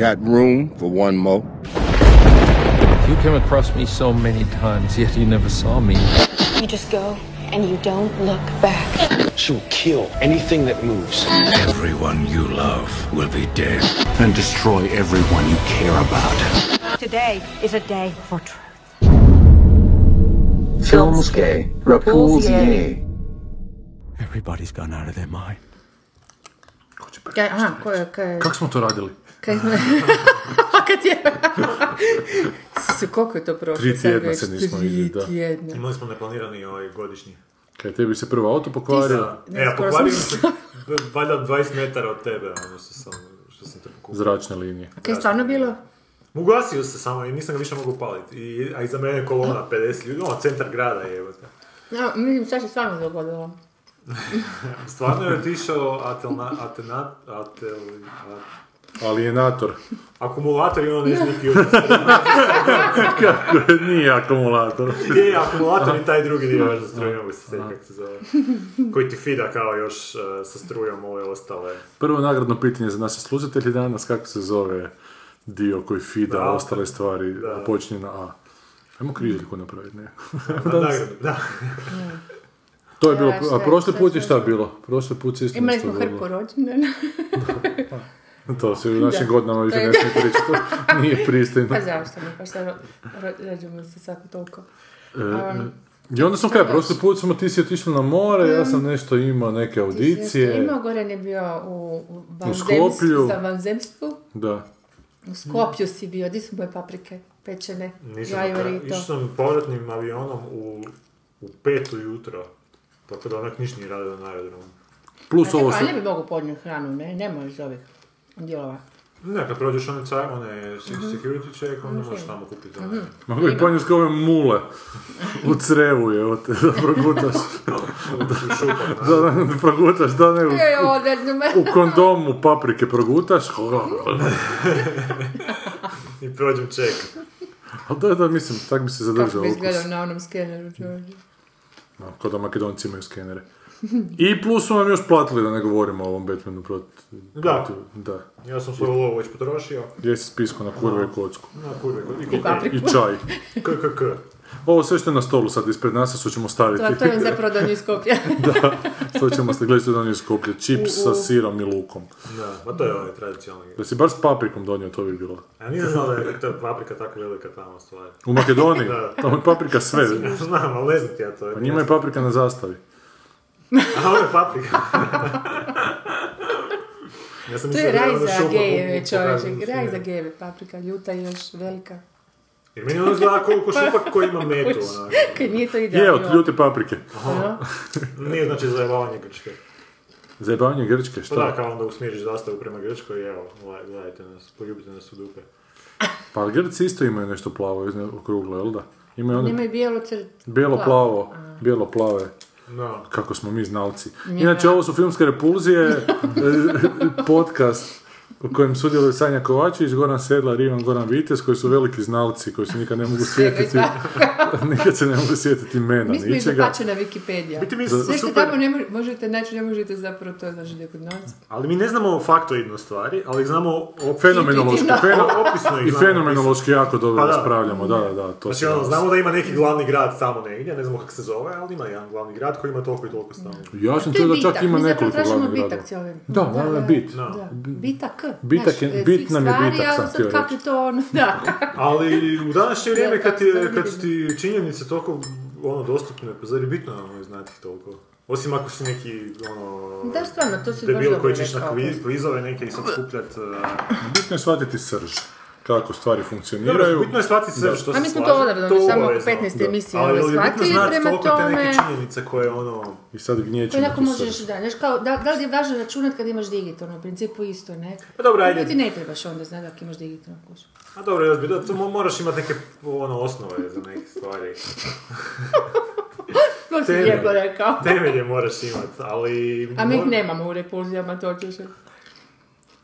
Got room for one more? You came across me so many times, yet you never saw me. You just go and you don't look back. She'll kill anything that moves. Everyone you love will be dead. And destroy everyone you care about. Today is a day for truth. Filmske Repulsier. Everybody's gone out of their mind. Kaj, aha, ko kaj, Kako smo to radili? Kaj smo... kad je... Sise, koliko je to prošlo? Tri sad tjedna se nismo vidjeli, da. tjedna. Imali smo neplanirani ovaj godišnji. Kaj tebi se prvo auto pokvario, E, a skoro pokvario sam- se valjda 20 metara od tebe, ono što sam, što sam te pokupio. zračne linije. A kaj je stvarno bilo? Ugasio se samo i nisam ga više mogao upaliti. I, a iza mene je kolona 50 ljudi, ono, centar grada je. Ja, mislim, šta se stvarno dogodilo? Stvarno je otišao atelna, atenat, atel, a- Alienator. akumulator i ono nešto neki. Kako je, nije akumulator. Je, akumulator i taj drugi dio ne mogu se kako se zove. Koji ti fida kao još uh, sa strujom ove ostale. Prvo nagradno pitanje za naše slušatelje danas, kako se zove dio koji fida Da. ostale stvari, Da. a počinje na A. Ajmo križaljku napraviti, ne? Nagradu, da. To je bilo, a prošli put je šta- bilo? Prošli put se isto Imali smo hrpu rođendana. To se u našim Da. godinama više ne smije pričati, to nije pristojno. Pa zašto ne? Pa šta ro- ro- rođemo se svako toliko. E, I onda smo kaj, prošli put smo ti si otišli na more, ja sam nešto imao, neke Ti si audicije. Imao Goran je bio u, u, Skopju. vanzemstvu, za vanzemstvu. Da. U Skopju si bio, di su moje paprike pečene, Nisam i išao sam povratnim avionom u, u pet ujutro. Tako da onak niš nije radio na aerodromu. Plus ovo A sam... ne bi mogu podnijeti hranu, ne, nema iz ovih dijelova. Ne, kad prođeš one, car, one security check, onda možeš tamo kupiti one. Mogu i ponijeti ove mule u crevu je, od da progutaš. da, da, da progutaš, da ne, u, me. u kondomu paprike progutaš. I prođem check. Ali da, da, mislim, tak bi se Kako zadržao bi ukus. izgledao na onom skeneru, čovječe. No, kao da Makedonci imaju skenere. I plus su nam još platili da ne govorimo o ovom Batmanu protiv... Da. protiv- da. Ja sam svoju lovu već potrošio. Gdje si spisko na kurve i kocku. Na kurve, i papriku. I čaj. KKK. Ovo sve što je na stolu sad ispred nas, a što ćemo staviti. To, to je zapravo donio iz Skopja. da, što ćemo se gledati je donio skoplje. Čips sa sirom i lukom. Da, pa to je ovaj tradicionalni. Da si bar s paprikom donio, to bi bilo. Ja nisam znao da je ta paprika tako velika tamo stvar. U Makedoniji, Da. tamo je paprika sve. Znam, ali ne znam ti ja to. Pa njima je paprika na zastavi. A ovo je paprika. ja sam To je raj za gejeve, čovječe. Raj za gejeve, paprika, ljuta i još velika. Jer meni ono izgleda koliko šupak koji ima metu. Kaj nije to idealno. Je, od ljute paprike. Ono. Nije znači zajebavanje Grčke. Zajebavanje Grčke, Pa da, šta? kao onda usmjeriš zastavu prema Grčkoj i evo, gledaj- gledajte nas, poljubite nas u dupe. Pa Grci isto imaju nešto plavo, okruglo, jel da? Imaju ono Nemaju bijelo crt. bijelo-plavo, bijelo-plave, No. kako smo mi znalci. Inače, ovo su filmske repulzije, e, podcast u kojem sudjeluju Sanja Kovačević, Goran Sedlar i Ivan Goran Vitez, koji su veliki znalci, koji se nikad ne mogu sjetiti, nikad se ne mogu sjetiti imena, Mi smo ničega. zapačena Wikipedia. Biti mi Sve što super, tamo ne mo- možete naći, ne možete zapravo to znači da je kod nas. ali mi ne znamo faktoidno stvari, ali znamo o Fenomenološki, feno- opisno ih i fenomenološki jako dobro Pa da. raspravljamo, da, da, da, to Znači, ono, da. znamo da ima neki glavni grad tamo negdje, ne znamo kako se zove, ali ima jedan glavni grad koji ima toliko i toliko stanovnika. Ja sam To je čuo da čak bitak. ima nekoliko glavnih bitak gradova. Da, da, da, bit. Da. Da. Bitak. Znaš, je- e, bit nam je bitak, a sam htio kako reći. je to ono, da. Ali u današnje vrijeme kad, je, kad su ti činjenice toliko ono, dostupne, pa zar je bitno ono, znati toliko? Osim ako si neki ono, Da, stvarno, to si debil dobro koji ćeš na kvizove neke i sad skupljat. uh, Bitno je shvatiti srž, kako stvari Dobro, funkcioniraju. bitno je shvatiti sve što A se mi smo to odavno, to samo oko obavezno. 15 Da. emisije Ali ovo je bitno shvatili, znati prema toliko te neke tome... činjenice koje ono... I sad gnječimo onako možeš, da, znaš kao, da, da li je važno računat kad imaš digitalno, u principu isto, ne? Pa dobro, ajde. Ti ne trebaš onda znati ako imaš digitalno kuću. A dobro, još bi, da, to mo- moraš imati neke ono, osnove za neke stvari. To si lijepo rekao. Temelje moraš imati, ali... A mi ih mor- nemamo u repulzijama, to ćeš.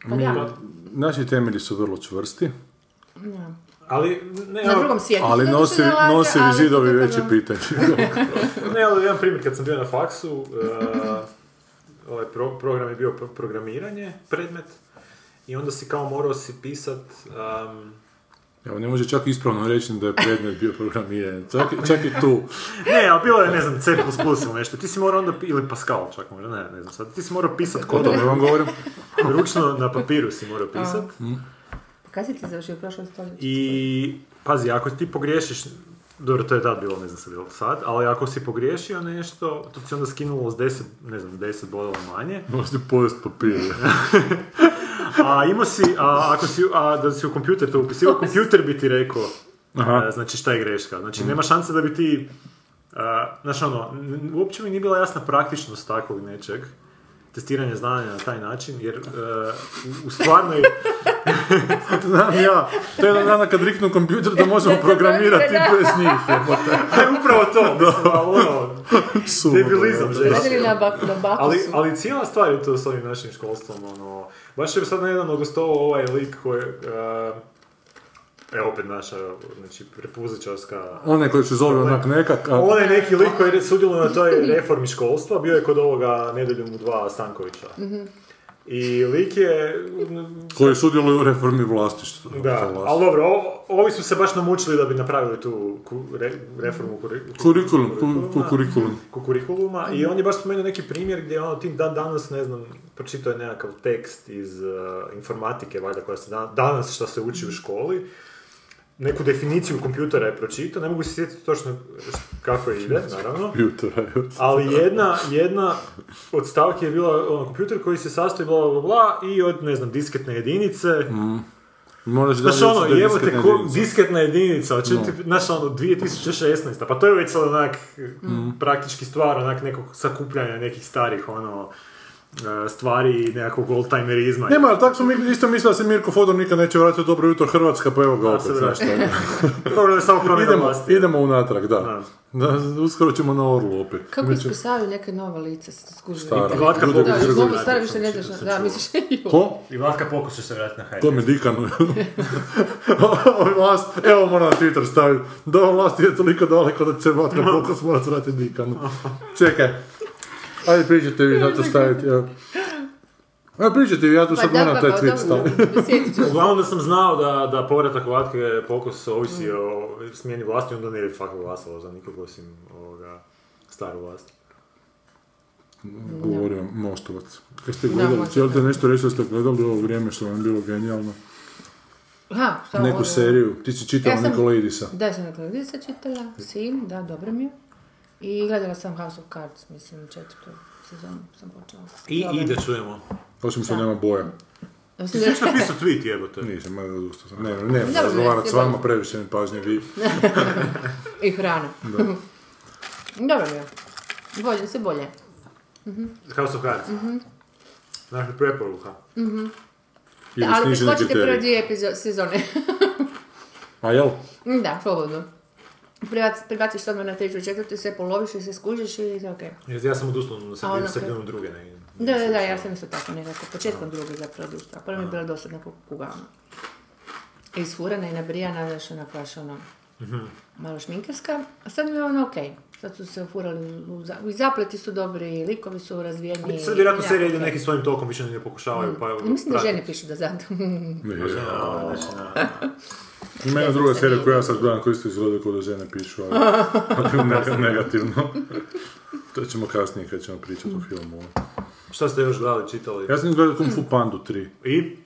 Pa Mi- da, Naši temelji su vrlo čvrsti, Ali, ne, na evo, drugom svijetu. ali nosivi, nalaze, nosivi ali zidovi to već je kao- pitanje. Ne, ali jedan primjer, kad sam bio na faksu, uh, ovaj pro- program je bio pro- programiranje, predmet, i onda si kao morao si pisat... Um, Evo, ne može čak ispravno reći da je predmet bio programiran. Čak, čak i tu. ne, ali bilo je, ne znam, C++ ili nešto. Ti si morao onda, ili Pascal čak možda, ne, ne znam sad. Ti si morao pisat O kod tome vam govorim. ručno na papiru si morao pisat. Kad si ti završio u prošlom stoljeću? I, pazi, ako ti pogriješiš, dobro, to je tad bilo, ne znam sad bilo sad, ali ako si pogriješio nešto, to ti se onda skinulo s 10, ne znam, 10 bodova manje. Možete pojest papir. A imao si, a ako si, a da si u kompjuter to upisivao, kompjuter bi ti rekao, Aha. e, znači šta je greška. Znači nema šanse da bi ti, a, znaš ono, n- uopće mi nije bila jasna praktičnost takvog nečeg, testiranje znanja na taj način, jer e, u, u stvarnoj, Znam ja, to je jedan dana kad riknu kompjuter da možemo programirati bez njih. ne, upravo to, mislim, ono, debilizam, bakusu. Ali, ali cijela stvar je to s ovim našim školstvom, ono, baš je sad na jedan odgostovao ovaj lik koji, uh, evo opet naša, znači, repuzičarska, Onaj koji se zove onak nekak, a onaj neki lik koji sudjeluje na toj reformi školstva, bio je kod ovoga Nedeljom u dva Stankovića. I lik je, koji sudjeluje u reformi vlasništva. da, ali dobro, o- ovi su se baš namučili da bi napravili tu ku- re- reformu kuri- Kurikulum, ku- ku- kurikulum. kurikuluma i on je baš spomenuo neki primjer gdje ono ti dan danas, ne znam, pročitao je nekakav tekst iz uh, informatike, valjda koja se dan- danas što se uči u školi, neku definiciju kompjutera je pročitao, ne mogu se sjetiti točno kako ide, naravno, evo. ali jedna, jedna od stavki je bila ono, kompjuter koji se sastoji bla bla bla i od, ne znam, disketne jedinice, Moraš da Znaš ono, da je jebote, disketna ko, disketna jedinica, no. ti, znaš ono, 2016. Pa to je već sad onak, praktički stvar, onak nekog sakupljanja nekih starih, ono, stvari i nekakvog oldtimerizma. Nema, ali tako smo mi isto mislili da se Mirko Fodor nikad neće vratiti u Dobro jutro Hrvatska, pa evo ga opet, znaš šta. Dobro da je samo promjena idemo, vlasti. idemo unatrag, da. da. uskoro ćemo na Orlu opet. Kako Imaće- ispisavaju neke nova lica, se skužili. Stara. I Vlatka Pokus Da, će mogu stara više ne znaš, da, misliš, Ko? I Vlatka Pokus će se vratiti na To mi dikanu. Ova vlast, evo moram na Twitter staviti. Da vlast je toliko daleko da će Vatka Pokus morat vratiti dikanu. Čekaj. Ajde pričajte vi, zato staviti. evo. Ajde pričajte vi, ja tu sad moram taj tweet staviti. Sjetit ću. Uglavnom da sam znao da, da povratak Vlatke Pokus ovisi o smjeni vlasti, onda ne bi fakao glasalo za nikog osim ovoga staru vlast. Govorio Mostovac. Jeste Da, gledali, želite nešto reći da ste gledali ovo vrijeme što vam je bilo genijalno? Aha, šta Neku ovo? seriju, ti si čitala Ja sam- Nikolaidisa. Da, sam na Lidisa čitala, Sin, da, dobro mi je. I gledala sam House of Cards, mislim, četvrtu sezonu sam počela. I, Dobro. i da čujemo. Osim što nema boja. Ja Ti si nešto napisao tweet jebote. Nisam, ma odustao sam. Ne, ne, ne, Dobro, ne, s vama, dobro. previše mi pažnje vi. I hrana. Dobro mi je. Bolje, sve bolje. House of Cards. Dakle, preporuka. Ili Da, ali preskočite prve dvije epizo- sezone. A jel? da, slobodno. Prebac- Prebaciš se odmah na treću i četvrtu, sve poloviš i sve skužiš i sve okej. Jer ja sam odustao na sredinu, ono sredinom druge negdje. Da, da, da, ja sam isto tako nekako, početkom druge zapravo odustala. Prvo mi je bila dosadna kugavna. Isfurana i nabrijana, znaš, onako baš ono, malo šminkerska, a sad mi je ono okej. Sad su se ufurali, u, za- i zapleti su dobri, likovi su razvijeni. Sad vjerojatno serija ide nekim svojim tokom, više ne pokušavaju, pa evo... Mislim da žene pišu da zato. Znači. Ima jedna druga serija koju ja sad gledam koji isto izgleda kao da žene pišu, ali, ali ne- negativno. To ćemo kasnije kad ćemo pričati o filmu. Šta ste još gledali, čitali? Ja sam gledao Kung Fu Pandu 3. I?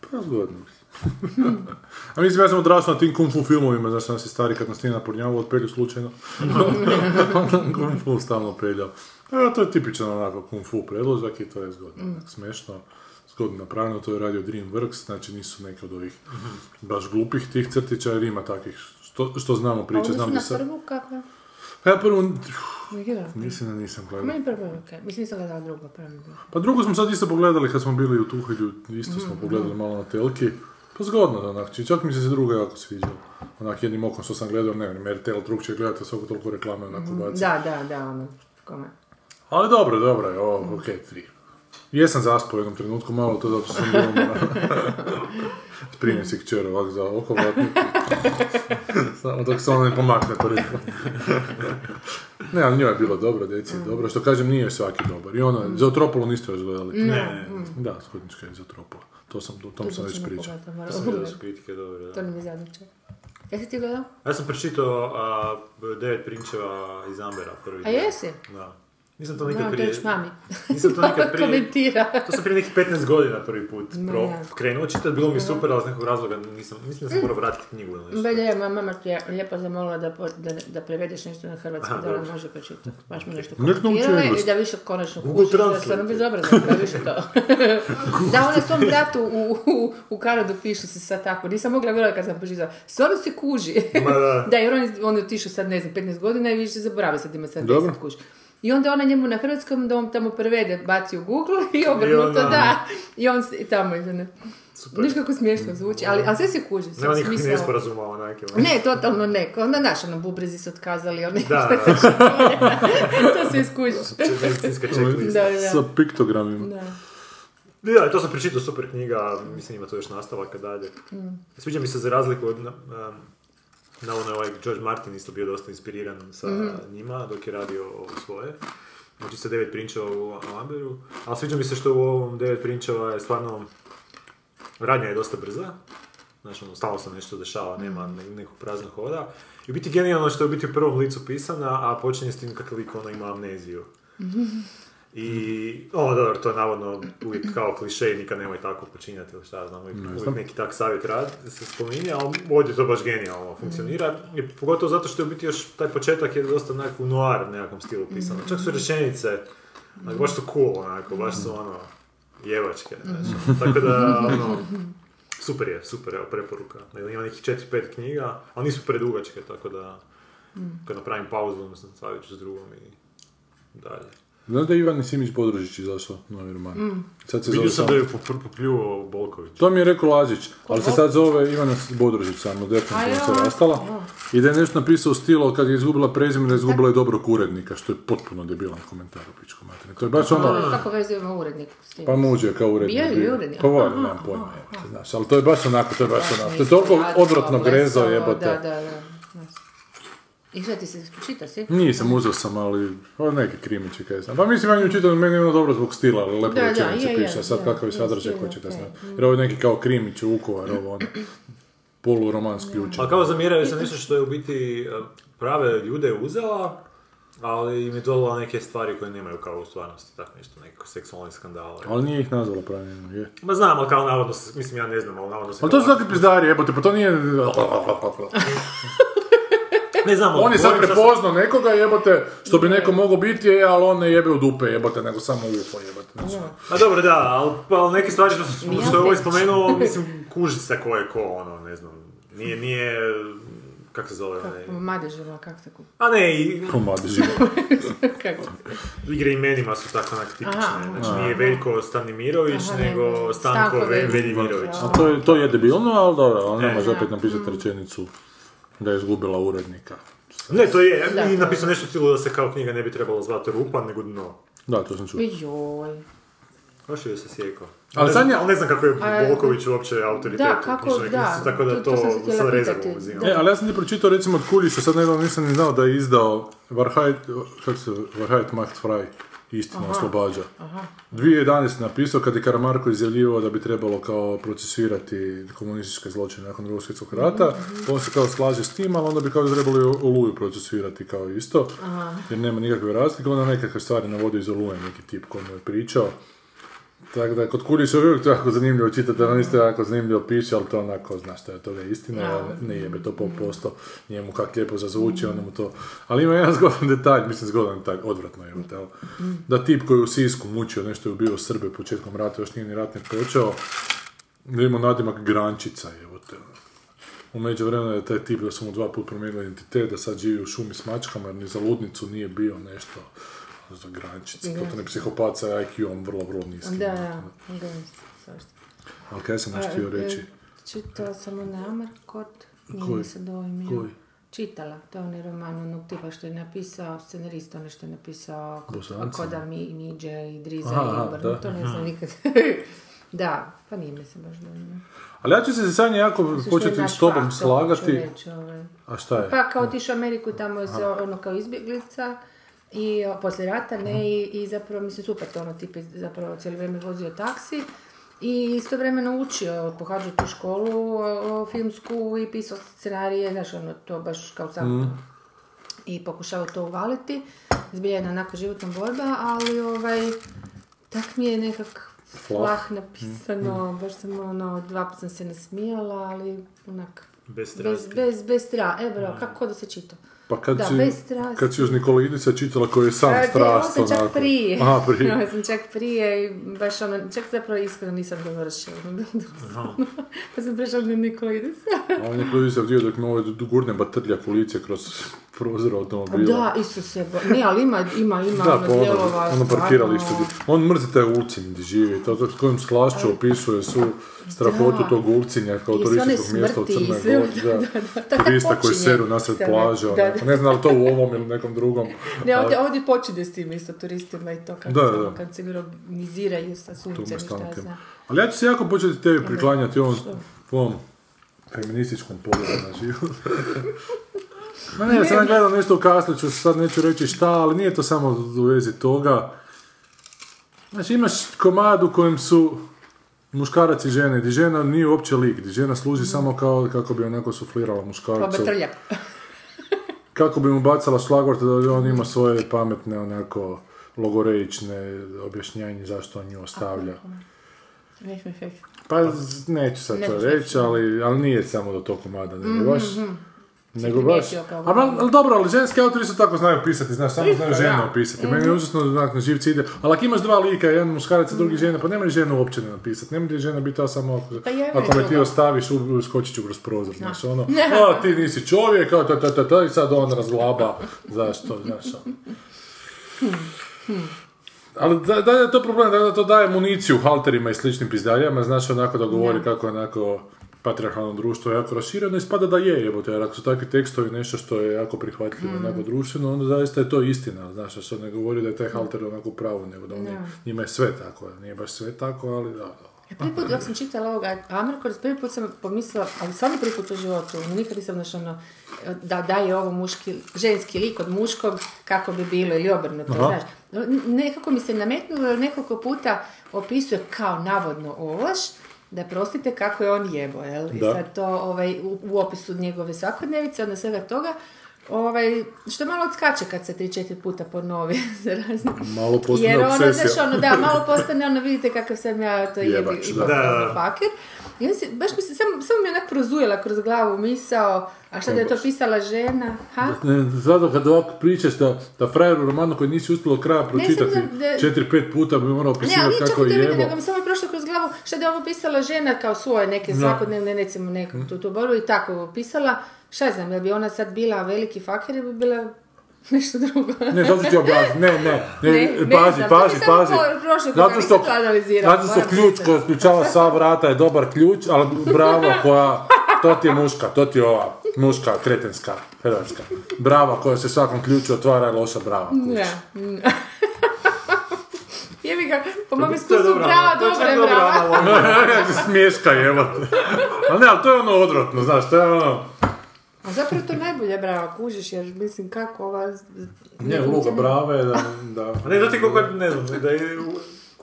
Pa zgodno. A mislim, ja sam odrastao na tim kung fu filmovima, znaš, nas je stari kad nas nije napornjavao od pelju slučajno. Onda kung fu stalno peljao. A, to je tipičan onako kung fu predložak i to je zgodno, onak, smešno. Zgodno napravljeno, to je radio Dreamworks, znači nisu neke od ovih baš glupih tih crtića, jer ima takvih, što, što znamo priče, znam da se... prvu kako? Pa ja prvu, Mi gledala. mislim da nisam gledao. Meni prvo je okej. Mislim nisam gledala drugo, prvo. Pa drugo smo sad isto pogledali kad smo bili u Tuhilju, isto smo pogledali malo na telki. Pa zgodno, onak, či- čak mi se se druga jako sviđa. Onak jednim okom što sam gledao, ne znam, RTL drugčije gledati, svako toliko reklame onako baci. Da, da, da, ono, kome. Ali dobro, dobro je, ovo, ok, tri. Jesam zaspao u jednom trenutku, malo to zato sam bio umoran. Primijem si kćer ovak za oko vratnik. Samo dok se ona ne pomakne. Ne, ali njoj je bilo dobro, djeci je dobro. Što kažem, nije svaki dobar. I ona, za Otropolu niste još gledali. Ne, Da, Skutnička je za Otropolu. To sam, o tom sam već ćemo pričao. to sam pogledati. su kritike dobre, To da. nam je zadnjiče. Jesi ti gledao? Ja sam pročitao devet prinčeva iz Ambera prvi A jesi? Da. Nisam to nikad No, prije... mami. Nisam to nikad prije... Komentira. To sam prije nekih 15 godina prvi put Ma pro, ja. krenuo čitati, bilo mi super, ali iz nekog razloga nisam, mislim da sam morao vratiti knjigu ili nešto. Belje, moja mama ti je lijepo zamolila da, po- da, da prevedeš nešto na hrvatski, Aha, da ona može pročitati. Baš mi nešto komentirala i da više konačno Google kuži, da stvarno bezobrazno, da više to. da ona svom bratu u, u, u Kanadu pišu se sad tako, nisam mogla vjerovati kad sam pročitala, stvarno se kuži. Ma da. da, jer on, on je otišao sad, ne znam, 15 godina i više zaboravio sad ima sad 10 Dobro. kuži. I onda ona njemu na hrvatskom, da on tamo prevede, baci u Google i obrnuto, da. I on se, i tamo ide, ne. Super. Viš kako smiješno zvuči, ali, ali sve se kuži. Nema nikakvih nesporazuma onake. Ne, totalno ne. Onda naš, ono, bubrezi su otkazali, oni... Da, to se da, medicinska checklista. Da, da. Sa piktogramima. Da. Da, to sam pročitao, super knjiga, mislim ima to još nastavaka dalje. Sviđa mi se za razliku od, na, navodno je ovaj George Martin isto bio dosta inspiriran sa njima dok je radio ovo svoje. Znači sa devet prinčeva u Amberu. Ali sviđa mi se što u ovom devet prinčeva je stvarno radnja je dosta brza. Znači, ono, stalno se nešto dešava, nema ne- nekog praznog hoda. I u biti genijalno što je u biti u prvom licu pisana, a počinje s tim kakav lik ono ima amneziju. I, o, dobro, to je navodno uvijek kao kliše i nikad nemoj tako počinjati ili šta ja znam, uvijek, uvijek neki tak savjet rad se spominje, ali ovdje to baš genijalno funkcionira, i pogotovo zato što je u biti još taj početak je dosta onako u noir nekakvom stilu pisano. Čak su rečenice, onako, baš su cool onako, baš su ono, jevačke, znači. Tako da, ono, super je, super, evo, preporuka. Ima nekih 4-5 knjiga, ali nisu predugačke, tako da, kad napravim pauzu, sam stavit ću s drugom i dalje. Znaš da je Ivan Simić Bodrožić izašao, novi roman? Sad se zove Vidio sam da je popljuvao Bolković. To mi je rekao Lazić, ali se sad zove Ivana Bodrožić samo, definitivno se rastala. I da je nešto napisao u stilu, kad je izgubila prezime, da je izgubila i dobrog urednika, što je potpuno debilan komentar u pičku materinu. To je baš ono, Kako ima urednik s tim? pa muđe kao urednik. Bio je urednik? Pa volim, nemam pojma, znaš, ali to je baš onako, to je baš onako, to je toliko odvratno grezo, jebote. Da, da, da. I šta ti se čita si? Nisam, uzeo sam, ali o, neke krimiće kaj znam. Pa mislim, ja nju čitam, meni je ono dobro zbog stila, ali lepo Da, da, rečenice piše, sad kakav je sadržaj, stil, ko će okej. znati. Jer ovo je neki kao krimić, Vukovar, ovo ono, poluromanski učin. Ali kao zamjeraju se nešto što je u biti e, prave ljude uzela, ali im je dodala neke stvari koje nemaju kao u stvarnosti, tako nešto, neke seksualne skandale. Ali nije ih nazvala pravilno, je. Ma znam, ali kao navodno, mislim ja ne znam, ali navodno se... Ali to su takvi pizdari, jebote, pa to nije... Ne znam, On je sad šta sam- prepoznao nekoga, jebote, što bi neko mogao biti, je, ali on ne jebe u dupe, jebote, nego samo u ufo, jebote. Znači, Ma dobro, da, ali, pa, ali neke stvari što, su, što je ovaj spomenuo, mislim, kuži se ko je ko, ono, ne znam, nije, nije, kako se zove, onaj... Madežima, kako se kupi? A ne, i, komadi živo. Kako? igre imenima su tako onak tipične, Aha. znači nije Veljko Stanimirović, Aha, nego Stanko Stanko Ve- Velimirović. Veljimirović. A to je, to je debilno, ali dobro, ali ne E. može opet napisati rečenicu da je izgubila urednika. Ne, to je, Da, i napisao nešto cijelo da se kao knjiga ne bi trebala zvati Rupa, nego Dno. Da, to sam čuo. Joj. Baš je se sjekao. Ali ne, sad znam, ali ne znam kako je A, Bolković uopće autoritet da, kako- da, tako da to- to, to sam se htjela sa rezervom pitati. uzimam. E, ali ja sam ti pročitao recimo od Kuliša, sad nedavno nisam ni znao da je izdao Varhajt, kako se, Varhajt Macht Frei, istina oslobađa. 2011 napisao kad je Karamarko izjavljivao da bi trebalo kao procesuirati komunističke zločine nakon drugog svjetskog rata, on se kao slaže s tim, ali onda bi kao trebalo i Oluju procesuirati kao isto, jer nema nikakve razlike, onda nekakve stvari navodi iz Oluje, neki tip koji mu je pričao. Tako da, kod Kuliša je uvijek to jako zanimljivo čitati, on isto jako zanimljivo piše, ali to onako, znaš šta je toga istina, ne, ne jebe to pol posto, njemu kak lijepo zazvuči, onda mu to... Ali ima jedan zgodan detalj, mislim zgodan detalj, odvratno je, ali, da tip koji je u Sisku mučio, nešto je ubio Srbe početkom rata, još nije ni rat ne počeo, da ima nadimak Grančica, evo te. U međuvremenu je taj tip da su mu dva put promijenili identitet, da sad živi u šumi s mačkama, jer ni za ludnicu nije bio nešto za Grančica, to ne psihopat sa IQ-om vrlo, vrlo niskim. Da, da. da, svašta. Ali kaj sam nešto htio A, reći? e, Čitala sam onaj Amarkot, nije Koji? mi se dojmio. Koji? čitala. To je onaj roman onog tipa što je napisao, scenarist ono što je napisao? Koda Mi, Miđe i Driza Aha, i Obrnu. da. To ne znam nikad. da, pa nije mi se baš dojmio. Ali ja ću se Sanja jako početi s tobom fakt, slagati. reći, ovaj. A šta je? Pa kao otišao u Ameriku, tamo je se ono kao izbjeglica i o, poslije rata, ne, i, i zapravo, mislim, super to ono, tip je zapravo cijelo vrijeme vozio taksi. I istovremeno učio, pohađao tu školu o, o, filmsku i pisao scenarije, znaš, ono, to baš kao sam. I pokušavao to uvaliti. Zbilja jedna onako životna borba, ali ovaj, tak mi je nekak flah. napisano, baš sam ono, dva put sam se nasmijala, ali onak, Bez bez, bez, bez stra, e bro, kako da se čita? Pa kad, Da, si, bez strasti. kad si još Nikolidica čitala koji je sam E, strast, ovo sam čak prije. Aha, prije. Ovo sam čak prije i baš ono, čak zapravo iskreno nisam dovršila. pa sam prešla na Nikolidica. A on je Nikolidica dio dok me ovaj gurne batrlja policije kroz prozor automobila. Da, Isuse, ne, ali ima, ima, ima Da, ono pa ono, dijelova, ono parkiralište. On mrzi taj ulcin gdje živi, to to s kojim slašću opisuje su strahotu Da. tog ulcinja kao turističkog mjesta u Crnoj Gori. da, Da, da, da. Tako Turista koji seru nasred plaže, da, onako. da. ne znam li to u ovom ili nekom drugom. Ne, ali ovdje, ovdje počinje s tim isto turistima i to kad, Da, se, da. kad se organiziraju sa suncem šta znam. Ali ja ću se jako početi tebi priklanjati ovom tvom feminističkom pogledu na život. Ma ne, sam gledao nešto u Kasliću, sad neću reći šta, ali nije to samo u vezi toga. Znači imaš komad u kojem su muškarac i žene, gdje žena nije uopće lik, gdje žena služi samo kao kako bi onako suflirala muškarcu. Kako bi mu bacala šlagvort da on ima svoje pametne, onako, logoreične objašnjenje zašto on nju ostavlja. Pa neću sad Ne to reći, ali, ali nije samo do tog komada, nego baš... Nego baš... Ali, ali, dobro, ali ženski autori su tako znaju pisati, znaš, samo znaju Isto, žene opisati. Meni je užasno onak na živci ide. Ali ako imaš dva lika, jedan muškarac i drugi žena, pa nemoj ženu uopće ne napisati. Ne može žena biti ta samo ako, Pa ako me ti ostaviš, u- skočit ću kroz prozor, znaš, ono, a ti nisi čovjek, a ta, ta, ta, ta, i sad on razglaba, zašto, znaš, ono. Ali da, da je to problem, da, da to daje municiju halterima i sličnim pizdaljama, znaš onako da govori kako onako patriarhalno društvo je jako rašireno, ispada da je, jebote, jer ako su takvi tekstovi nešto što je jako prihvatljivo onako društveno, onda zaista je to istina, znaš, što ne govori da je taj halter onako pravo, nego da oni, njima je sve tako, nije baš sve tako, ali da, da. Ja prvi put dok sam čitala ovoga Amarkors, prvi put sam pomislila, ali stvarno prvi put u životu, nikad nisam znaš ono, da daje ovo muški, ženski lik od muškog, kako bi bilo, ili obrnuto, znaš. Nekako mi se nametnulo, nekoliko puta opisuje kao navodno ovlaš, da prostite kako je on jebo, jel? I Da. sad to ovaj, u, u opisu njegove svakodnevice, onda svega toga, ovaj, što malo odskače kad se tri, četiri puta ponovi za razne Malo postane jer ono, obsesija. znaš, ono, da, malo postane, ono, vidite kakav sam ja, to je jebi, da. ipak Da, da. faker. I onda se, baš mi se, samo, samo mi je onak prozujela kroz glavu misao, a šta da je to pisala žena, ha? Ne, zato kad ovako pričaš da, da frajer u romanu koji nisi uspjelo kraja pročitati da- da- četiri, pet puta bi morao Ne, ali opisivati čak kako i to je jebo. nego mi samo je prošlo šta da je ovo pisala žena kao svoje neke svakodnevne, recimo neku tu, tu borbu i tako pisala. Šta znam, jel bi ona sad bila veliki faker ili bi bila nešto drugo? Ne, zato ću ti objasniti, ne, ne, ne, Ne, pazi, znam, pazi, to pazi. Zato što, to zato što ključ koji otključava sva vrata je dobar ključ, ali bravo koja, to ti je muška, to ti je ova muška, kretenska, hrvatska. Brava koja se svakom ključu otvara je loša brava. kuć. Ja. Jebi ga, po mom To je iskustvu dobra, brava, to je dobra čak je dobra brava. analogija. Smješka jebate. Ali ne, ali to je ono odvratno, znaš, to je ono... A zapravo to najbolje brava, kužiš, jer mislim kako ova... Ne, uloga brave je da... da ne, znate koliko, ne znam, da je,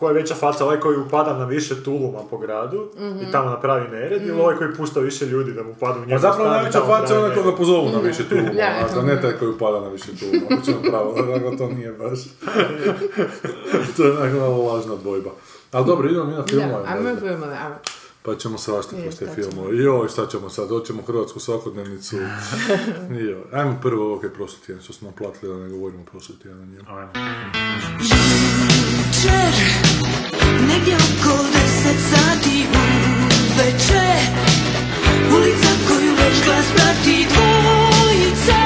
koja je veća faca, ovaj koji upada na više tuluma po gradu i tamo napravi nered, ili ovaj koji pušta više ljudi da mu padnu u A njegov zapravo stan i najveća tamo faca je onaj koga pozovu na više tuluma, Da. a ne taj koji upada na više tuluma. Ako ćemo pravo, dakle, to nije baš. to je onako malo lažna dvojba. Ali dobro, idemo mi na Da, filmove. ajmo možda. filmove, ajmo. Pa ćemo svašta kroz te filmove. Joj, šta ćemo sad? Hoćemo hrvatsku svakodnevnicu. Joj. Ajmo prvo ovo kaj je prošli tjedan, što smo naplatili da ne govorimo prošli tjedan o Jučer, negdje oko deset sati uveče Ulica koju već glas prati dvojica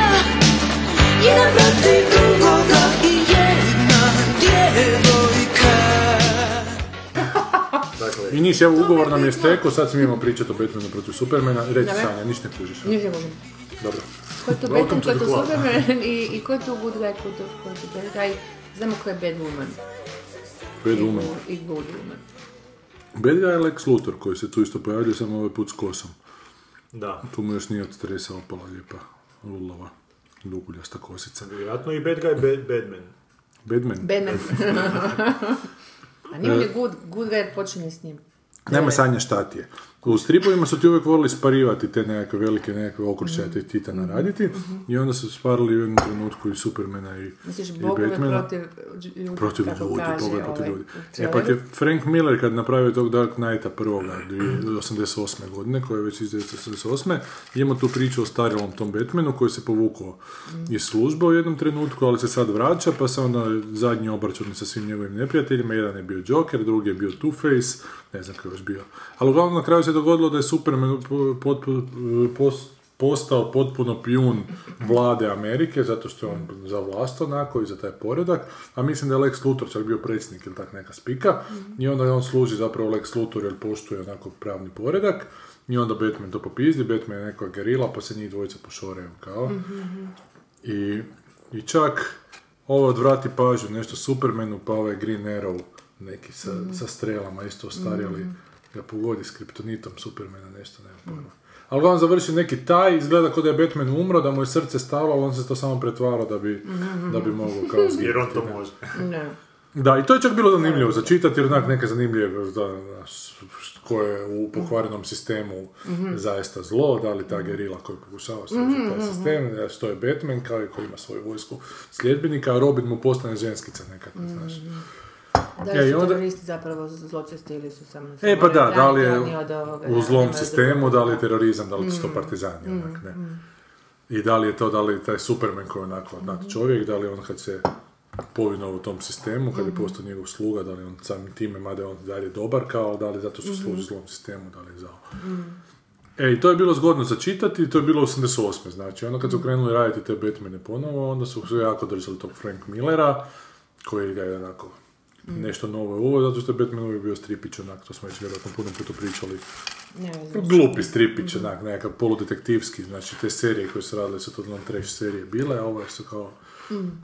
Jedan protiv drugoga i jedna djevojka Dakle, I niš, evo, ugovor nam je stekao, sad smijemo pričati o Batmanu protiv Supermana. Reci Dobro. Sanja, niš ne kužiš. Nije mogu. Dobro. Ko je Welcome Batman, to ko je club. Superman i, i ko je tu good guy, ko je tu, ko je tu bad guy. Znamo ko je bad woman. Bad I Woman. I good woman. Bad guy je Lex Luthor koji se tu isto pojavljuje, samo ovaj put s kosom. Da. Tu mu još nije od stresa opala lijepa rulova, duguljasta kosica. Vjerojatno i bad guy, bad, Batman. Badman. Batman. A nije je good, good guy počinje s njim. Nema sanja šta ti je. U stripovima su ti uvijek volili sparivati te nekakve velike nekakve okršaje te titana raditi i onda su sparili u jednom trenutku i Supermana i, Misliš, i Batmana. protiv ljudi, protiv ljudi, kaže protiv ovaj ljudi. E pa je Frank Miller kad napravio tog Dark Knighta prvoga, 88. godine, koja je već iz 1988. Imamo tu priču o starilom tom Batmanu koji se povukao iz službe u jednom trenutku, ali se sad vraća, pa se onda zadnji obračun sa svim njegovim neprijateljima, jedan je bio Joker, drugi je bio Two-Face, ne znam kako je još bio. Ali uglavnom na kraju se dogodilo da je Superman postao potpuno pijun vlade Amerike, zato što je on za vlast onako i za taj poredak, a mislim da je Lex Luthor čak bio predsjednik ili tak neka spika, i onda on služi zapravo Lex Luthor jer poštuje onako pravni poredak, i onda Batman to popizdi, Batman je neka gerila, pa se njih dvojica pošoraju kao. I, I čak ovo odvrati pažnju nešto Supermanu, pa ovaj Green Arrow, neki sa, sa strelama, isto ostarjeli, ga pogodi s kriptonitom Supermana, nešto, nema pojma. Ali on završi neki taj, izgleda kao da je Batman umro, da mu je srce stalo, ali on se to samo pretvarao da bi, da bi mogao kao zgibati. Jer on to ne. može. Ne. Da, i to je čak bilo zanimljivo za čitati, jer onak neke zanimljive, da, koje je u pokvarenom sistemu zaista zlo, da li ta gerila koja pokušava srušiti taj sistem, da što je Batman, kao i koji ima svoju vojsku sljedbenika, a Robin mu postane ženskica nekako, znaš. Da li su onda- teroristi zapravo zločesti ili su samo... E pa da, da li je ovoga, u zlom sistemu, da li je terorizam, da li su to partizani, onak, ne. I da li je to, da li je taj Superman koji je onako nad čovjek, da li on kad se povinuo u tom sistemu, kad je postao njegov sluga, da li on samim time, mada je on dalje dobar kao, da li zato što služi zlom sistemu, da li je zao. E, i to je bilo zgodno za čitati, to je bilo 88. Znači, onda kad su krenuli raditi te Batmane ponovo, onda su jako držali tog Frank Millera, koji ga je onako nešto novo je uvod, zato što je Batman uvijek bio stripić, onak, to smo već vjerojatno puno puta pričali. Ne. Glupi stripić, onak, nekakav poludetektivski, znači te serije koje su radile su totalno trash serije bile, a ove su kao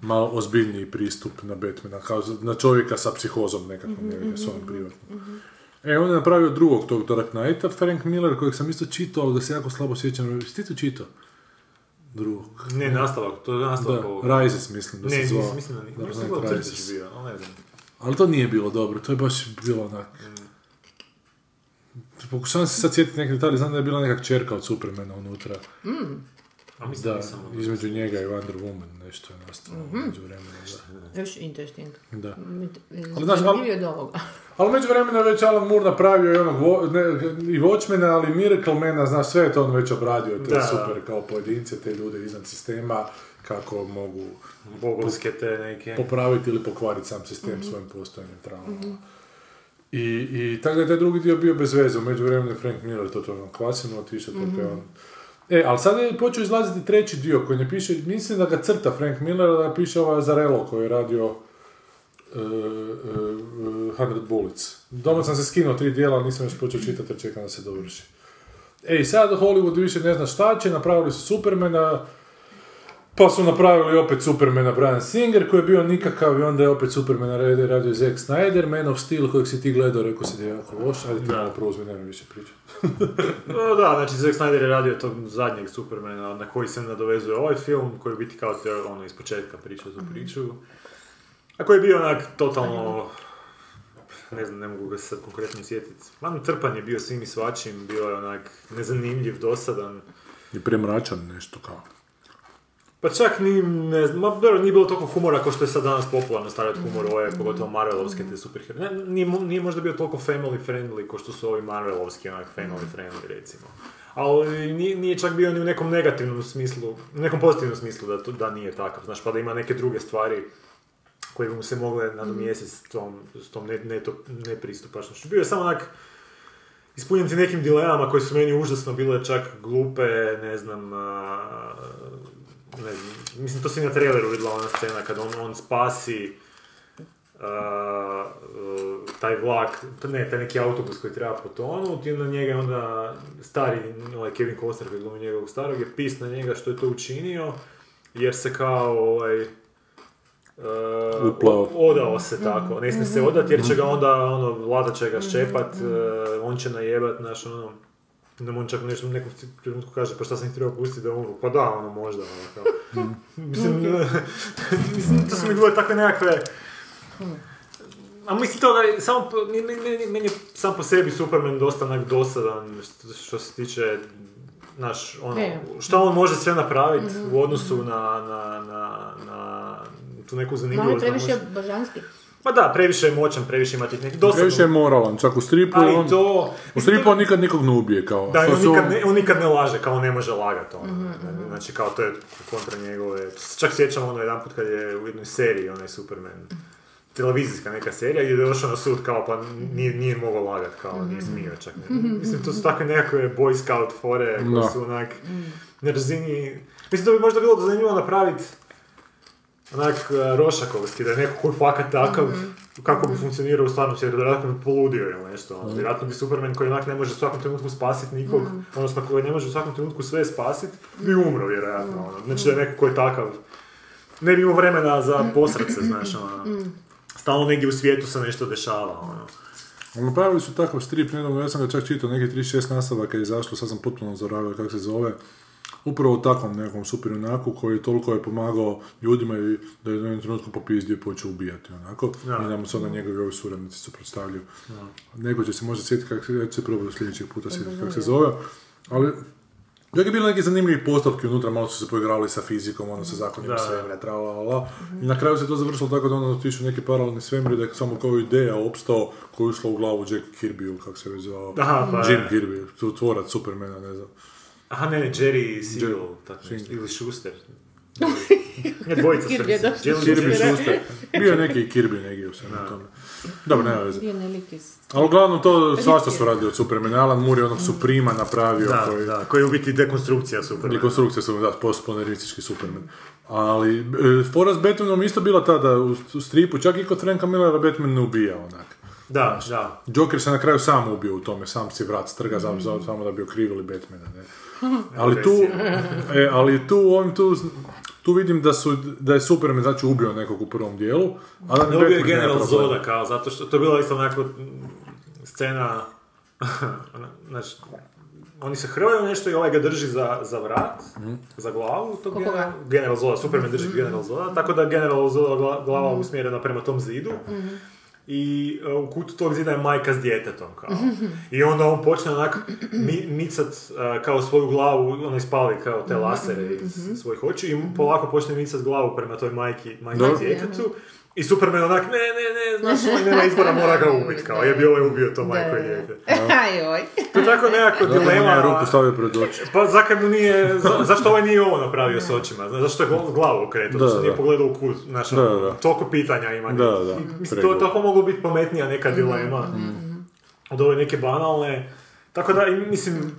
malo ozbiljniji pristup na Batmana, kao na čovjeka sa psihozom nekakvom, mm s ovim privatnim. E, on je napravio drugog tog Dark Knighta, Frank Miller, kojeg sam isto čitao, ali ga se jako slabo sjećam. Jesi ti to čitao? Drugog. Ne, nastavak, to je nastavak Da, ovog. Rises mislim da Ne, se zvao. nisam, mislim da nije. Mislim da je bio, ali ne znam. Ali to nije bilo dobro, to je baš bilo onak... Pokušavam se sad sjetiti neke detalje, znam da je bila neka čerka od Supermana unutra. A mislim da Da, nisam. između njega i Wonder Woman nešto je nastalo među vremena. Da. Još interesting. da. Ali znaš, ali-. Ali među vremena je već Alan Moore napravio i onog vo- ne, i Watchmena, ali Miraclemana, znaš, sve je to on već obradio, te da. super kao pojedince, te ljude iznad sistema, kako mogu Bogovske te neke. popraviti ili pokvariti sam sistem svojim postojanjem trauma. I, I tako da je taj drugi dio bio bez veze, u međuvremenu je Frank Miller to to kvasino otišao, to je on. E, ali sad je počeo izlaziti treći dio koji ne piše, mislim da ga crta Frank Miller, da piše ovaj Azarello koji je radio uh, uh, 100 Bullets. Doma sam se skinuo tri dijela, ali nisam još počeo čitati jer čekam da se dovrši. E, i sad Hollywood više ne zna šta će, napravili su Supermana, pa su napravili opet Supermana Brian Singer koji je bio nikakav i onda je opet Supermana radio, radio Zack Snyder, Man of Steel kojeg si ti gledao, rekao si da je jako loš, ajde ti Da. malo preuzmi, nemoj više pričati. No da, znači Zack Snyder je radio tog zadnjeg Supermana na koji se nadovezuje ovaj film, koji je biti kao te, ono, iz početka priča za priču. A koji je bio onak totalno, ne znam, ne mogu ga sad konkretno sjetiti. Man trpan je bio svim i svačim, bio je onak nezanimljiv, dosadan. I premračan nešto kao. Pa čak ni, ne znam, ma dobro, nije bilo toliko humora kao što je sad danas popularno stavljati humor ove, pogotovo Marvelovske te superheroje. Ne, Nije, nije možda bio toliko family friendly kao što su ovi Marvelovski, onak family friendly recimo. Ali nije, nije čak bio ni u nekom negativnom smislu, u nekom pozitivnom smislu da, da nije takav, znaš, pa da ima neke druge stvari koje bi mu se mogle nadomjestiti s tom, s tom ne, neto, nepristupačnošću. Bio je samo onak, ispunjen ti nekim dilemama koje su meni užasno bile čak glupe, ne znam, a, ne znam, mislim to si na traileru vidjela ona scena kad on, on spasi a, e, taj vlak, ne, taj neki autobus koji treba potonuti, i na njega onda stari, ovaj Kevin Costner koji glumi njegovog starog, je pis na njega što je to učinio, jer se kao, ovaj, Uplao. odao se tako, ne smije se odati jer će ga onda, ono, vlada će ga ščepat, e, on će najebat, znaš, ono, da on čak nešto u nekom trenutku kaže, pa šta sam ih trebao pustiti da umru? Pa da, ono, možda, ono, kao. mislim, mislim, to su mi bilo takve nekakve... A mislim to da je, samo, meni, meni, meni je sam po sebi Superman dosta onak dosadan što, što se tiče, znaš, ono, šta on može sve napraviti u odnosu na, na, na, na tu neku Malo zanimljivost. da previše može- božanski. Pa da, previše je moćan, previše ima tih nekih dosadno. Previše je moralan, čak u stripu, A i on, to... u stripu on nikad nikog ne ubije, kao. Da, on nikad, on- ne, on nikad ne laže, kao ne može lagati ono. Mhm, Znači kao to je kontra njegove... Čak sjećam ono jedan put kad je u jednoj seriji onaj Superman, televizijska neka serija, gdje je došao na sud kao pa nije, nije mogao lagat, kao nije Mhm. smio čak. Ne. Mislim, to su takve nekakve boy scout fore koje su onak na razini... Mislim da bi možda bilo zanimljivo napraviti onak uh, rošakovski, da je neko koji fakat takav, kako bi funkcionirao u stvarnom svijetu, da vjerojatno bi poludio ili nešto. ono. Vjerojatno bi Superman koji onak ne može u svakom trenutku spasiti nikog, odnosno koji ne može u svakom trenutku sve spasiti, bi umro vjerojatno. Ono. Znači da je neko koji je takav, ne bi imao vremena za posrce, znaš, ono. Stalno negdje u svijetu se nešto dešava, ono. Napravili su takav strip nedavno, ja sam ga čak čitao, neki 36 nastavaka je izašlo, sad sam potpuno zaboravio kako se zove. Upravo u takvom nekom superjunaku koji toliko je pomagao ljudima i da je u jednom trenutku popizdio i počeo ubijati onako. Da. I nam sada njegovi ovi suradnici suprotstavljaju. Neko će se možda sjetiti kako se, ja ću se probati sljedećeg puta sjetiti kako se zove. Ali Čak je bilo neki zanimljivi postavki unutra, malo su se poigrali sa fizikom, ono sa zakonima Da. svemira, tra la, la, la. I na kraju se to završilo tako da ono otišu neki paralelni svemir, da je samo kao ideja opstao koju je ušla u glavu Jack Kirby, kako se već zvao. Aha, pa Jim je. Kirby, tvorac Supermana, ne znam. Aha, ne, ne, Jerry Siegel, Jerry. tako nešto, ili Schuster. Ne, dvojica. Jerry Kirby Schuster. Bio je neki Kirby negdje u svemu tome. Dobro, nema veze. Bio nelik iz... Ali uglavnom to svašta su radili od Supermana. Alan Moore je onog Suprema napravio Da, koji... da, koji je u biti dekonstrukcija Supermana. Dekonstrukcija su, da, postmodernistički Superman. Ali, e, fora s Batmanom isto bila ta da u, u stripu, čak i kod Franka Millera Batman ne ubija onak. Da, da. Joker se na kraju sam ubio u tome, sam si vrat strga za- za- samo da bi okrivili Batmana, ne. Ali tu, e, ali tu, ovim tu, tu vidim da su, da je Superman znači ubio nekog u prvom dijelu, a da Ne ubio je General. Zoda, kao, zato što to je bila isto onako mm, scena, znači, oni se hrvaju nešto i ovaj ga drži za, za vrat, za glavu, to Koga? general, general Zoda, Superman drži General Zoda, tako da General Zoda gla- glava usmjerena prema tom zidu. I e, u kutu tog zida je majka s djetetom, kao. I onda on počne onak mi, micat e, kao svoju glavu, ona ispali kao te lasere iz svojih očiju i polako počne micat glavu prema toj majki, majki Dobro. djetetu. I Superman onak, ne, ne, ne, znaš, ovaj nema izbora, mora ga ubit, kao, je bi ovaj ubio to majko i dijete. Ajoj. To je tako nekako Zato mu dilema, ruku stavio pred oči. pa zakaj mu nije, za- zašto ovaj nije ovo napravio s očima, znaš, zašto je gl- glavu okretao, zašto nije da. pogledao u kut, znaš, Da, ono, da. toliko pitanja ima. Da, da, Mislim, to, to moglo biti pametnija neka dilema od ove neke banalne. Tako da, i mislim,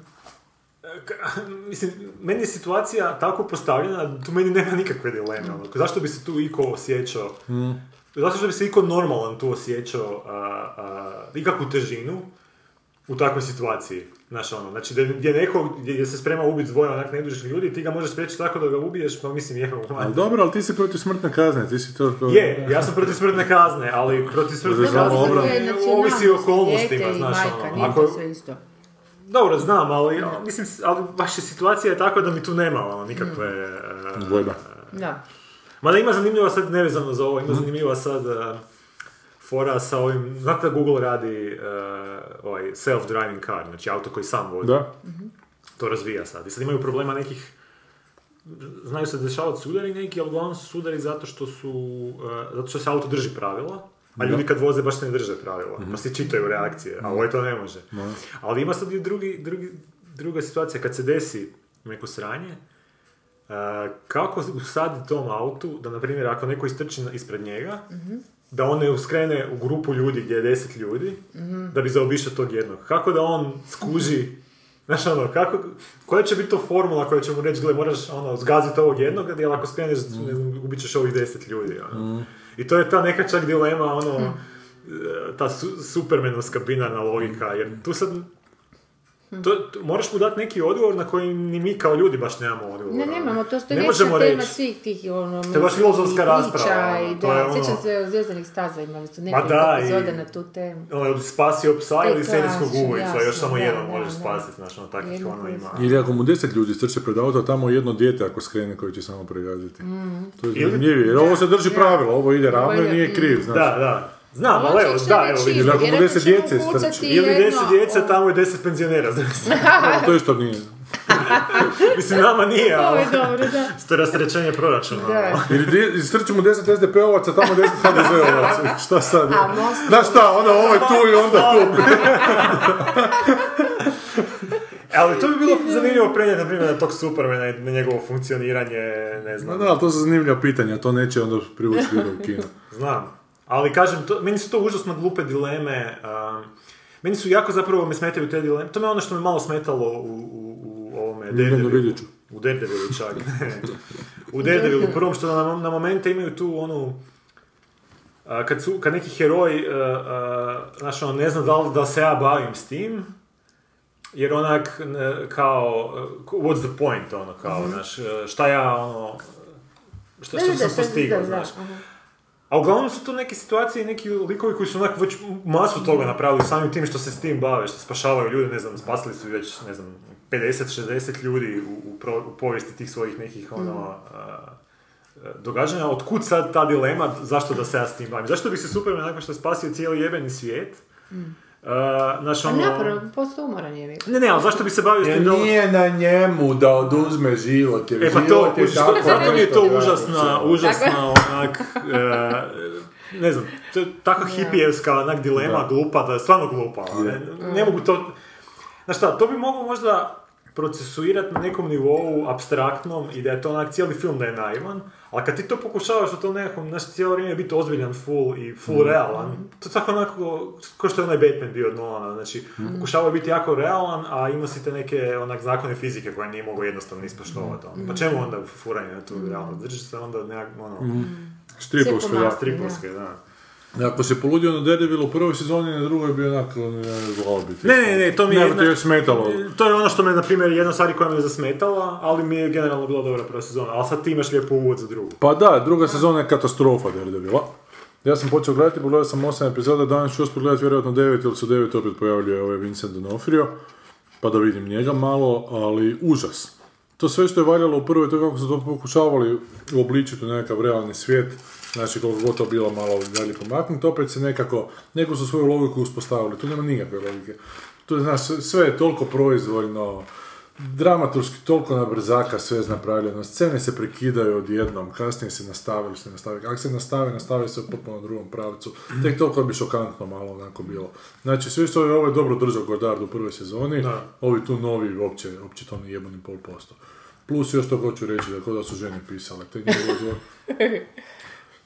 mislim, meni je situacija tako postavljena, da tu meni nema nikakve dileme. Ono. Zašto bi se tu iko osjećao, zašto što bi se iko normalan tu osjećao a, a, ikakvu težinu u takvoj situaciji. Znaš, ono, znači, gdje, neko, gdje, gdje se sprema ubiti dvoje onak nedužnih ljudi, ti ga možeš spriječiti tako da ga ubiješ, pa mislim, je Ali dobro, ali ti si protiv smrtne kazne, ti si to... kao- je, ja sam protiv smrtne kazne, ali protiv smrtne kazne ovisi o okolnostima, znaš, majka, ono. nije Ako, to sve isto. Dobro, znam, ali, ja, mislim, ali vaša situacija je takva da mi tu nema, ono, nikakve... e, Dvojba. Da. Mada ima zanimljiva sad, nevezano za ovo, ima zanimljiva sad e, fora sa ovim, znate da Google radi e, ovaj self-driving car, znači auto koji sam vozi. Da. To razvija sad. I sad imaju problema nekih znaju se dešavati sudari neki, ali uglavnom su sudari zato što su, zato što se auto drži pravila, a ljudi kad voze baš se ne drže pravila, pa si čitaju reakcije, a ovaj to ne može. Ali ima sad i drugi, drugi, druga situacija, kad se desi neko sranje, e, kako usadi tom autu, da na primjer ako neko istrči ispred njega, da on ne uskrene u grupu ljudi gdje je deset ljudi, da bi zaobišao tog jednog. Kako da on skuži, znaš ono, kako, koja će biti to formula koja će mu reći, gle, moraš ono, zgaziti ovog jednog, jer ako skreneš, ne znam, ubit ćeš ovih deset ljudi. Ono. I to je ta neka čak dilema, ono, e, ta su, supermenovska binarna logika, jer tu sad to, to- moraš mu dati neki odgovor na koji ni mi kao ljudi baš nemamo odgovor. Ne, nemamo, to što je Ne možemo tema reći. svih tih ono, To je baš filozofska rasprava, ono, I to je da, ono- sjećam se Zvijezdanih staza imali su nekoliko da, i- epizoda na tu temu. Ono, spasio psa E, ili serijskog kažem, ubojicu, a još jasno, samo da, jedan da, može da. spasiti, znaš, ono, takvih Jedno ono ima. Ili ako mu deset ljudi strče pred auto, tamo jedno dijete ako skrene koji će samo pregaziti. To je zanimljivije, jer ovo se drži Da. pravilo, ovo ide ravno i nije kriv, znaš. Da, da. Znam, ali evo, da, evo vidiš. Ili ako mu deset djece strči. Ili deset djece, tamo je deset penzionera, znaš. to isto nije. Mislim, nama nije, Ovo ali... je dobro, da. To je rasterećenje proračuna. Da. Ili di- strči mu 10 SDP-ovaca, tamo 10 HDZ-ovaca. Šta sad? A Most- Znaš šta, onda ovo je tu i onda tu. Ali to bi bilo zanimljivo prenijeti, na primjer, na tog Supermana i na njegovo funkcioniranje, ne znam. da, ali to su zanimljiva pitanja, to neće onda privući ljude u kino. Znam. Ali kažem, to, meni su to užasno glupe dileme. um, meni su jako zapravo me smetaju te dileme. To me ono što me malo smetalo u, u, u ovome. Viljuću. U Daredevilu čak. u Daredevilu prvom što na, na momente imaju tu onu a, kad, su, kad neki heroj a, a, znaš, ono, ne zna da li da se ja bavim s tim, jer onak ne, kao, uh, what's the point, ono, kao, znaš, uh, šta ja, ono, šta, da, sam postigao, znaš. aha. A uglavnom su to neke situacije i neki likovi koji su onak već masu toga napravili samim tim što se s tim bave, što spašavaju ljude, ne znam, spasili su već, ne znam, 50-60 ljudi u, u, pro- u povijesti tih svojih nekih, ono, a, a, događanja. Otkud sad ta dilema, zašto da se ja s tim bavim? Zašto bi se Superman nakon što je spasio cijeli jebeni svijet, znaš, A ono... napravo, posto umoran je. Ne, ne, ali zašto bi se bavio s tim? da- nije na njemu da oduzme život, jer E pa to, život je kužiš, tako zato mi je to užasna, da, užasna onak, e, ne znam, to je tako hipijevska onak dilema, glupa, da je stvarno glupa. Ne, ne mogu to, znaš šta, to bi moglo možda procesuirati na nekom nivou abstraktnom i da je to onak cijeli film da je naivan, ali kad ti to pokušavaš u tom nekom, znaš, cijelo vrijeme biti ozbiljan, full i full realan, to je tako onako, kao što je onaj Batman bio od Nolana, znači, pokušavao je biti jako realan, a imao si te neke onak zakone fizike koje nije mogao jednostavno ispoštovati, ono. pa čemu onda furanje na tu realnost, drži se onda nekak, ono, Stripovsko, Sve da. stripovske, da. Ako se poludio na Daredevilu u prvoj sezoni, na drugoj bi onako biti. Ne, ne, ne, to mi je... Ne, jedna- to je smetalo. To je ono što me, na primjer, jedna stvar koja me zasmetala, ali mi je generalno bila dobra prva sezona. Ali sad ti imaš lijepo uvod za drugu. Pa da, druga sezona je katastrofa Daredevila. Ja sam počeo gledati, pogledao sam 8 epizoda, danas ću uspjeti gledati vjerojatno 9 ili su 9 opet pojavljuje ovaj Vincent D'Onofrio, pa da vidim njega malo, ali užas. To sve što je valjalo u prvoj, to je kako su to pokušavali uobličiti u nekakav realni svijet, znači koliko god to bilo malo dalje pomaknuti, opet se nekako, neku su svoju logiku uspostavili, tu nema nikakve logike. Tu je, znaš, sve je toliko proizvoljno, dramaturški toliko na brzaka sve je napravljeno, scene se prekidaju odjednom, kasnije se nastavili, se nastavili. Ako se nastave, nastavi se u potpuno drugom pravcu. Tek toliko bi šokantno malo onako bilo. Znači, sve što je ovo je dobro držao Godard u prvoj sezoni, Da. ovi tu novi uopće, uopće to ne jebani ni pol posto. Plus još to hoću reći da kao da su žene pisale. Te njegove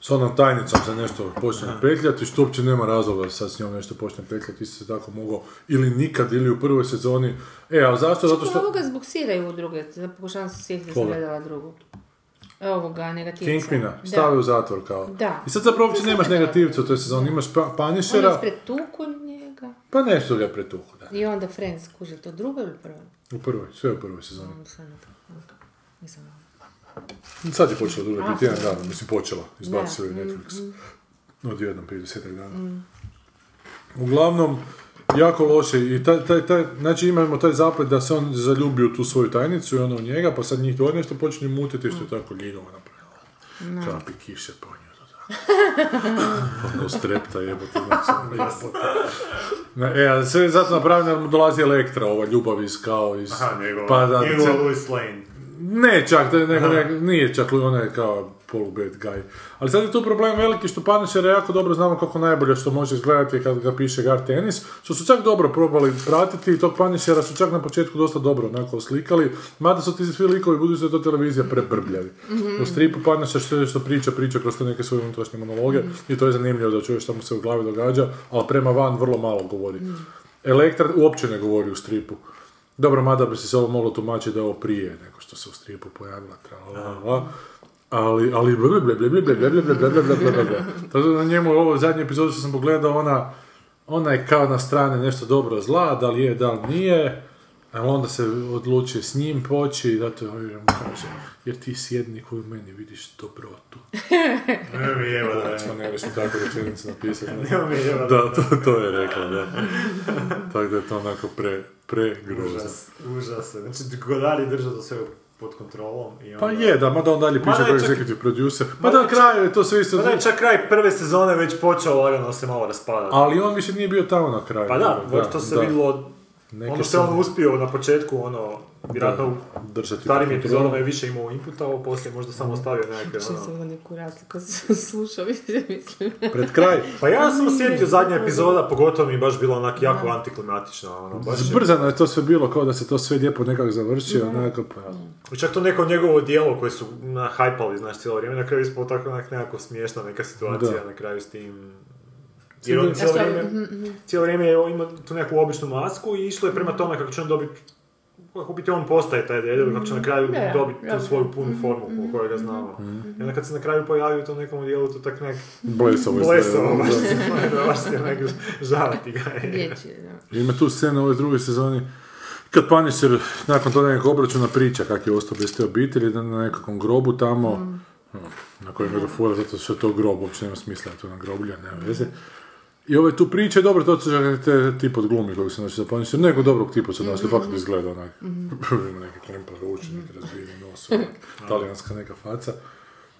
s onom tajnicom se nešto počne petljati, što uopće nema razloga da sad s njom nešto počne petljati, isto se tako mogao ili nikad, ili u prvoj sezoni. E, a zašto? Zato Što ovoga zbuksiraju u druge, da pokušavam se sjetiti da sam gledala drugu. Ovoga, negativca. Kingpina, stave u zatvor kao. Da. I sad zapravo uopće nemaš negativca u toj sezoni, imaš pa, On je ispretuku njega. pa nešto ga pretuhu, da. I onda Friends, kuže, to drugo ili prvo? U prvoj, sve u prvoj sezoni. To. Nisam. Sad je počela druga, prije A, tjedan sad. dana, mislim počela, izbacili Da, je mm, Netflix. Odjednom, prije desetak dana. Uglavnom, jako loše i taj, taj, taj, znači imamo taj zaplet da se on zaljubi u tu svoju tajnicu i ona u njega, pa sad njih dvoje nešto počinje mutiti što je tako ljigavo napravila. Kapi kiše po nju. Ono strepta jebote, znači, jebote. Na- E, a sve je zato napravljeno dolazi Elektra, ova ljubav iz kao iz... Aha, njegova, pa da, njegova Lane. Ne čak, to je nego, nego- nije čak ona je kao polu bad guy. Ali sad je tu problem veliki što Punishera jako dobro znamo kako najbolje što može izgledati kad ga piše Gar Tennis, što su čak dobro probali pratiti i tog Punishera su čak na početku dosta dobro onako oslikali, mada su ti svi likovi, budući da je to televizija, prebrbljavi. U stripu Punisher što, što priča, priča kroz te neke svoje unutrašnje monologe i to je zanimljivo da čuješ šta mu se u glavi događa, ali prema van vrlo malo govori. Elektra uopće ne govori u stripu. Dobro, mada bi se ovo moglo tumačiti da je ovo prije nego što se u stripu pojavila tralala. Ali, ali, Tako na njemu ovo zadnje epizode što sam pogledao, ona, ona je kao na strane nešto dobro zla, da li je, da li nije. A onda se odluči s njim poći, zato je mu kaže, jer ti sjedni koji u meni vidiš dobrotu. ne mi jeva da je. Ne smo tako rečenicu napisati. Ne? Da, to, to je rekla, da. Tako da je to onako pre, pre grozno. Užas, užas. Znači, godari drža to sve pod kontrolom. I Pa onda- je, da, mada on dalje piše kao čak- executive producer. Pa Ma da, na kraju je to sve isto... Pa da, čak kraj prve sezone već počeo lagano se malo raspadati. Ali on više nije bio tamo na kraju. Pa da, to se da. vidjelo, Neke ono što je se- on uspio na početku, ono, vjerojatno u držati starim epizodama je više imao inputa, ovo poslije možda samo ostavio nekakve, Čim ono... sam neku razliku slušao, mislim. Pred kraj. Pa ja sam osjetio zadnja epizoda, pogotovo mi je baš bila onak jako antiklimatična, ono, baš Zbrzano je to sve bilo, kao da se to sve lijepo nekako završio, onako, pa... I Čak to neko njegovo dijelo koje su na hajpali, znaš, cijelo vrijeme, na kraju ispalo tako onak nekako smiješna neka situacija Da. na kraju s tim... Jer on cijelo Ja sam- vrijeme, cijelo vrijeme je ima tu neku običnu masku i išlo je prema tome kako će on dobiti kako biti on postaje taj dede, kako će na kraju Da, dobiti da. tu svoju punu formu po kojoj ga znamo. I onda kad se na kraju pojavi u tom nekom dijelu, to tak nek... Blesovo Blesovo, baš da. da, baš ti onak žaliti ga da. Ima tu scena u ovoj drugoj sezoni kad Punisher nakon toga nekog obračuna priča kak je ostao bez te obitelji na na nekakvom grobu tamo Mm. na kojem je fura zato što je to grob, uopće nema smisla, to na groblje, nema veze. I ovaj tu priča, dobro, to su te tip od glumi kojeg se nosi za Punisher, nekog dobrog tipa su Mhm. nosili, fakat izgleda onak, ima neki klimpa ruči, neki razbijeni nos, onak, talijanska neka faca.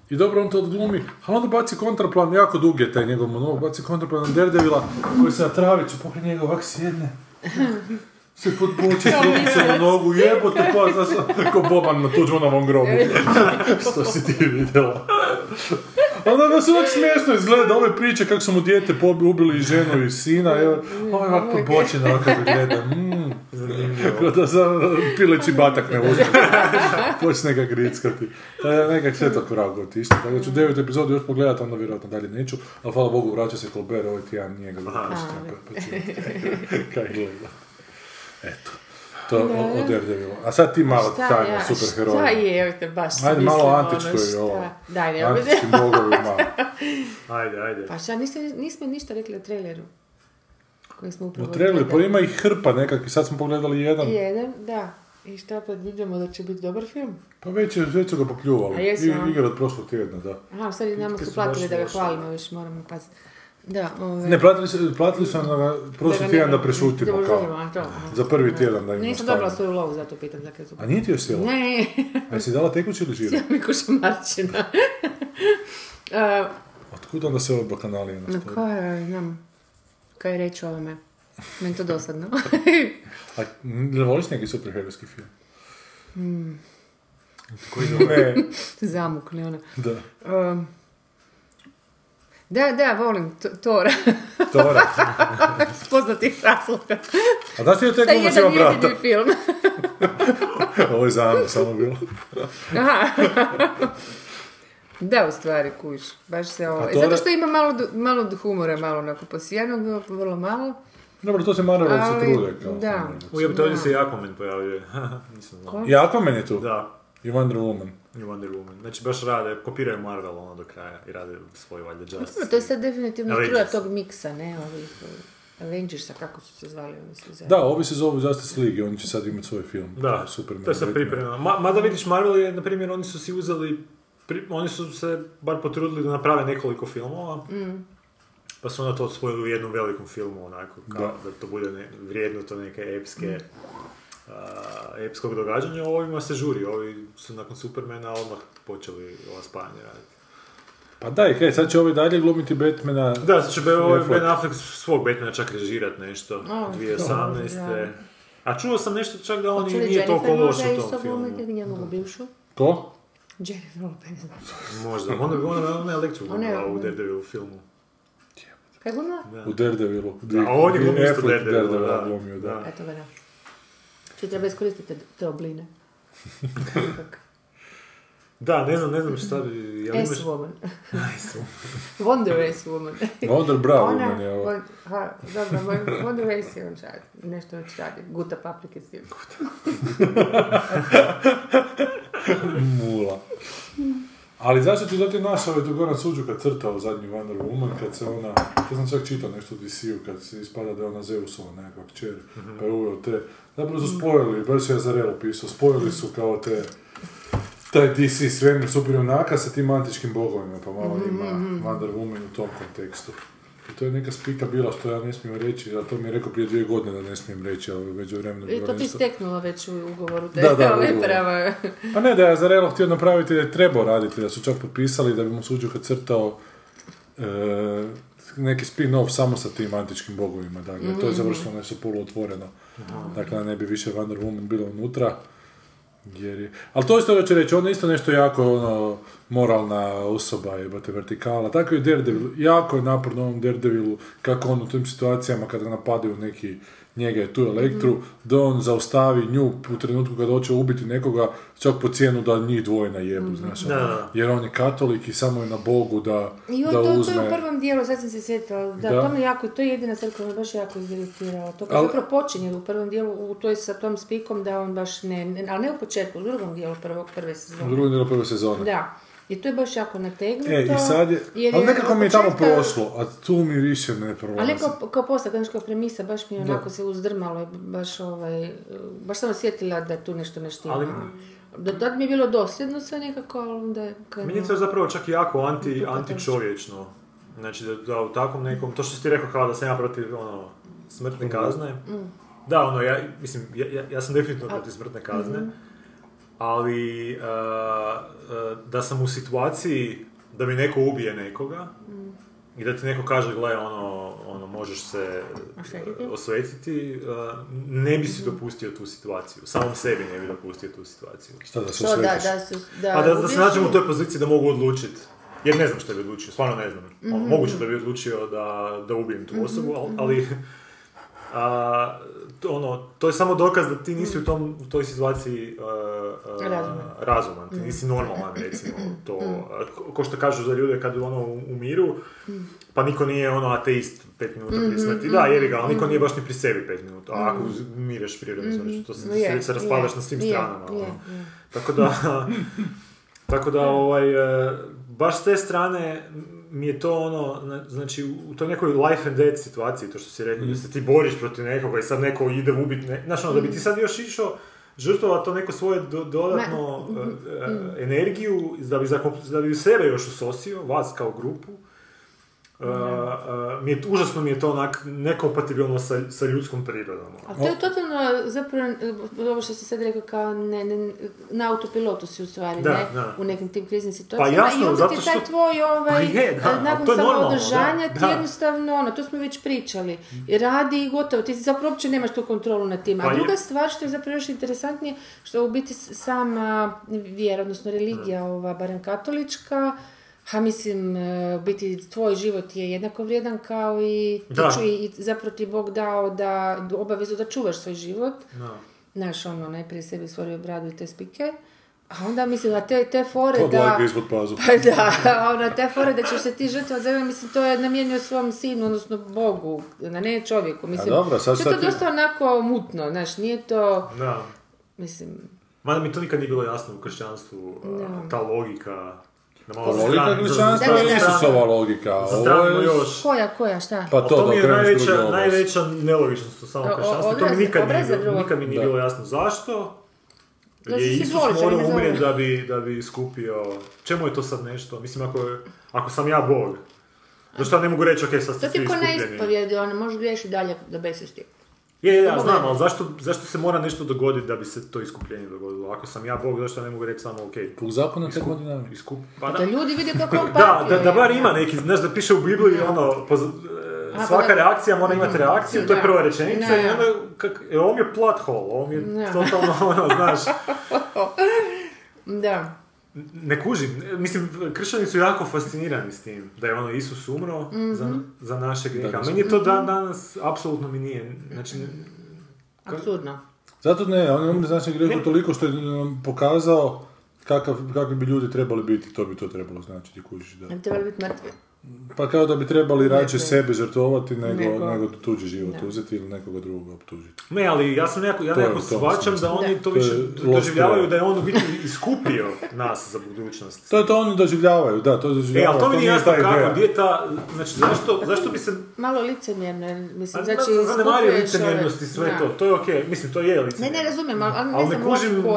I dobro, on to odglumi, ali onda baci kontraplan, jako dug je taj njegov monolog, baci kontraplan na Daredevila, koji se na traviću pokraj njega ovak sjedne. Se pod poče, se na nogu, jebote, pa, znaš, ko Boban na tuđmanovom grobu. Što si ti vidjela. Onda da se ovak smiješno izgleda, ove priče kako su mu dijete pobi- ubili i ženu i sina, evo, ovaj ovak podbočen, ovak kako gleda, mm, kao da za pileći batak ne uzme. Počne ga grickati. Da je nekak sve to vrago otišlo. Tako da ću devet epizodu još pogledat, onda vjerojatno dalje neću. Ali hvala Bogu, vraća se Colbert ovaj tjedan, nije ga pa, kaj gleda. Eto. To o, o Daredevilu. A sad ti malo Šta tajno ja, superheroja. Šta je, evo te, baš Ajde, malo mislim, antičko ono, i ovo. Daj, ne, Antički bogovi malo. Ajde, ajde. Pa šta, nismo ništa rekli o traileru? Koji smo upravo U traileru, pa ima ih hrpa nekakvi, sad smo pogledali jedan. Jedan, da. I šta predviđamo da će biti dobar film? Pa već, je, već su ga popljuvali. A jesu, I, igra od prošlog tjedna, da. Aha, sad i nama su platili da ga hvalimo, još moramo paziti. Da, ove... Ne, platili su, platili su nam na prošli tjedan da prešutimo da kao. želimo, to. Za prvi tjedan da im Nisam dobila svoju lovu, zato pitam za su... A nije ti još sjela? Ne, A jesi dala tekući ili žiru? mi košamarčina. uh, Otkud onda se ove bakanalije no nastavili? kaj, znam, kaj reći o ovome. Meni to dosadno. A ne voliš neki superherojski film? Koji Ne, Zamukli ona. da. Um, da, da, volim to- Tora. Tora. S poznatih razloga. A da ti je te To je glumac jedan ima brata? jedini film. Ovo je za Anu samo bilo. Aha. Da, u stvari, kuš. Baš se ovo... A Tora- Zato što ima malo, du- malo do humora, malo onako posijanog, vrlo malo. Dobro, to se Marvelovci Ali, trude. Kao da. Ujebate, ovdje se i Aquaman pojavljuje. Nisam znao. I Aquaman je tu. Da, I Wonder Woman. I Wonder Woman. Znači baš rade, kopiraju Marvel ono do kraja i rade svoj valjda Justice. To je sad definitivno struja tog miksa, ne, ovih eh, Avengersa, kako su se zvali oni svi zajedno. Da, ovi se zovu Justice League i oni će sad imati svoj film. Da, Superman. to je sad priprema. Ma, mada vidiš, Marvel je, na primjer, oni su si uzeli, pri- oni su se bar potrudili da naprave nekoliko filmova, Mm. pa su onda to spojili u jednom velikom filmu, onako, kao Da. da, to bude ne, vrijedno to neke epske, Mm. A, epskog događanja, ovima se žuri, ovi su nakon Supermana odmah počeli ova spajanja raditi. Pa daj, kaj, sad će ovi dalje glumiti Batmana. Da, sad će ovaj. Ben Affleck svog Batmana čak režirat nešto, A, 2018. da. A čuo sam nešto čak da on Hoće i li nije toliko Jennifer loš možda u tom filmu. glumiti njegovu bivšu? Ko? Jennifer Lopez. Možda, ona, ona, ona je Elektru Ona je- glumila u Daredevil filmu. Kaj glumila? U Daredevilu. Da, a on je glumio isto Daredevila da. glumio, da. Da. Eto ga da. Či treba iskoristiti te, obline. Da, ne znam, ne znam šta bi... Jel imaš... S-woman. Wonder S-woman. Wonder Bra Ona, Woman je ovo. Ha, dobro, moj- Wonder S je on čak. Nešto već radi. Guta paprike s tim. Mula. Ali zašto ti doti naš ovaj tu Goran Suđuka crtao zadnji Wonder Woman kad se ona, to sam čak čitao nešto u DC-u kad se ispada da je ona Zeusova nekakva kćer, pa je uveo te, zapravo su spojili, baš je Azarelo pisao, spojili su kao te, taj DC svemir superjunaka sa tim antičkim bogovima, pa malo ima Wonder Woman u tom kontekstu. I to je neka spika bila što ja ne smijem reći, a to mi je rekao prije dvije godine da ne smijem reći, ali među vremenu I to ti steknula već u ugovoru. Da, Da, da, prava. Pa ne, da je Azarelo htio napraviti, da je trebao raditi, da su čak potpisali da bi mu Suđuka crtao e, neki spin-off samo sa tim antičkim bogovima. Dakle, to je završilo nešto poluotvoreno. Dakle, ne bi više Wonder Woman bilo unutra. Jer je... Ali to isto hoću reći, on je isto nešto jako ono, moralna osoba, jebate, vertikala. Tako je Daredevil, jako je naporno ovom Daredevilu, kako on u tim situacijama kada napadaju neki njega je tu elektru, da on zaustavi nju u trenutku kada hoće ubiti nekoga, čak po cijenu da njih dvoje najebu, znaš. ono. Da, da. Jer on je katolik i samo je na Bogu da, I on da to, to je uzme... u prvom dijelu, sad sam se sjetila, da, Da. to jako, to je jedina stvar koja me baš jako iziritirala. To kad Al- zapravo počinje u prvom dijelu, u toj sa tom spikom da on baš ne, ali ne u početku, u drugom dijelu prvog, prve U sezone. drugom dijelu prve sezone. Da. I to je baš jako nategnuto. E, i sad je, jer ali nekako mi je tamo prošlo, a tu mi više ne prolazi. Ali kao, kao posta, kao kao premisa, baš mi je onako se uzdrmalo, baš ovaj, baš sam osjetila da tu nešto ne štima. Ali- Da, da mi je bilo dosljedno sve nekako, ali onda je. Meni je to zapravo čak i jako anti, antičovječno. Znači da, da u takvom nekom, to što si ti rekao kao da sam ja protiv ono, smrtne kazne. Da, ono, ja, mislim, ja, ja, ja sam definitivno protiv smrtne kazne. Ali uh, uh, da sam u situaciji da mi neko ubije nekoga i da ti neko kaže, gle, ono, ono možeš se Osvetiti. uh, osvetiti, uh, ne bi si dopustio tu situaciju. Samom sebi ne bi dopustio tu situaciju. Šta da se To da, osvetiš? da, su, da, A da, da se nađem u toj poziciji da mogu odlučiti. Jer ne znam što bi odlučio, stvarno ne znam. Mhm. Moguće da bi odlučio da, da ubijem tu osobu, al- ali... A, ono, to je samo dokaz da ti nisi u, tom, u toj situaciji uh, uh, Razuman. razuman, ti nisi normalan recimo to, a, ko- što kažu za ljude kad ono u, u miru, pa niko nije ono ateist pet minuta prije smrti, da jebi ga, ali niko nije baš ni pri sebi pet minuta, a ako uz- mireš prirodno, znači to se, Je, se raspadaš je, na svim je, stranama. ono. Tako da, tako da, ovaj, e, baš s te strane mi je to ono, na- znači u toj nekoj life and death situaciji, to što si rekao, da se ti boriš protiv nekoga i sad neko ide ubiti, ne, znaš ono, da bi ti sad još išao žrtvovati to neko svoje do- dodatno e, e, energiju, da bi, zakom- da bi sebe još usosio, vas kao grupu, e, e, mi je, užasno mi je to onak nekompatibilno sa, sa ljudskom prirodom. ono. Ali to je totalno, zapravo, ovo što si sad rekao, kao ne, ne, na autopilotu si u stvari, Da, ne, da. u nekim tim kriznim situacijama. jasno, I onda ti što- taj tvoj, ovaj, Pa je, da, nakon to je normalno, samoodržanja, da, ti jednostavno, ono, to smo već pričali, radi i gotovo, ti zapravo uopće nemaš tu kontrolu nad tim. A Pa je. druga stvar što je zapravo još interesantnije, što u biti sama vjera, odnosno religija, ova, barem katolička, Ha, mislim, e, biti tvoj život je jednako vrijedan kao i, Da. ču- i zapravo ti Bog dao da obavezu da čuvaš svoj život. Da. Znaš, ono, najprije sebi stvorio bradu i te spike. A onda mislim da te, te fore da... ispod pazu. Pa da, ono, te fore da ćeš se ti za njega, mislim, to je namijenio svom sinu, odnosno Bogu, a ne čovjeku. Mislim, dobro, sad sad to ti- dosta onako mutno, znaš, nije to, Da. mislim, Mada mi to nikad nije bilo jasno u kršćanstvu, a, ta logika. Da Logika Da, je da, da. Isusova logika. Ovo je... još. koja, koja, šta? Pa to, to da mi je najveća, najveća nelogičnost u samom kršćanstvu. To mi nikad nije, nikad mi nije Da. bilo jasno zašto. Da je Isus morao ne umrijeti da bi, da bi skupio... Čemu je to sad nešto? Mislim, ako, ako sam ja Bog, zašto ja ne mogu reći, ok, sad To ste ti svi ko na iskupljeni. ispovjedi, ono, možeš griješiti dalje do besvijesti. Je, je, ja znam, ali zašto, zašto se mora nešto dogoditi da bi se to iskupljenje dogodilo? Ako sam ja Bog, zašto ja ne mogu reći samo, ok, U zakonu te godinama. iskup... Pa Da da, ljudi vide kako on da, da, da bar ima neki, znaš da piše u Bibliji ono, poz- A, svaka pa da- reakcija mora imati reakciju, to je prva rečenica i da. onda, kak, e, on je plot hole, on je totalno, ono, znaš, Da. Ne kužim, mislim, kršćani su jako fascinirani s tim, da je ono Isus umro za, Mhm. za naše grijehe, a Da, meni je to dan danas, apsolutno mi nije, znači, Apsurdno. Zato ne, on je znači grehu toliko što je nam pokazao kakav, kakvi bi ljudi trebali biti, to bi to trebalo značiti, kužiš da. Ne bi trebali biti mrtvi. Pa kao da bi trebali rađe Ne, ne. sebe žrtvovati nego, Nego- nego tuđi život Da. uzeti ili nekoga drugoga optužiti. Ne, ali ja sam nekako, ja To nekako shvaćam da oni to To više je doživljavaju da je on u biti iskupio nas za budućnost. To je to oni doživljavaju, da, to E, doživljavaju. ali to mi nije jasno kako, ideja. gdje je ta, znači zašto, zašto bi se Malo licemjerno, je, mislim, znači zanemario skupljuješ licemjernost i ove- sve da. to, to je okej, mislim, to je Ne, licemjerno. ne razumijem, ali, ne Ali znam ne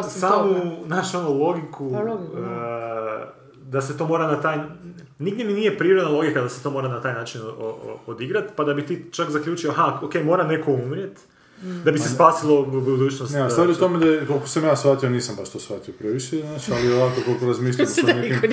samu, toga. naš ono, logiku, Pa logiku, e, da se to mora na taj... Nigdje mi nije prirodna logika da se to mora na taj način o- o- odigrat, pa da bi ti čak zaključio, aha, ok, mora neko umrijet, da bi se spasilo bu- budućnost. Ne, a stvar je u tome da, koliko sam ja shvatio, nisam baš to shvatio previše, znaš, ali ovako koliko razmišljam da nekim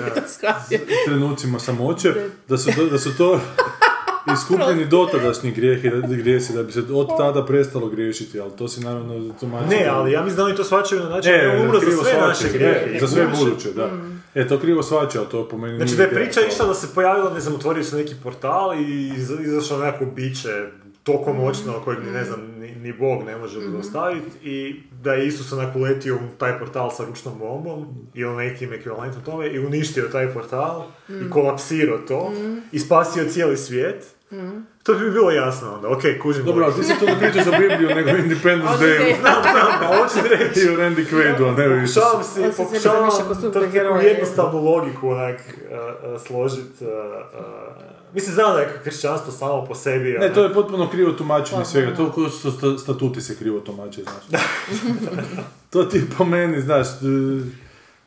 trenucima samoće, da su, to- da su to iskupljeni dotadašnji grijehi, da, grijesi, da bi se od tada prestalo griješiti, ali to si naravno tumačio. Ne, ali ja mislim da oni to shvaćaju na način da je E, umro za sve naše grijehe. e, Za sve buduće, da. E, to krivo ali to po meni Znači da je priča išla da se pojavilo, ne znam, otvorio se neki portal i iz- izašlo nekako biće toliko moćno kojeg ni, ne znam, ni, ni Bog ne može zaustaviti i da je Isus onak uletio u taj portal sa ručnom bombom ili nekim ekvivalentom tome i uništio taj portal i kolapsirao to i spasio cijeli svijet. To bi bilo jasno onda, ok, kužim. Dobro, ali ti se to ne pričaš za Bibliju, nego Independence Day je- Znam, znam, pa hoću reći. i o Randy Quaidu, a ne Isusu. Pokušavam se pokušavam tako jednostavnu logiku onak uh, uh, složit. uh, uh, mislim, znam da je kršćanstvo samo po sebi. Ne, to je potpuno krivo tumačenje svega, to ko su sta- statuti se krivo tumače, znaš. to ti po meni, znaš,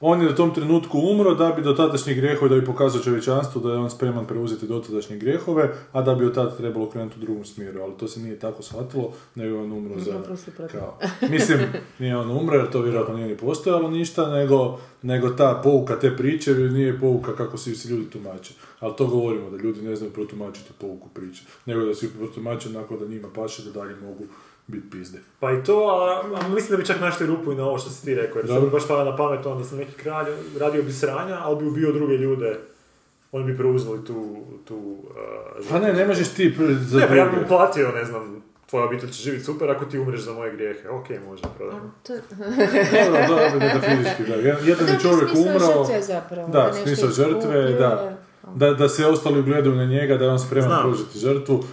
on je u tom trenutku umro da bi do tadašnjih grijehova, da bi pokazao čovječanstvu da je on spreman preuzeti dotadašnje grijehove, a da bi od tada trebalo krenuti u drugom smjeru, ali to se nije tako shvatilo, nego je on umro za... Kao, mislim, nije on umro jer to vjerojatno nije ni postojalo ništa, nego, nego ta pouka te priče nije pouka kako si si ljudi tumače. Ali to govorimo, da ljudi ne znaju protumačiti pouku priče, nego da si protumače onako da njima paše da dalje mogu biti pizde. Pa i to, a, a mislim da bi čak našli rupu i na ovo što si ti rekao, jer Dobro. baš pada na pamet onda sam neki kralj, radio bi sranja, ali bi ubio druge ljude. Oni bi preuzeli tu... tu uh, Pa ne, ne možeš ti pre- za Ne, pa ja mu platio, ne znam, tvoja obitelj će živjeti super ako ti umreš za moje grijehe. Ok, može, prodam. To, Dobro, da. Jedan jedan je čovjek smisao umro... žrtve zapravo. Da, smisao žrtve, da. Da, da se ostali gledaju na njega, da je on spreman Znam. pružiti žrtvu.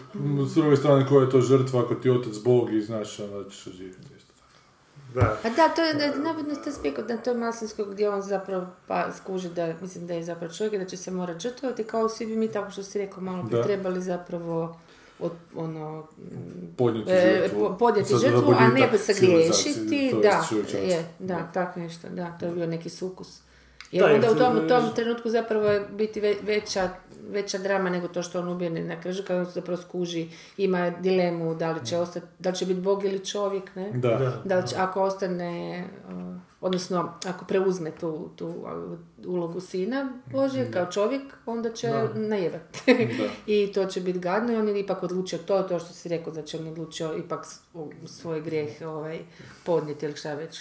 S druge strane, koja je to žrtva ako ti otac Bog i znaš onda da ćeš živjeti. Da. A da, to je na- navodno ste spekao na tom Malinskog gdje on zapravo pa skuži da, mislim da je zapravo čovjek i da će se morati žrtvovati, kao svi bi mi, tako što si rekao, malo bi Da. trebali zapravo od, ono, Podnijeti e, žrtvu. po- podnijeti žrtvu, a ne sagriješiti, civilizacije, to da, je, da, tako nešto, da, to je bio neki sukus. Jer Da, onda u tom, tom trenutku zapravo je biti ve- veća, veća drama nego to što on ubije na kraju, kad on se zapravo skuži, ima dilemu da li će ostati, da li će biti Bog ili čovjek, ne? Da. Da. Da li će, ako ostane, odnosno ako preuzme tu, tu ulogu sina Božje kao čovjek, onda će najebati. I to će biti gadno i on je ipak odlučio to, to što si rekao, da će on je odlučio ipak svoj grijeh ovaj, podnijeti ili šta već.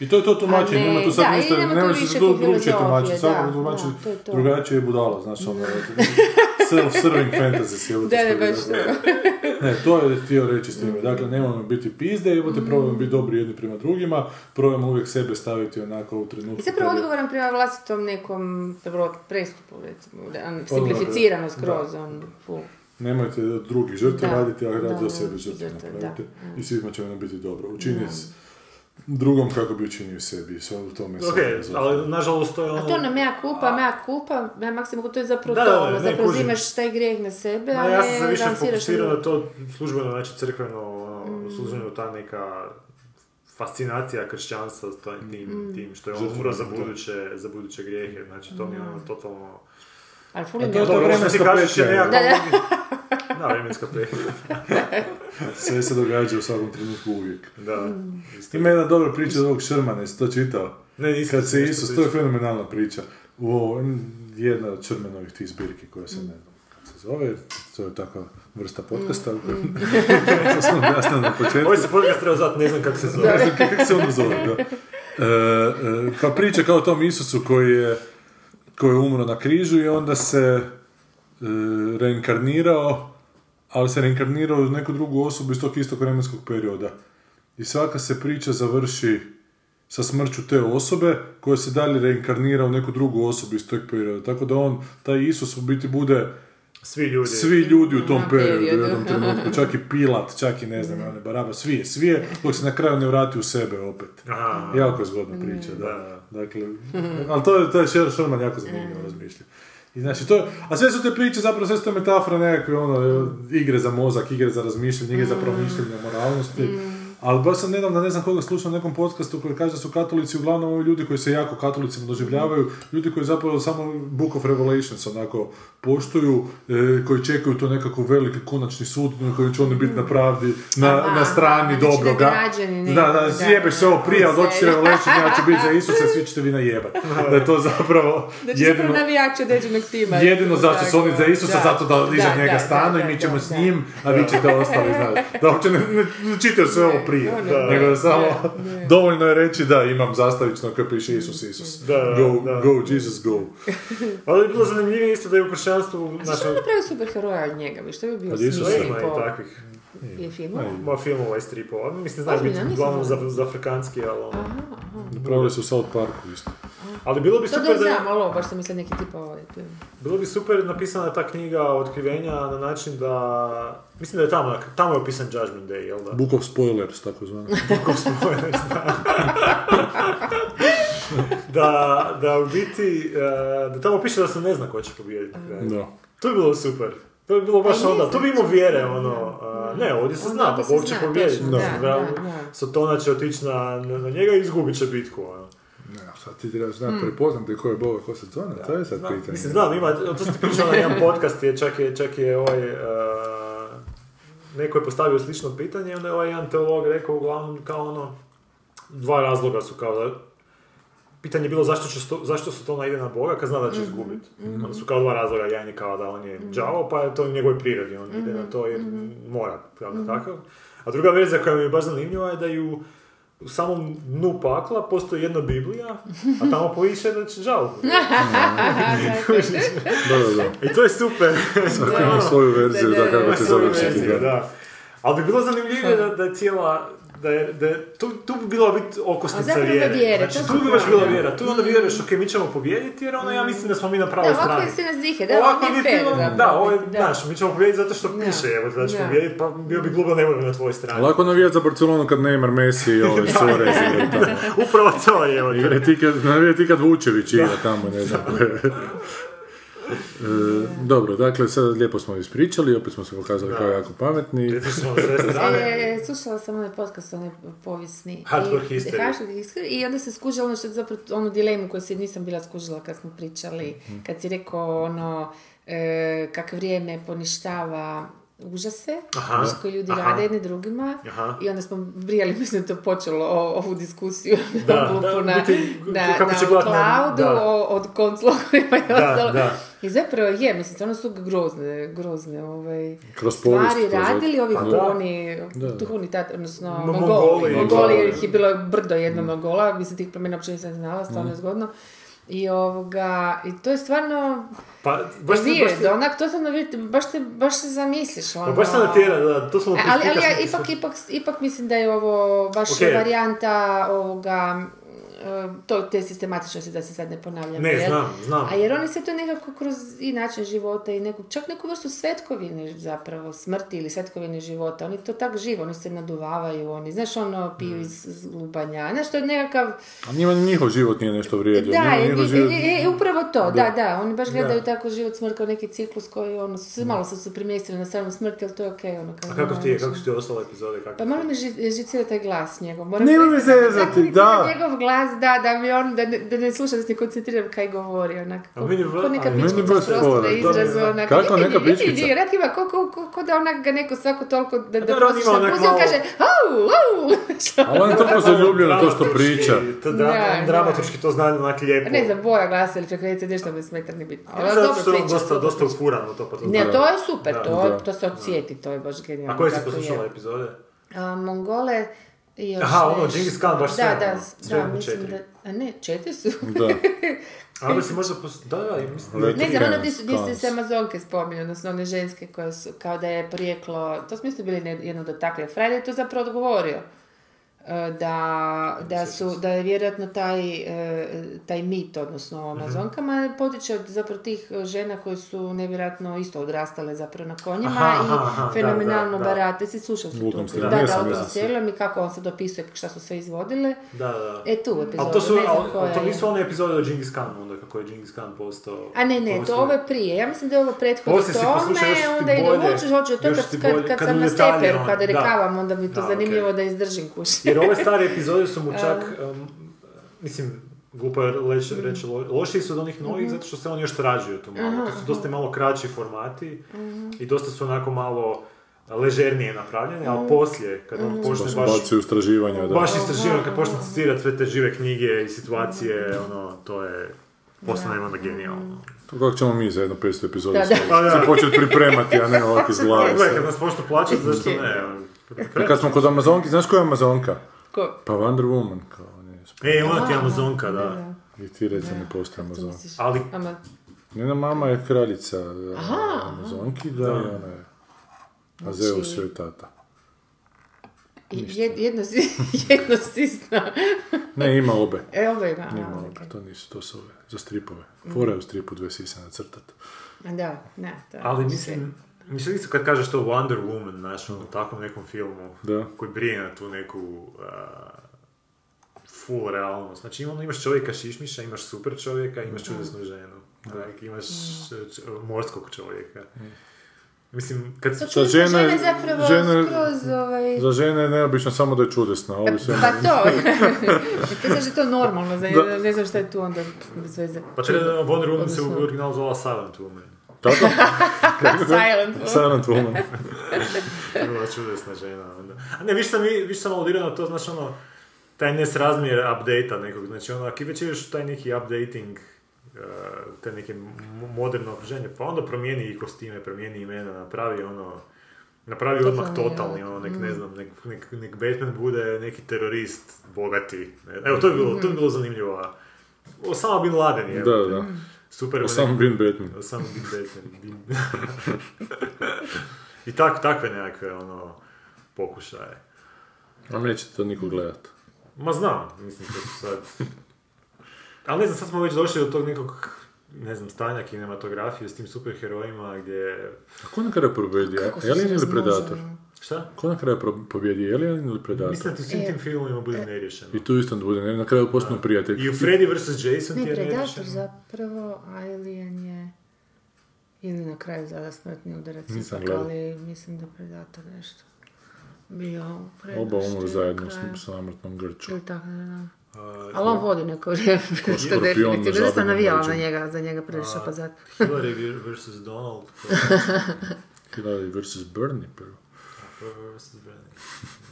I to je to tumačenje, ne, nema tu sad da, ništa, nema ne se drugčije tumačiti, svako da, tumači da, to je to. drugačije je budala, znaš, ono, self-serving fantasy si Da, da, baš to. Ne, to je htio reći s time, dakle, nemojmo biti pizde, imate probajmo biti dobri jedni prema drugima, probajmo uvijek sebe staviti onako u trenutku. I zapravo odgovoran prema vlastitom nekom prvo, prestupu, recimo, da, on, simplificirano skroz, on. Nemojte drugih žrtve raditi, a da, radite o sebi žrtve napravite. da. I svima će nam biti dobro. Učini s drugom kako bi učinio sebi. Sve u tome je Ok, sve filozofija. ali nažalost to je ono... A to na mea culpa, mea culpa, mea maksimum, to je zapravo Da, to, da, ono, ne, zapravo kužim. taj grijeh na sebe, Ma, a ja sam se više fokusirao na to službeno, znači crkveno, ono, službeno ta neka fascinacija kršćanstva s tim, tim, tim što je on umro za buduće, za buduće grijehe, znači to mi je ono totalno... Ali A fuli to je to je petlja, nekako... Da, Da, vremenska Sve se događa u svakom trenutku uvijek. da. isto. Ima jedna dobra priča od ovog Šrmana, jesi to čitao? Ne, nisam Kad se Isus, to je fenomenalna priča. U ovo- jedna od Šrmanovih tih zbirki koja se ne znam kako se zove, to je takva vrsta podcasta. to sam objasnio na početku. Ovaj se podcast treba zvati, ne znam kako se zove. Ne znam kako se ono zove, da. E, e, pa priča kao o tom Isusu koji je, koji je umro na križu i onda se e, reinkarnirao, ali se reinkarnirao u neku drugu osobu iz tog istog vremenskog perioda. I svaka se priča završi sa smrću te osobe koja se dalje reinkarnira u neku drugu osobu iz tog perioda. Tako da on, taj Isus u biti bude Svi ljudi. svi ljudi u tom periodu, u jednom trenutku, čak i Pilat, čak i ne znam, one baraba, svi je, svi je, dok se na kraju ne vrati u sebe opet. Aha. Jako je zgodna priča, da. Dakle, ali to je, to je Sher- Sherman jako zanimljivo razmišlja. I znači to, a sve su te priče, zapravo sve su to metafore nekakve, ono, igre za mozak, igre za razmišljanje, igre za promišljanje moralnosti. Ali baš sam nedavno, ne znam koga slušao na nekom podcastu koji kaže da su katolici uglavnom ovi ljudi koji se jako katolicima doživljavaju, ljudi koji zapravo samo Book of Revelations onako poštuju, e, koji čekaju to nekako veliki konačni sud na kojem će oni biti na pravdi, na, Aha, na strani znači da dobroga. građani Da, da, da, zjebeš se ovo prije, ali doći da. Revelation, ja ću biti za Isusa, svi ćete vi najebat. Da je to zapravo Da će jedino... navijači određenog tima. Jedino zašto su oni za Isusa, zato da iza da, njega da, stanu da, i mi da, ćemo da, s da. njim, a vi ćete ostali, znaš. Da uopće ne, ne, ne čitaju sve ovo prije. Da, nego da samo, dovoljno je reći da imam zastavično koji piše Isus, Isus. Da, da, go, da. go, Jesus, go. Ali je bilo zanimljivije isto da je u kršćanstvu... Zašto Znači, on napravio superheroja od njega? Što bi bio Od Isusa smisao ima po- i takvih. Je film? Ma filmova i stripova. Mislim, znaš biti uglavnom za, za afrikanski, ali ono... Napravili su u South Parku isto. Ali bilo bi To super da da... znam, ali ovo, baš sam mislila neki tipa ovaj film. Bilo bi super napisana ta knjiga otkrivenja na način da... Mislim da je tamo, tamo je opisan Judgment Day, jel da? Book of Spoilers, tako zvano. da, da u biti, eh, da tamo piše da se ne zna ko će pobijediti. Da. To bi bilo super. To bi bilo baš onda, to bi imao vjere, ono, a, ne, ovdje se Onda zna, pa pobijediti. da, da, da, da. Sotona će otići na, na, na njega i izgubit će bitku, ono. Ne, sad ti trebaš znati prepoznati ko je Boga, ko se zove, to je sad pitanje. Mislim, znam, ima, to ste pričali na jedan podcast, je, čak je, čak je ovaj, a, neko je postavio slično pitanje, onda je ovaj jedan teolog rekao uglavnom kao ono, dva razloga su kao da, pitanje je bilo zašto, će sto, zašto se to ide na Boga kad zna da će izgubiti. Onda su kao dva razloga, jedan je kao da on je đavo, pa je to u njegovoj prirodi, on ide na to jer mora, kao da takav. A druga verzija koja mi je baš zanimljiva je da ju u samom dnu pakla postoji jedna Biblija, a tamo piše da će žal. Da, da, da. I to je super. Svako ima svoju verziju da kako će Svoju završiti. da. Ali bi bilo zanimljivije da, da je cijela da je, da je, tu, tu bi bila biti okosnica vjere. vjere, Znači, tu bi baš bila da. vjera. Tu onda vjeruješ, ok, mi ćemo pobijediti, jer ono, ja mislim da smo mi na pravoj Da, ovako strani. je se nas zihe, da, Ovako nije fair, zapravo. da, ovo je, Da. znaš, mi ćemo pobijediti zato što Da. piše, evo, da će Da. pobijediti, pa bio bi glupo da ne na tvojoj strani. Lako navijat za Barcelonu kad Neymar, Messi i ove Suarez tamo. Upravo to je, evo. Igre ti kad, navijat ti kad Vučević igra tamo, ne znam. E, dobro, dakle, sad lijepo smo ispričali, opet smo se pokazali kao jako pametni. Strane. E, slušala sam onaj podcast, onaj povijesni. Hardcore I- history. I onda se skužila ono što je zapravo onu dilemu koju si nisam bila skužila kad smo pričali, Mhm. kad si rekao ono, e, kako vrijeme poništava užase Aha, koje ljudi aha. rade jedni drugima Aha. i onda smo brijali, mislim da to počelo o- ovu diskusiju Da, na, da, Blupu, na, biti- na, kako na na- cloudu, da. o- od konclogorima i Da, ostalo. da. I zapravo je, mislim, stvarno su grozne, grozne ovaj, Kroz povijest stvari radili ovi Pa da. huni, Da. tuhuni tat, odnosno Mo- Mongoli. Mongoli, Mongoli, da. jer ih je bilo brdo jedno Mongola, mislim tih promjena uopće nisam znala, stvarno je zgodno. I ovoga, i to je stvarno Pa, baš se, baš se, onak, to sam vidjeti, baš, te, baš se zamisliš, ono. pa baš se natjera, da, to smo E, ali, ali ja ipak, ipak, ipak mislim da je ovo baš Ok. varijanta ovoga, to, te sistematičnosti da se sad ne ponavljam. Ne, jel? znam, znam. A jer oni se to nekako kroz i način života i neku, čak neku vrstu svetkovine zapravo, smrti ili svetkovine života, oni to tak živo, oni se naduvavaju, oni, znaš, ono, piju Mm. iz iz lubanja, znaš, to je nekakav, A njima njihov život nije nešto vrijedio. da, njima njihov život... je- je upravo to, da, da, oni baš gledaju Da. tako život smrt kao neki ciklus koji, ono, su, malo su se primjestili na stranu smrti, ali to je okej, ono, kao, A kako ti je, kako su ti ostale epizode? Kako pa malo ži- žicira taj glas njegov. Moram me priznati, zezati, mi da. njegov glas, da, da mi on, da ne, da ne slušam, da se ne koncentriram kaj govori, onak. A Ko, meni v- ko neka pičkica baš prosto fora, da da. izrazu, Da, onak. Kako neka pičkica? I rak ima, ko, ko, ko, ko da onak ga neko svako toliko, da, da on ima onak puzi, on kaže, au, au. Ali on je toliko zaljubljen u to što priča. To Da, da. dramaturški to zna onak lijepo. Ne znam, boja glasa ili frekvencija, nešto me smeta, ne bitno. Ja Ali zato što je on dosta, dosta ufuran u to, pa to Ne, to je super, Da. to, Da. to se odsjeti, to je baš genijalno. A koje si poslušala epizode? Mongole i još Aha, ono. Džingis Khan, baš da, sve, Da, da, u mislim četiri. da, a ne, četiri su. Da. A onda si možda pos... Da, da, i mislim... Let- ne znam, ono gdje, gdje se se Amazonke spominju, odnosno one ženske koje su, kao da je porijeklo, to smo isto bili ne- jedno dotakli, Frajer je to zapravo odgovorio. E, da, da, su, da je vjerojatno taj, e, taj mit, odnosno o Amazonkama, potiče od zapravo tih žena koje su nevjerojatno isto odrastale zapravo na konjima Aha, i aha, fenomenalno da, da, da. barate. Si slušao Vukom tu? Da, da, o tom jesam. serijalom i kako on se dopisuje šta su sve izvodile. Da, da. E tu epizodu, Ali to, su, ne znam koja to je. nisu one epizode o Genghis Khanu, onda kako je Genghis Khan postao... A ne, ne, to ovo je prije. Ja mislim da je ovo prethodno su tome, onda ide hoćeš, hoću, to kad, su kad, sam na steperu, kada da. rekavam, onda mi to Da, zanimljivo da izdržim kuš. Jer ove stare epizode su mu čak, um, mislim, glupo je reći, reći lo- lošiji su od onih novih Mhm. zato što se oni još tražuju tu malo. To su dosta malo kraći formati i dosta su onako malo ležernije napravljene, ali poslije, kad on počne Baš baš... istraživanja, da. Baš istraživanje, kad počne citirati sve te žive knjige i situacije, ono, to je postane onda genijalno. To kako ćemo mi za jedno 500 epizoda Da, se, da. se početi pripremati, a ne ovak iz glave. Gle, sve. kad nas počnu plaćati, zašto ne? Kad smo kod Amazonki, znaš koja je Amazonka? Ko? Pa Wonder Woman, kao ne. E, ona ti je Amazonka, da. I ti reci ne postoje Amazon. Ali Njena mama je kraljica a, Amazonki, da, i ona je. A Zeus je tata. i jed, jedno, si- jedno sisno. Ne, ima obe. E, ovo ima. Ima a, obe, okej. to nisu, to su ove, za stripove. Fora je u stripu dve sise nacrtat. Da, ne, to je Ali mislim, mislim isto kad kažeš to Wonder Woman, znaš, ono, u takvom nekom filmu, Da. koji brije na tu neku uh, full realnost. Znači ono, imaš čovjeka šišmiša, imaš super čovjeka, imaš čudesnu ženu. Onak, imaš č- morskog čovjeka. Mislim, kad su... čudesne žene- žene zapravo žene- skroz ovaj... Za žene je neobično samo da je čudesna, a ovi sve... Pa to, ti znaš da je to normalno, za, Da. ne znam šta je tu onda bez veze. Pa treba da Wonder Woman se u originalu zvala Silent Woman. Tako? Silent Woman. Silent Woman. Bila čudesna žena onda. A ne, više sam, više sam aludirao na to, znaš ono, taj nesrazmjer update-a nekog, znači ono, ako već ideš u taj neki updating, uh, te neke mo- moderno okruženje, pa onda promijeni i kostime, promijeni imena, napravi ono, napravi odmah Totalni, totalni, ja. ono, nek, ne znam, nek, nek, nek Batman bude neki terorist, bogati. Evo, to je bilo, to je bilo zanimljivo. a Osama Bin Laden je. Da, da. Super. Osama bin Batman. Osama Bin Batman. Bin... I tak, takve nekakve, ono, pokušaje. A nećete to niko gledat. Ma znam, mislim, to su sad... Ali ne znam, sad smo već došli do tog nekog, ne znam, stanja kinematografije s tim superherojima gdje... A ko su se Alien ili razmnožili? Predator? Šta? Ko na kraju pobjedi? Alien ili Predator? Mislim da ti u svim tim filmovima bude neriješeno. I tu isto bude, ne, na kraju postanu prijatelji. I u Freddy vs. Jason ti Ne, je Predator neriješeno. zapravo, Alien je... Ili na kraju zada smrtni udarac Nisam ipak, gledao. ali mislim da Predator nešto bio u Oba umru zajedno s samrtnom grču. Ili tako, ne znam. A, Ali on vodi neko vrijeme, što definitivno. Da sam navijala na njega, za njega prešao pa zato. Hillary vs. Donald. Hillary vs. Bernie prvo. Vs.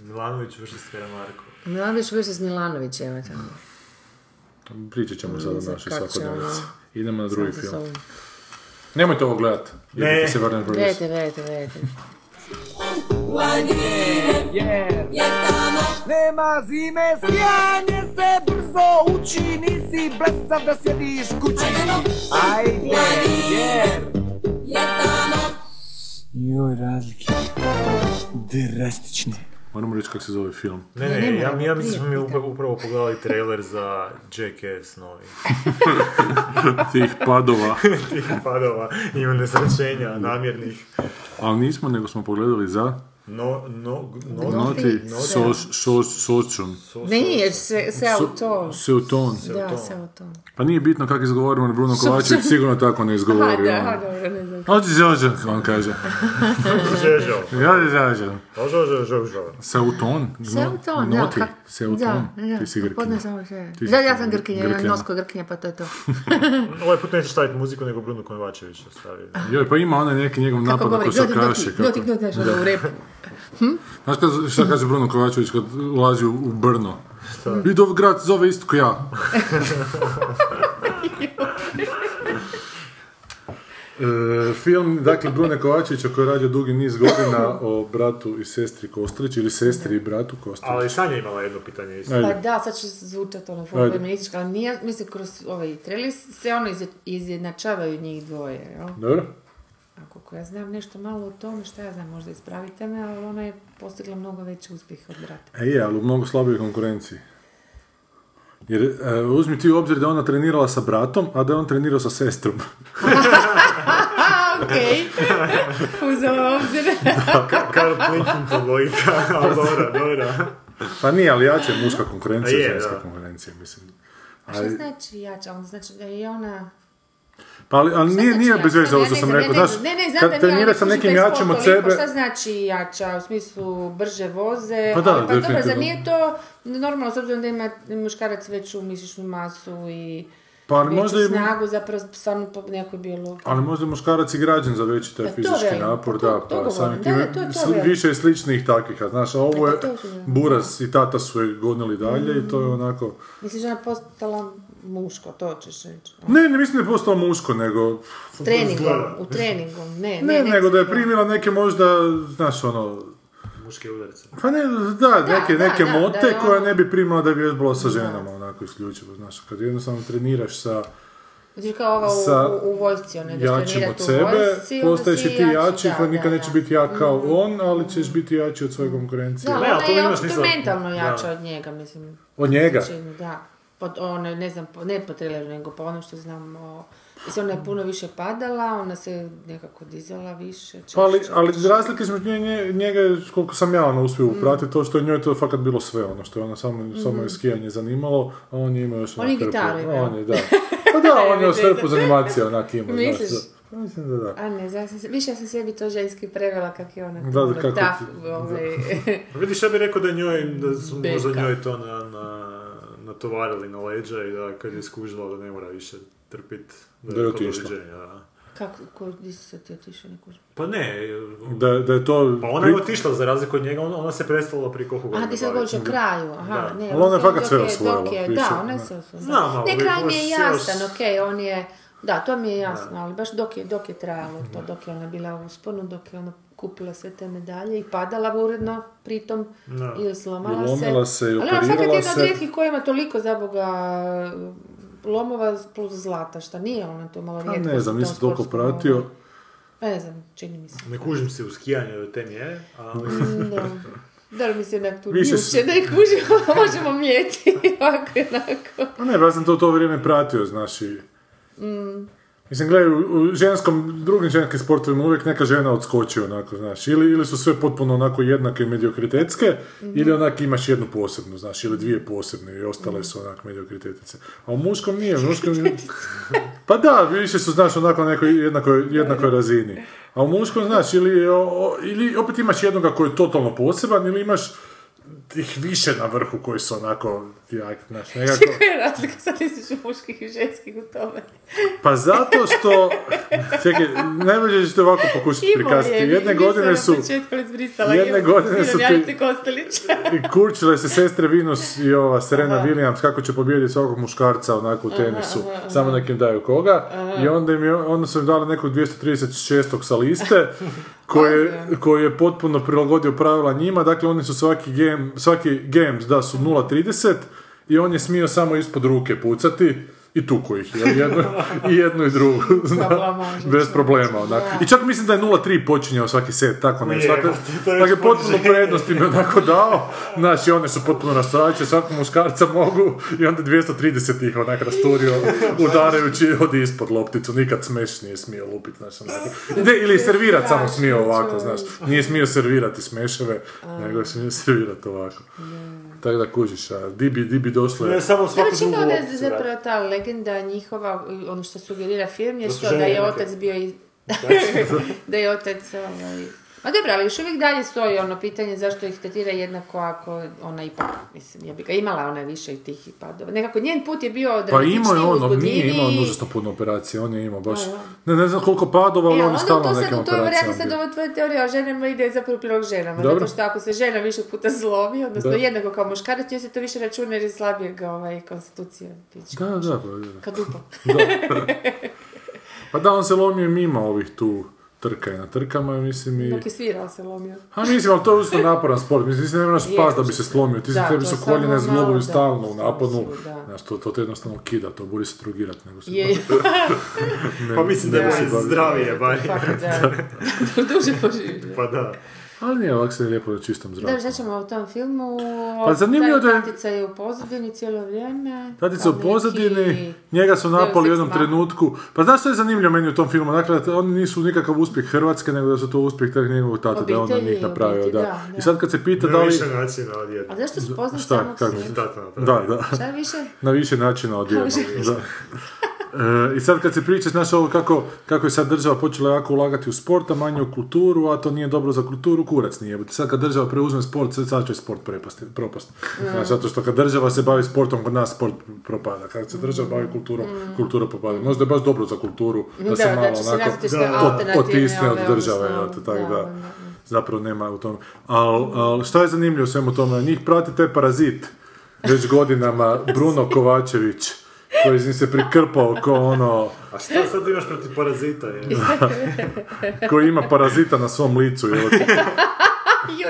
Milanović vs. Karamarko. Milanović vs. Milanović, evo tamo. Pričat ćemo sad o Za našoj će svakodnevici. ono- Idemo na drugi film. Nemojte ovo gledat. Ne. Se. Gledajte, gledajte, gledajte. Nema zime, skijanje se brzo uči, nisi blesav da sjediš kući. Ajde, jer... Joj, razlike. Drastične. Moramo reći kako se zove film. Ne, Ne, ja, ja mislim da smo mi upravo, upravo pogledali trailer za Jackass novi. Tih padova. Tih padova, ima nesrećenja, namjernih. Ali nismo, nego smo pogledali za No, no, no, Noti Noti. Sos- Sos- Sočun. Nije, se, se auto. Seuton. Da, se. Pa nije bitno kako izgovorimo, Bruno Kovačević sigurno tako ne Aha, izgovori. da, ono. dobro, ne znam. Ođi Zođan, on kaže. Žežo. Ja je Zođan. Žežo, žežo, žežo. Seuton. Seuton, da. Seuton. Da, da, Ti si podne Grkinja. Ti si Da, ja sam Grkinja, ja Grkljana. nosko Grkinja, pa to je to. Ovaj put nećeš staviti muziku, nego Bruno Kovačević stavio. Joj, pa ima onaj neki njegov Kako napad govori, ako gloti, kaše. gloti, gloti, znaš, ono u repu. Znaš kad, šta kaže Bruno Kovačević kad ulazi u, u Brno? Vidi ovaj grad se zove isto ko ja. E, film, dakle, Brune Kovačevića koji je radio dugi niz godina o bratu i sestri Kostelić, ili sestri i bratu Kostelić. Ali Sanja je imala jedno pitanje isto. Pa da, sad će zvučati ono feministička, ali nije, mislim, kroz ovaj trailer se ono izje- izjednačavaju njih dvoje, jel? Dobro? A koliko ja znam nešto malo o tome, šta ja znam, možda ispravite me, ali ona je postigla mnogo veći uspjeh od brata. E je, ali u mnogo slabijoj konkurenciji. Jer e, uzmi ti u obzir da je ona trenirala sa bratom, a da je on trenirao sa sestrom. Okej. Uzela u obzir. Karl Clinton logika, ali dobra, dobra. Pa nije, ali jače je muška konkurencija je, od ženska da. konkurencija, mislim. A što znači jača? Onda znači da je ona... Pa ali, ali nije, znači nije bez veze Ja ovo što sam rekao. Ne, ne, Znaš, ne, ne, znam kad trenira nije, sa ali nekim jačim od sebe... Šta znači jača? U smislu brže voze? Pa da, ali, pa dobro, zar nije to normalno s obzirom da ima muškarac veću mišićnu masu i Pa ali možda i... snagu zapravo stvarno po nekoj biologiji. Ali možda je muškarac i građan za veći taj Pa to fizički napor, to- da, to pa samim time je više je sličnih takvih, a znaš, a ovo je E, to. Buras i tata su je gonili dalje i to je onako... Misliš da je ona postala muško, to ćeš reći. Ne, ne mislim da je postao muško, nego... S treningom, u treningu, ne, Ne, ne, nego da je primila neke možda, znaš, ono... Muške udarice. Pa ne, da, neke, da, neke da, da mote koje ono- ne bi primala da bi vježbala sa ženama, onako isključivo, znaš, kad jednostavno treniraš sa Znači kao ova sa u, u, vojsci, one da jačim od sebe, postaješ i ti jači, da, koji nikad da, neće da. biti jak kao on, ali ćeš biti jači od svoje konkurencije. Da, Ne, ali ona to je opet smisla. mentalno jača Da. od njega, mislim. Od njega? Čini, da. Po, ono, ne znam, po- ne po traileru, nego po ono što znam o... Mislim, ona je puno više padala, ona se nekako dizala više. Pa ali, češće. ali razlike između nje, nje- njega, je, koliko sam ja ono uspio upratiti, to što je njoj to fakat bilo sve, ono što je ona samo, samo je skijanje zanimalo, a on je imao još. On je onak hrpu- gitaru imao. On je, da. Pa da, on je još hrpu zanimacija onak imao, znaš, Misliš? da. Pa Mislim da da. A ne, se, više ja sam sebi to ženski prevela kak je ona Da, da, kako ti- ovaj, Pa Vidiš, ja bih rekao da je njoj, da su Beka. možda njoj to na, na, natovarili na leđa i da kad je skužila da ne mora više trpit, Da je otišla. Kako, ko, di si sad ti otišao neku... Pa ne, Da, da je to... pa ona je otišla za razliku od njega, ona, ona se prestala prije koliko godina Aha, ti sad govoriš o kraju, aha, Da. ne. Ali ona je fakat sve osvojila, je- više, Da, ona je sve osvojila. Znam, ali Ne, kraj mi je jasan, okej, on je... Da, to mi je jasno, ali baš dok je, dok je trajalo to, dok je ona bila u usponu, dok je ona kupila sve te medalje i padala uredno pritom Da. ili slomala I se. lomila se i Ali ona fakat operirala jedna od se. rijetkih koja ima toliko za Boga lomova plus zlata, šta nije ona to malo Pa rijetko. ne znam, nisam toliko pratio. Pa ne znam, čini mi se. Ne kužim se u skijanju do te mjere, ali... Da. Da li mi se onak tu Više ljuče, s- da ih kužimo, možemo mljeti ovako i onako. Pa ne, pa ja sam to u to vrijeme pratio, znaš, i... Mm. Mislim, gledaj, u, ženskom, drugim ženskim sportovima uvijek neka žena odskoči onako, znaš, ili, ili su sve potpuno onako jednake i mediokritetske, Mhm. ili onak imaš jednu posebnu, znaš, ili dvije posebne i ostale su onak mediokritetice. A u muškom nije, u muškom... pa da, više su, znaš, onako na nekoj jednakoj, jednakoj razini. A u muškom, znaš, ili, o- ili opet imaš jednoga koji je totalno poseban, ili imaš ih više na vrhu koji su onako, jak, znaš, nekako... Je razlika sad između muških i ženskih u tome? Pa zato što, čekaj, najbolje ćete ovako pokušati prikazati. Jedne godine su, jedne godine su ti- kurčile se sestre Venus i ova Serena Williams kako će pobijediti svakog muškarca onako u tenisu, samo nekim daju koga. I onda, im je, onda su im dali nekog 236. sa liste, koji je, koji je potpuno prilagodio pravila njima, dakle oni su svaki game, svaki games da su 0.30 i on je smio samo ispod ruke pucati i tuko ih, je, jednu, i jednu i drugu, zna, bez problema, onak. I čak mislim da je 0.3 počinjao svaki set, tako nešto. Dakle, dakle potpuno poniženje. prednost im je onako dao, znaš, i one su potpuno rastoraće, svakog muškarca mogu, i onda 230 ih onak rasturio, udarajući od ispod lopticu, nikad smeš nije smio lupiti, znaš, onako. Ne, ili servirat samo smio ovako, znaš, nije smio servirati smeševe, nego je smio servirati ovako. Tako da kužiš, a di bi, di bi došlo... Ne, samo svaku drugu čekao da je opciju, zapravo ta legenda njihova, ono što sugerira film, je što da je otac bio i... da. je otac, ovaj... Ma dobro, ali još uvijek dalje stoji ono pitanje zašto ih tetira jednako ako ona ipak, mislim, je bi ga imala ona više i tih padova. Nekako njen put je bio Pa imao je on, nije imao nužno puno operacija, on je imao baš, ja. ne, ne znam koliko padova, ali E, on je stalno to nekim sad, to je vjerojatno operacijama sad ova tvoja teorija o ženama ide zapravo prilog ženama, Dobro. zato što ako se žena više puta zlomi, odnosno Da. jednako kao muškarac, joj se to više računa jer je slabijeg ovaj, konstitucije. pička. Da, da, pa, da. Kad upa. Da. Pa da, on se lomio mimo ovih tu trka i na trkama, mislim i... Dok je svirao se lomio. A mislim, ali to je isto naporan sport, mislim, ti ne moraš Je, pas da bi se slomio, ti da, se tebi su je koljene zglobovi malo, stalno u da. znaš, to, to te jednostavno kida, to buri se drugirat, nego se... Je, Pa mislim da je se zdravije, bar. fakat da. Duže poživlje. Pa da. Ali nije, ovak se je lijepo na čistom zraku. Da, šta ćemo u tom filmu? Pa zanimljivo da je- Tatica je u pozadini cijelo vrijeme. Tatica u pozadini, neki- njega su napali u jednom trenutku. Pa znaš što je zanimljivo meni u tom filmu? Dakle, da oni nisu nikakav uspjeh Hrvatske, nego da su to uspjeh tog njegovog tata, da je on na njih napravio. obitelji, Da. da, da. I sad kad se pita da Na li... više načina odjedno. A zašto su poznati Šta, samog. Da, da. Šta više? Na više načina odjednom. više. E, I sad kad se priča, znaš ovo kako, kako je sad država počela jako ulagati u sport, a manje u kulturu, a to nije dobro za kulturu, kurac nije. Sad kad država preuzme sport, sad, će sport prepasti, propasti. Znaš, zato što kad država se bavi sportom, kod nas sport propada. Kad se država bavi kulturom, kultura propada. Možda je baš dobro za kulturu da, Da, se malo se onako što da, od- alternativne otisne od ove, države, eto, tako da. Zapravo nema u tome. Al, al šta je zanimljivo svemu tome? Njih prati taj parazit već godinama, Bruno Kovačević, koji im se prikrpao ko ono, A šta sad imaš protiv parazita? Je? koji ima parazita na svom licu.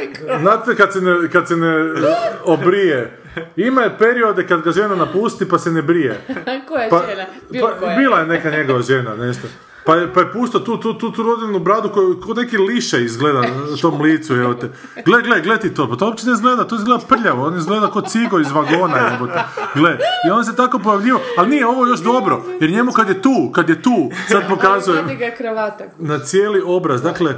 ko- Znate kad se ne, kad se ne obrije, ima je periode kad ga žena napusti pa se ne brije. koja Pa, žena? Bilo pa, koja. bila je neka njegova žena, nešto. Pa je, pa je puštao tu, tu, tu, tu rodinu bradu koju ko neki liše izgleda na tom licu, evo te. Gle, gle, gle ti to, pa to uopće ne izgleda, to izgleda prljavo, on izgleda kao cigo iz vagona, evo te. Gle, i on se tako pojavljivo, ali nije ovo još dobro, jer njemu kad je tu, kad je tu, sad pokazuje na cijeli obraz, dakle,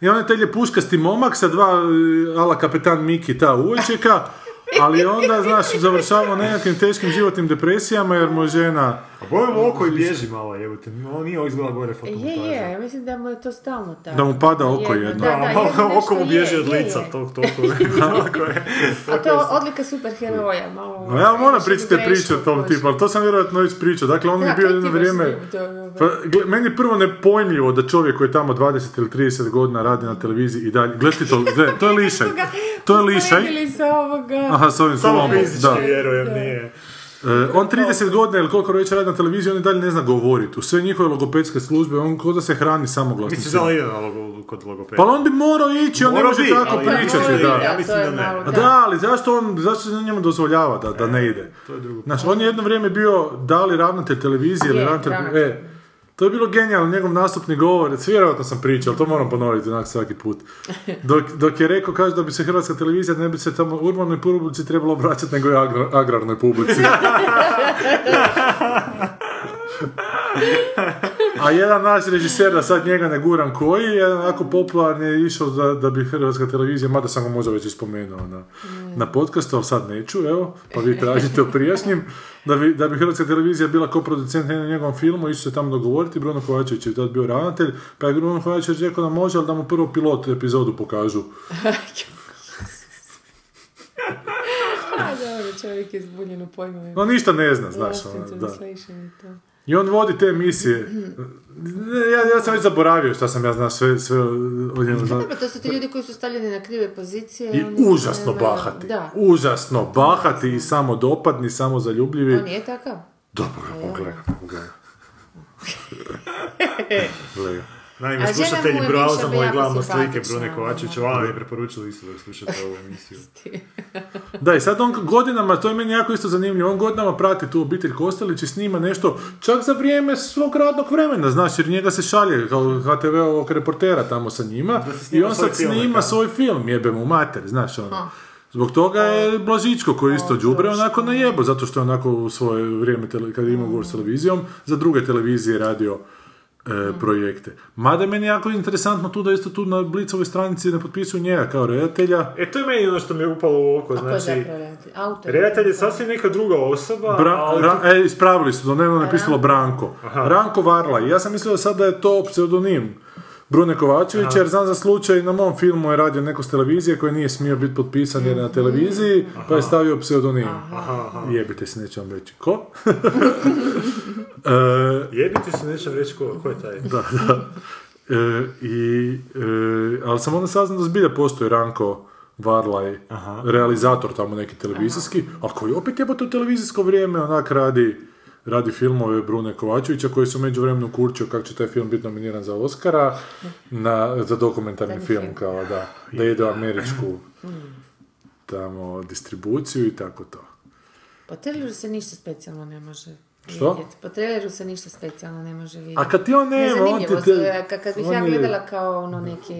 i on je taj ljepuškasti momak sa dva e, ala kapetan Miki ta uvojčeka, ali onda, znaš, završava nekakvim teškim životnim depresijama jer mu je žena... A bojem oko i bježi malo, jebote. On nije izgleda gore Je, fotomontaža. je, mislim da mu je to stalno tako. Da mu pada oko jedno. Da, da, malo jedno oko mu bježi je, od je, lica, je. tog toliko. Tako je. A to je odlika superheroja, malo... No, ja moram pričati jednu priče o tom tipu, ali to sam vjerojatno već pričao. Dakle, on Da, je bio jedno vrijeme... To je- Pa, meni je prvo nepojmljivo da čovjek koji je tamo 20 ili 30 godina radi na televiziji i dalje... Gle ti to, gle, to je lišaj. To je lišaj. Usporedili se ovoga... Aha, s ovim Samo fizički, da. vjerujem, nije. E, on 30 godina ili koliko već radi na televiziji, on i dalje ne zna govoriti. U sve njihove logopedske službe, on ko da se hrani Mislim da samoglasnicima. on ide logo, kod logopeda. Pa on bi morao ići, on ne može bi, tako pričati, da. ja mislim da ne. malo, A da, ali zašto on, zašto se njemu dozvoljava da, da ne ide? To je drugo. Znaš, on je jedno vrijeme bio da li ravnatelj televizije ili ravnatelj. E, to je bilo genijalno, njegov nastupni govor, vjerojatno sam pričao, to moram ponoviti onak svaki put. Dok, dok je rekao, kaže da bi se hrvatska televizija ne bi se tamo urbanoj publici trebalo obraćati nego i agra- agrarnoj publici. A jedan naš režiser, da sad njega ne guram koji, jedan onako popularni je išao da, da bi hrvatska televizija, mada sam ga možda već spomenuo na, na podcastu, ali sad neću, evo, pa vi tražite u prijašnjim, da bi, da bi hrvatska televizija bila ko producent na njegovom filmu, išao se tamo dogovoriti, Bruno Kovačević je tad bio ravnatelj, pa je Bruno Kovačević rekao da može, ali da mu prvo pilot epizodu pokažu. A dobro, čovjek je zbunjen u pojmovima. No ništa ne zna, znaš, ono, da. I on vodi te emisije. Ja, ja sam već zaboravio šta sam ja znao sve, sve o njemu znao. Dobro, to su ti ljudi koji su stavljeni na krive pozicije. I oni užasno nemaju- bahati. Da, Užasno bahati i samodopadni, samozaljubljivi. on je takav. Dobro ga pogledaj, pogledaj. Naime, A slušatelji mu je browza bivša moji jako gledamo slike Brune Kovačića, ono. vama je preporučili isto da slušate ovu emisiju. Da, i sad on godinama, to je meni jako isto zanimljivo, on godinama prati tu obitelj Kostelić i snima nešto, čak za vrijeme svog radnog vremena, znaš, jer njega se šalje kao HTV-ovog reportera tamo sa njima i on sad film snima nekakav. svoj film, jebe mu mater, znaš, ono. Zbog toga je Blažičko koji isto đubre onako najebo, zato što je onako u svoje vrijeme, tele, kad je imao govor s televizijom, za druge televizije radio e, projekte. Mada je meni jako interesantno tu da isto tu na Blicovoj stranici ne potpisuju njega kao redatelja, E, to je meni ono što mi je upalo u oko, A ko je znači... redatelj? Autor. Redatelj je sasvim neka druga osoba, Bra- ali Ra- e, ispravili su, da nema napisalo Branko. Aha. Ranko Varla. I ja sam mislio sad da je to pseudonim Brune Kovačevića, jer znam za slučaj na mom filmu je radio neko s televizije koji nije smio biti potpisan jer je na televiziji, pa je stavio pseudonim. Jebite se, neću vam reći. Ko? e, jebite se, nećem reći ko, ko je taj. da, da. E, i, e, ali sam onda saznao da zbilja postoji Ranko Varlaj, realizator tamo neki televizijski, ali koji opet jebote u televizijsko vrijeme onak radi radi filmove Brune Kovačevića koji su među vremenu kurčio kako će taj film biti nominiran za Oscara na, za dokumentarni film, kao da, da ide u američku tamo distribuciju i tako to. Po traileru se ništa specijalno ne može Što? vidjeti. Po traileru se ništa specijalno ne može vidjeti. A kad ti on nema, on ti... Te- kad, kad bih on ja je- gledala kao ono neki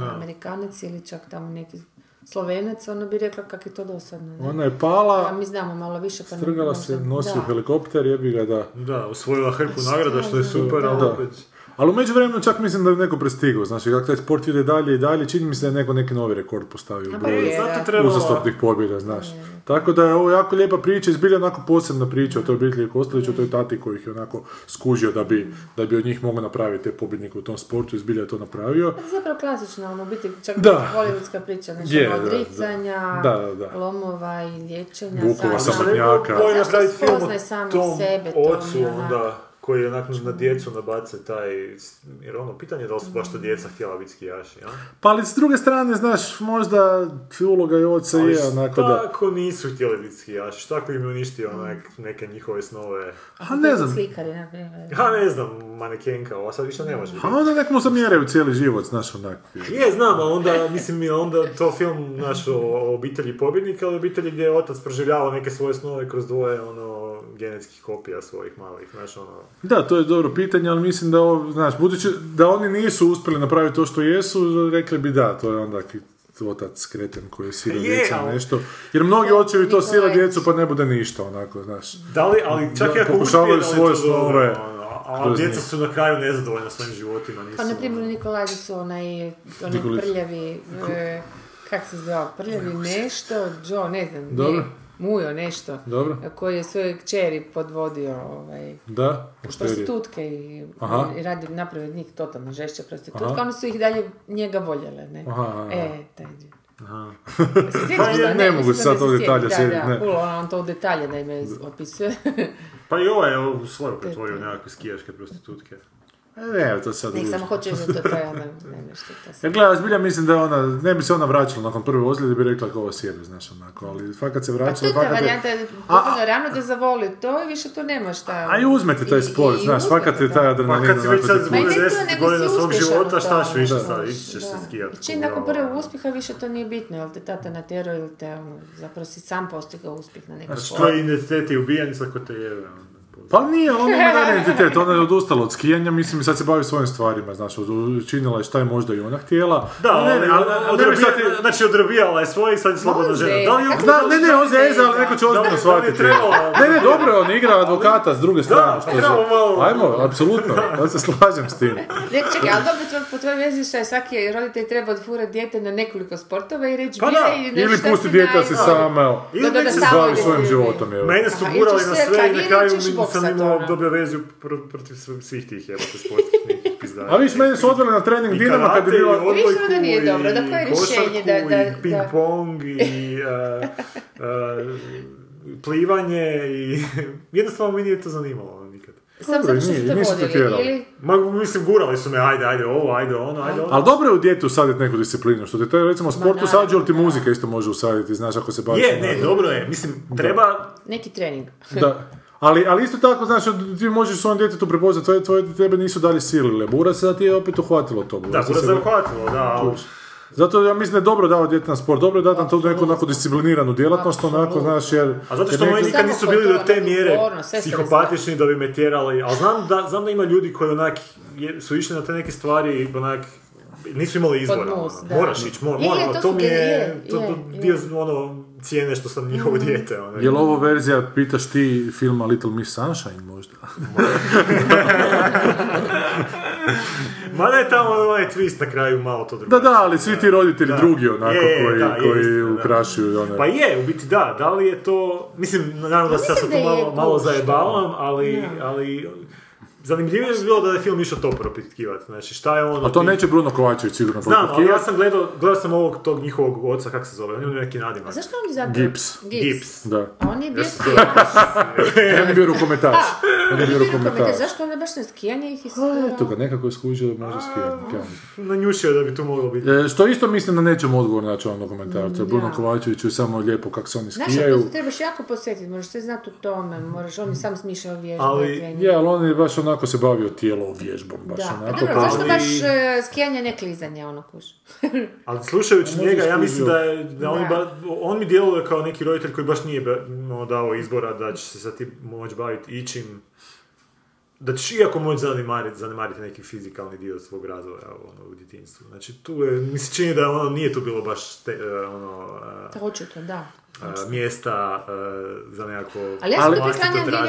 a, Amerikanac ili čak tamo neki Slovenac, onda bi rekla kak je to dosadno. Ne? Ona je A pala, mi znamo malo više pa ne strgala se, nosi da. helikopter, jebi ga da... Da, osvojila hrpu nagrada, što je super, ali da. opet... Ali u međuvremenu čak mislim da je neko prestigao, znači kako taj sport ide dalje i dalje, čini mi se da je neko neki novi rekord postavio u pa broju da. uzastopnih pobjeda, znaš. Tako da je ovo jako lijepa priča, izbilja onako posebna priča o toj obitelji Kostelić, o toj tati koji ih je onako skužio da bi, da bi od njih mogao napraviti te pobjednike u tom sportu, izbilja je to napravio. To je zapravo klasična, ono, biti čak Da. da. hollywoodska priča, znači Je, ono, da, da. odricanja, Da, da, da. lomova i liječenja. Vukova samo- samotnjaka. Zašto napraviti film o spoznaj samo tom sebe, to ocu onda, koji je onak na djecu nabace taj, jer ono, pitanje je da li su baš to djeca htjela biti skijaši, ja? Pa ali s druge strane, znaš, možda uloga i oca je onako da... tako nisu htjeli biti skijaši, šta ako im je uništio onak neke njihove snove, A ne znam, Slikari, na primjer. ja ne znam, manekenka, ova sad više ne može biti. a onda nek mu zamjeraju cijeli život, znaš, onak. Je, znam, ali onda, mislim, onda to film naš o, o obitelji pobjednika, ali obitelji gdje je otac proživljavao neke svoje snove kroz dvoje, ono, genetskih kopija svojih malih, znaš, ono... Da, to je dobro pitanje, ali mislim da ovo, znaš, budući da oni nisu uspjeli napraviti to što jesu, rekli bi da, to je onda otac kreten koji je sirao Je, djecu ali- nešto. Jer mnogi očevi to sira djecu pa ne bude ništa, onako, znaš. Da li, ali čak i ako pokušavaju uspije, svoje to dobro, snove ono, a kroz djeca su na kraju nezadovoljna svojim životima, nisu... Pa, na primjer, ono- Nikolaj su onaj, onaj prljavi, e, kak se zvao, prljavi nešto, Joe, ne znam, Dobro. Mujo nešto, Dobro. koji je svoje kćeri podvodio, ovaj, Da, prostitutke i, Aha. i radi napravio njih totalno žešće prostitutke, Aha. one su ih dalje njega voljele, ne? Aha, aha. E, taj. Aha. Se sjećaš Pa da? ja ne mogu mislim sad da se to detalje da, sjetit, da, ne. puno, on to u detalje da ime opisuje. Pa i ovaj je u svoju pretvorio nekakve skijaške prostitutke. Ne, to sad Ne, drugo. samo hoću reći da to, to je ono, ne nešto, to se... Jer gledaj, zbilja mislim da ona, ne bi se ona vraćala nakon prve ozljede, bi rekla kao ovo sjebe, znaš, onako, ali fakat se Pa to vraćala, je ta fakat je... varijanta, dovoljno rano da zavoli to i više to nema šta. A i uzmete taj sport, znaš, fakat je to. taj Pa adrenalin. kad si već sad ne to, 10 nego godina svog života, šta ću tome, više sad, ići ćeš se skijati. I čim nakon prvog uspjeha više to nije bitno, jel te tata natjerao ili te, ono, zapravo si sam postigao uspjeh na nekom Znači, sportu. to je identitet i ubijanica ko te jebe. Pa nije, ona ima identitet, ona je odustala od skijanja, mislim, sad se bavi svojim stvarima, znaš, učinila je šta je možda i ona htjela. Da, Ali ne, ne, ali, sad odrobija- znači odrobijala je svoje i sad je slobodna žena. Da li je kako Zna, ne, ne, on zeza, ali neko će Da ozbiljno da shvatiti. trebalo? Ne, ne, dobro je, on igra advokata s druge strane. što trebamo za- malo- Ajmo, apsolutno, ja se slažem s tim. Ne, čekaj, ali dobro, tvoj- po tvojoj vezi šta je svaki roditelj treba odfurati dijete na nekoliko sportova i reći Pa da, nešto Ili pusti si dijete da se Da, da, da, samo bavi svojim si- životom, evo. Mene su gurali na sve i na kraju sam imao ono. dobio vezu pr- protiv svih tih jebate sportskih nekih pizdara. A viš, mene su odveli na trening I Dinama kad je i bila... odbojku, Vidiš da nije i dobro, da koje je rješenje da- košarku, da- i ping da- pong i uh, uh, plivanje i jednostavno mi nije to zanimalo nikad. Samo Dobro, zato što nije, su te nisu te vodili, ili... Ma, mislim, gurali su me, ajde, ajde ovo, ajde ono, ajde ono. Ali dobro je u djetu usaditi neku disciplinu, što ti to je recimo sport usađuje, ali ti muzika isto može usaditi, znaš, ako se baviš... Je, ne, dobro je, mislim, treba... Neki trening. Da. Ali, ali isto tako, znaš, ti možeš svom djetetu prepoznati, tvoje, tvoje tebe nisu dalje silile. Bura se da ti je opet uhvatilo to. Da, Bura se zahvatilo, da. Zato ja mislim da je dobro dao djete na sport, dobro je dati nam tu neku onako discipliniranu djelatnost, onako, znaš, jer... A zato što moji nikad nisu bili do te mjere psihopatični da bi me tjerali, ali znam da, znam da ima ljudi koji onak su išli na te neke stvari i onak nisu imali izbora. ono. Moraš ići, mora, Je, mora, je, to to mi je, je, to, je, to je. dio ono, cijene što sam njihovo dijete. Ono. Je li ovo verzija, pitaš ti, filma Little Miss Sunshine možda? Ma ne tamo ovaj twist na kraju malo to Da, drugačije. da, ali svi ti roditelji Da. drugi onako Je, je, koji, da, je, koji istina, da. ukrašuju one... Pa je, u biti da, da li je to, mislim, naravno da se da je malo, malo pušta. zajebavam, ali, ali zanimljivije bi bilo da je film išao to propitkivati, znači šta je ono... A to ti- neće Bruno Kovačević sigurno Znam, ali ja sam gledao, gledao sam ovog tog njihovog oca, kak se zove, on ima neki nadimak. A zašto on je zapravo... Gips. Gips. Gips. Da. On je bio to- skijaš. On je bio rukometaš. On je bio rukometaš. zašto onda baš na skijanje ih A, Eto ga, nekako je skužio skijanje. kaj ja znam. Nanjušio da bi tu moglo biti. E, što isto mislim da nećemo odgovor naći ovom dokumentarcu. Mm, Bruno da. Kovačeviću je samo lijepo kako se oni Znaš, skijaju. to se trebaš jako posjetiti, možeš sve znati u tome, moraš, on sam smišljao vježbe. Ali-. Je, ali on je baš onako se bavio tijelo vježbom, baš Da, onako. dobro, pa- zašto ali- baš e, skijanje ne klizanje, ono kuš? Ali slušajući njega, ja mislim da, je, da, on, Da. ba- on mi djeluje kao neki roditelj koji baš nije no, dao izbora da će se sad ti moći baviti ičim. Da ćeš iako moći zanemariti, zanemariti neki fizikalni dio svog razvoja ono, u djetinjstvu. Znači tu je, mi se čini da ono, nije tu bilo baš te, e, ono, e, To očito, da. E, mjesta e, za nekako Ali ja sam Ali-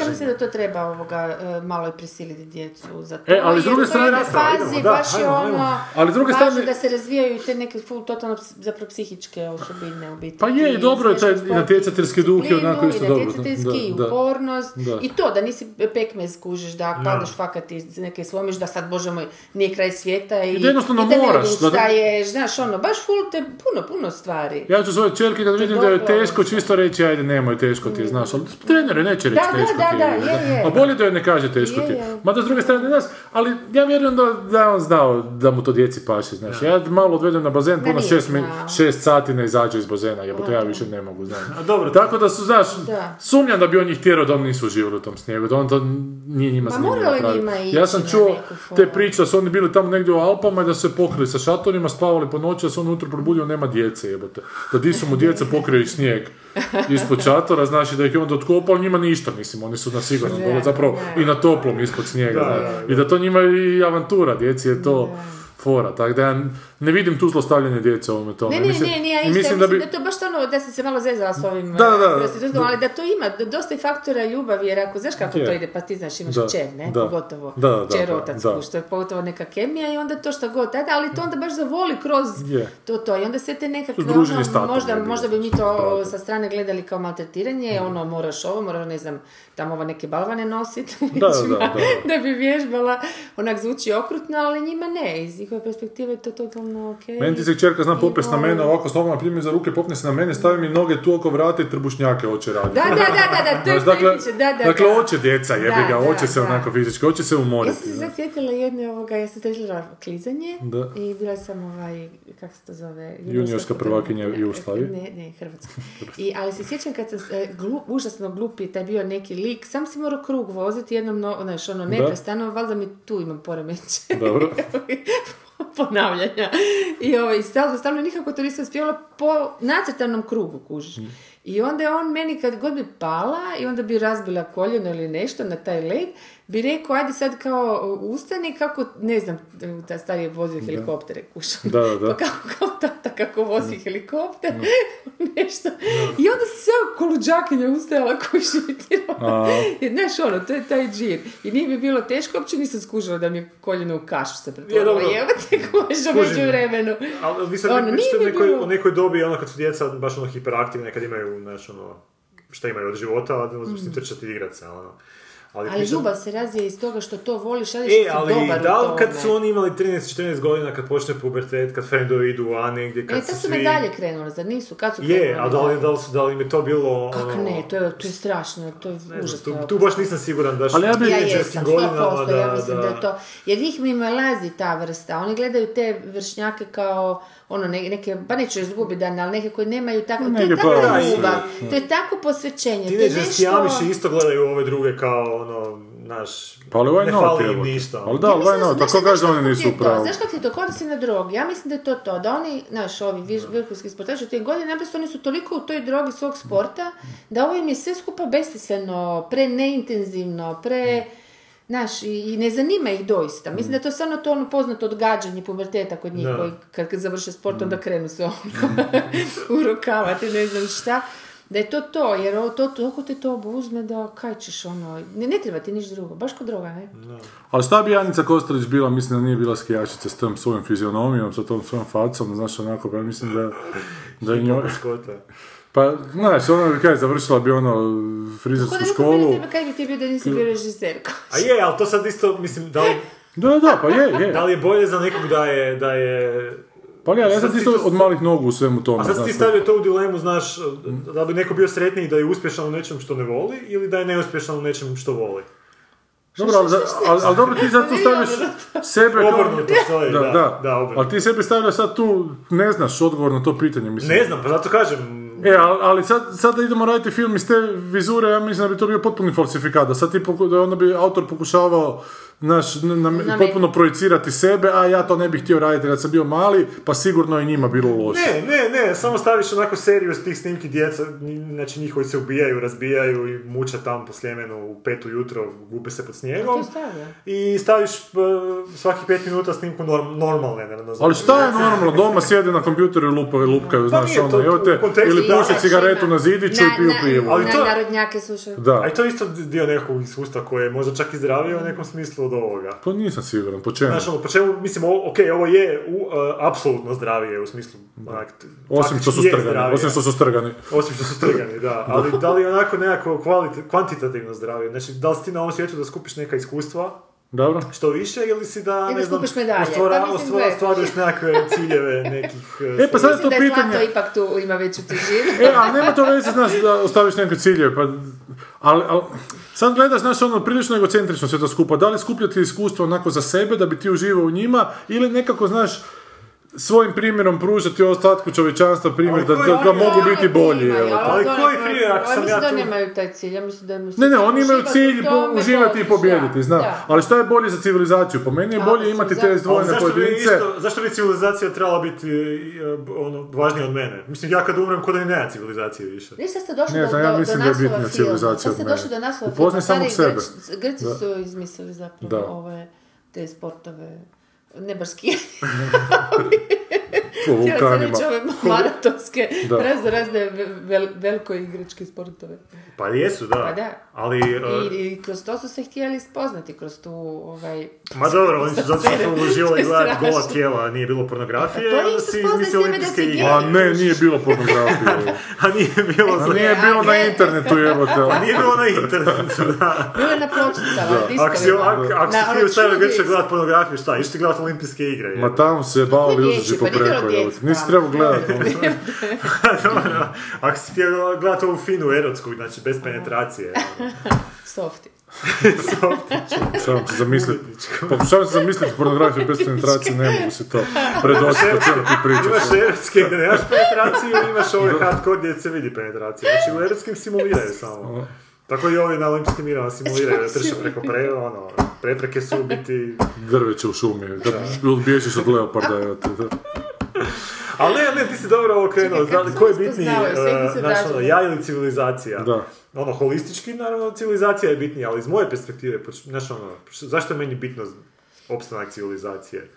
ja mislim da to treba ovoga, e, malo i prisiliti djecu za to. E, ali s druge strane- fazi idemo, da, baš je ono. Ali s druge važno strane- da se razvijaju te neke full, totalno zapravo psihičke osobine u biti. Pa je, i dobro je taj i natjecateljski duh je onako isto i dobro. natjecateljski, Da, upornost, Da. i to da nisi pekmez kužiš, da padaš fakat i neke slomiš, da sad, bože moj, nije kraj svijeta i, I da jednostavno i da ne moraš, da- odustaješ, znaš, ono, baš full te, puno, puno stvari. Ja ću svoje čerke kad vidim da je dobro. Teško, čisto reći, ajde nemoj, teško ti je, znaš, ali trener neće reći Da, da, teško da, ti da, je. je, je. A bolje da joj ne kaže teško Je, ti je. je. Mada s druge strane, znaš, ali ja vjerujem da, da je on znao da mu to djeci paše, znaš. Ja malo odvedem na bazen, puno nije šest, šest sati ne izađe iz bazena, jebote, ja više ne mogu, znaš. A dobro, Tako da su, znaš, Da. sumnjam da bi on njih tjerao da oni nisu živjeli u tom snijegu, da on to nije njima je ići Ja sam čuo te priče da su oni bili tamo negdje u Alpama i da su se pokrili sa šatorima, spavali po noći, da se on ujutro probudio, nema djece, jebote. Da di su mu djeca pokrili snijeg ispod šatora, znači da ih je onda otkopao, ali njima ništa, mislim, oni su na sigurno, Ne, zapravo ne. i na toplom ispod snijega, Da, da, da. i da to njima i avantura, djeci je to fora, tako da ja ne vidim tu zlostavljanje djece ovome tome. Ne, ne, Mislim- ne, nije, ja isto, mislim da, bi- je to baš ono da sam se malo zezala s ovim Da, da, da. eh, prostitutkom, ali da to ima dosta i faktora ljubavi, jer ako znaš kako Je. to ide, pa ti znaš imaš Da, kćer, ne, da. pogotovo, Da, da, kćer da, otac, da. kuš, to je pogotovo neka kemija i onda to šta god, ajde, ali to onda baš zavoli kroz Je. to, to, i onda sve te nekakve, ono, možda, je možda bi mi to pravo. sa strane gledali kao maltretiranje, ono, moraš ovo, moraš, ne znam, tamo ova neke balvane nositi, Da, da, da, da. da bi vježbala, onak zvuči okrutno, ali njima ne, iz njihove perspektive to totalno okej. Meni ti se čerka zna popest na I mene, ovako slobodno primi za ruke, popne se na mene, stavi mi noge tu oko vrata i trbušnjake hoće raditi. Da, da, da, da, da, to je dakle, da, da, dakle, da. hoće djeca, jebi ga, da, hoće se da. onako fizički, hoće se Ja umoriti. sam se znaš. sad sjetila jedne ovoga, ja sam tražila klizanje Da. i bila sam ovaj, kako se to zove? Juniorska prvakinja Jugoslavije. Ne, ne, Hrvatska. I, ali se sjećam kad sam, e, glu, užasno glupi, taj bio neki lik, sam si morao krug voziti jednom, no, znaš, ono, neprestano, valjda mi tu imam poremeće. Dobro. ponavljanja. I ovaj, stalno, stalno nikako to nisam spjevala po nacrtanom krugu, kužiš. I onda je on meni kad god bi pala i onda bi razbila koljeno ili nešto na taj led, bi rekao, ajde sad kao ustani kako, ne znam, ta stari je vozio helikoptere, kušam. Da, da. Pa kako, kao tata kako vozi helikopter, nešto. I onda se sve koluđakinja ustajala koji šitirala. Jer, Znaš, ono, to je taj džir. I nije mi bilo teško, uopće nisam skužila da mi je koljeno u kašu se Je, pretvorilo. dobro. Jebate koža Kužim. među vremenu. Ali vi sad Ono, mi nekoj, bilo- u nekoj dobi, ono kad su djeca baš ono hiperaktivne, kad imaju, znaš, ono, šta imaju od života, a si trčati i igrat se, ono. Ali. Ali ljubav se razvije iz toga što to voliš, ali E, što si ali dobar da u li tome. kad su oni imali 13-14 godina, kad počne pubertet, kad frendovi idu, a negdje, kad E, tad su svi... medalje krenule, zar nisu? Kad su Je, a da li, da li, su, da li im je to bilo... Kako ono, ne, to je, to je strašno, to je ne užasno. tu, tu baš nisam siguran da Ali ja bi- Ja jesam, godinama 100%, ja mislim da, je to. Jer njih mi lazi ta vrsta. Oni gledaju te vršnjake kao ono, ne- neke, pa neću izgubiti dan, ali neke koji nemaju tako, to je tako pa- ljubav, to je tako posvećenje, Tineđerski nešto... isto gledaju ove druge kao, ono, naš... Pa ali ne not, fali im ništa. Ali da, Ja ali da su- not? Tako kaže da oni ti nisu je u to? pravu. Znaš kako ti to kod si na drogi? Ja mislim da je to to, da oni, znaš, ovi vrhunski sportaši u tih godina, naprosto oni su toliko u toj drogi svog sporta, da ovo im je sve skupa besmisleno, pre neintenzivno, pre... Znaš, i, i ne zanima ih doista. Mislim da je to stvarno to ono poznato odgađanje puberteta kod njih, Da. koji kad, kad završe sport, onda krenu se ono urokavati, ne znam šta. Da je to to, jer ovo, to, toliko te to obuzme da kaj ćeš ono, ne, ne treba ti ništa drugo, baš kod droga, ne? Ali šta bi Janica Kostelić bila, mislim da nije bila skijačica s tom svojom fizionomijom, sa tom svojom facom, znaš, onako, pa mislim da, da je njoj... Pa, znaš, ona, kaj, završila bi ono, frizersku školu. tebe, kaj bi ti bio da nisi bio režiserko? A je, ali to sad isto, mislim, da li, Da, da, pa je, je. da li je bolje za nekog da je, da je Pa ja, ja sam ti od malih nogu u svemu tome. A sad si ti stavio to u dilemu, znaš, da bi neko bio sretniji da je uspješan u nečem što ne voli ili da je neuspješan u nečem što voli. Dobro, ali, ali, ali dobro ti sad tu staviš sebe kao... Obrnuto stoji, da, da, obrnuto. Ali ti sebi stavljaš sad tu, ne znaš odgovor na to pitanje, mislim. Ne znam, pa zato kažem, E, ali, sad, sad da idemo raditi film iz te vizure, ja mislim da bi to bio potpuni falsifikat, sad ti onda bi autor pokušavao naš, na, na- Na potpuno projicirati sebe, a ja to ne bih htio raditi kad sam bio mali, pa sigurno je njima bilo loše. Ne, ne, ne, samo staviš onako seriju s tih snimki djeca, znači njihovi se ubijaju, razbijaju i muče tamo po Sljemenu u pet ujutro, gube se pod snijegom. To. I staviš uh, svakih pet minuta snimku norm, normalne, ne znam. Ali šta je normalno, doma sjede na kompjuteru i lupaju, lupkaju, znaš, nije, to ono, evo te, ili puše cigaretu na zidiću i piju pivo. Ali na, to- narodnjake slušaju. Da, A i to je isto dio nekog iskustva koje je možda čak i zdravije u nekom smislu od ovoga. pa nisam siguran, po čemu? Znaš, ono, po čemu, mislim, o- ok, ovo je u, uh, apsolutno zdravije u smislu, onak, Osim što su strgani, osim što su strgani. Osim što su strgani, da. Ali da li onako nekako kvalite, kvantitativno zdravije? Znači, da li si ti na ovom svijetu da skupiš neka iskustva, Dobro. što više, ili si da, ne znam, ostvara- Pa ostvara- nekakve ciljeve nekih... E, pa sad je Mislim to da je pitanje... zlato ipak tu ima veću težinu. E, ali nema to veze, znaš, da ostaviš neke ciljeve, pa... Ali, ali, sad gledaš, znaš, ono, prilično egocentrično sve to skupa. Da li skupljati iskustvo onako za sebe, da bi ti uživao u njima, ili nekako, znaš, svojim primjerom pružati ostatku čovječanstva primjer da, da, mogu Oni biti bolji. Ali koji primjer, ako sam ja da tu- nemaju taj cilj, ja mislim da imaju Ne, ne, oni imaju cilj po- uživati i pobijediti, znam. Ali što je bolje za civilizaciju? Po meni je bolje imati te izdvojene pojedince. isto, zašto bi civilizacija trebala biti e, ono, važnija od mene? Mislim, ja kad umrem, kod da nema civilizacije više. Viš sad ste došli Ne do, znam, ja mislim da je naslova bitnija civilizacija Sad od ste mene. došli do naslova Upoznaj samog sebe. Grci su izmislili zapravo ove te sportove. Ne baš skijanje, Po htjela sam vulkanima. reći ove maratonske, Da. razne, razne vel, veliko igračke sportove. Pa jesu, da. Pa da. Ali... e, I, I kroz to su se htjeli spoznati, kroz tu ovaj... Ma dobro, oni su zato što su uživali gledati gola tijela, nije bilo pornografije, Pa onda si izmislio sebe da olimpijske si igre. gej. A ne, nije bilo pornografije. A nije bilo... A nije bilo na internetu, jebote. A nije bilo na internetu, da. Bilo je na pločicama, na Ako si, diskovima. ako, si ti u staroj čudi Grčkoj se. gledat pornografiju, šta, išli ti gledat olimpijske igre? Ma tamo se bavili dječji, uzući pa po preko, jebote. Nisi trebao gledati. Dobro, ako si htio gledat ovu finu erotsku, znači bez penetracije. Softi. Pokušavam se zamisliti, pokušavam se zamisliti pornografiju bez penetracije, ne mogu se to predoći po čemu ti pričaš. Imaš erotske gdje nemaš penetraciju, imaš ove hardcore gdje se vidi penetracija. Znači u erotskim simuliraju samo. Tako i ovi na olimpijskim igrama simuliraju da trče preko pre, ono, prepreke su biti... Drveće u šumi, kad bježiš od leoparda, evo te. da. Ali ne, ne, ti si dobro ovo krenuo, Čekaj, kako da, se ko je bitniji, uh, se znaš, ono, ja ili civilizacija? Da. Ono, holistički, naravno, civilizacija je bitnija, ali iz moje perspektive, znaš, ono, zašto je meni bitno opstanak civilizacije?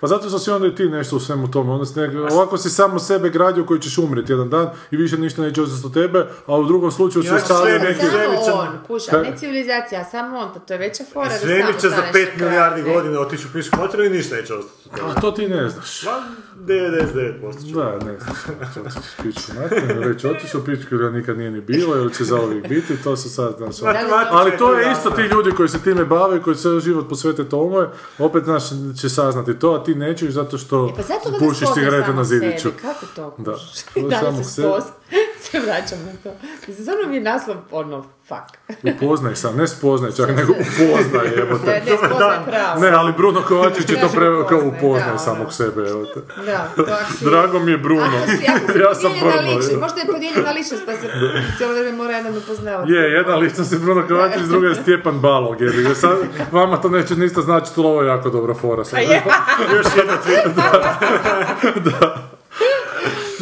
Pa zato što si onda i ti nešto u svemu tome. Onda si nek- ovako si samo sebe gradio koji ćeš umrijeti jedan dan i više ništa neće ostati od tebe, a u drugom slučaju Ja sve stavio neki- Samo on, kuša, ne civilizacija, samo on, pa to je veća fora će za staneš 5 na kraju, milijardi godina otići u pišku materiju i ništa neće ostati. A to ti ne znaš. Ma, 99% ću. Da, ne znaš. S pičku materinu, reći otišao pičku jer nikad nije ni bilo ili će zauvijek biti, to se sad, znaš, ono. Ali to je isto ti ljudi koji se time bave, koji se život posvete tome, opet znaš, će saznati to, a ti nećeš zato što E pa zato da pušiš cigarete na zidiću. Kako to? Da. To je samog se. se vraćam na to. Mislim, stvarno mi je naslov, ono, fuck. Upoznaj sam, ne spoznaj čak, nego upoznaj, Ne, jebote. ne spoznaj pravo. Ne, ali Bruno Kovačić je to preveo kao upoznaj, da, samog ono. sebe, evo te. Da, to si... Drago mi je Bruno, Ako si, ja sam Bruno. evo. možda je podijeljena ličnost, pa se cijelo vrijeme mora jedan upoznavati. Je, jedna ličnost je Bruno Kovačić, druga je Stjepan Balog, jer je sad, vama to neće ništa značiti, ali ovo je jako dobra fora. Sad. Još jedna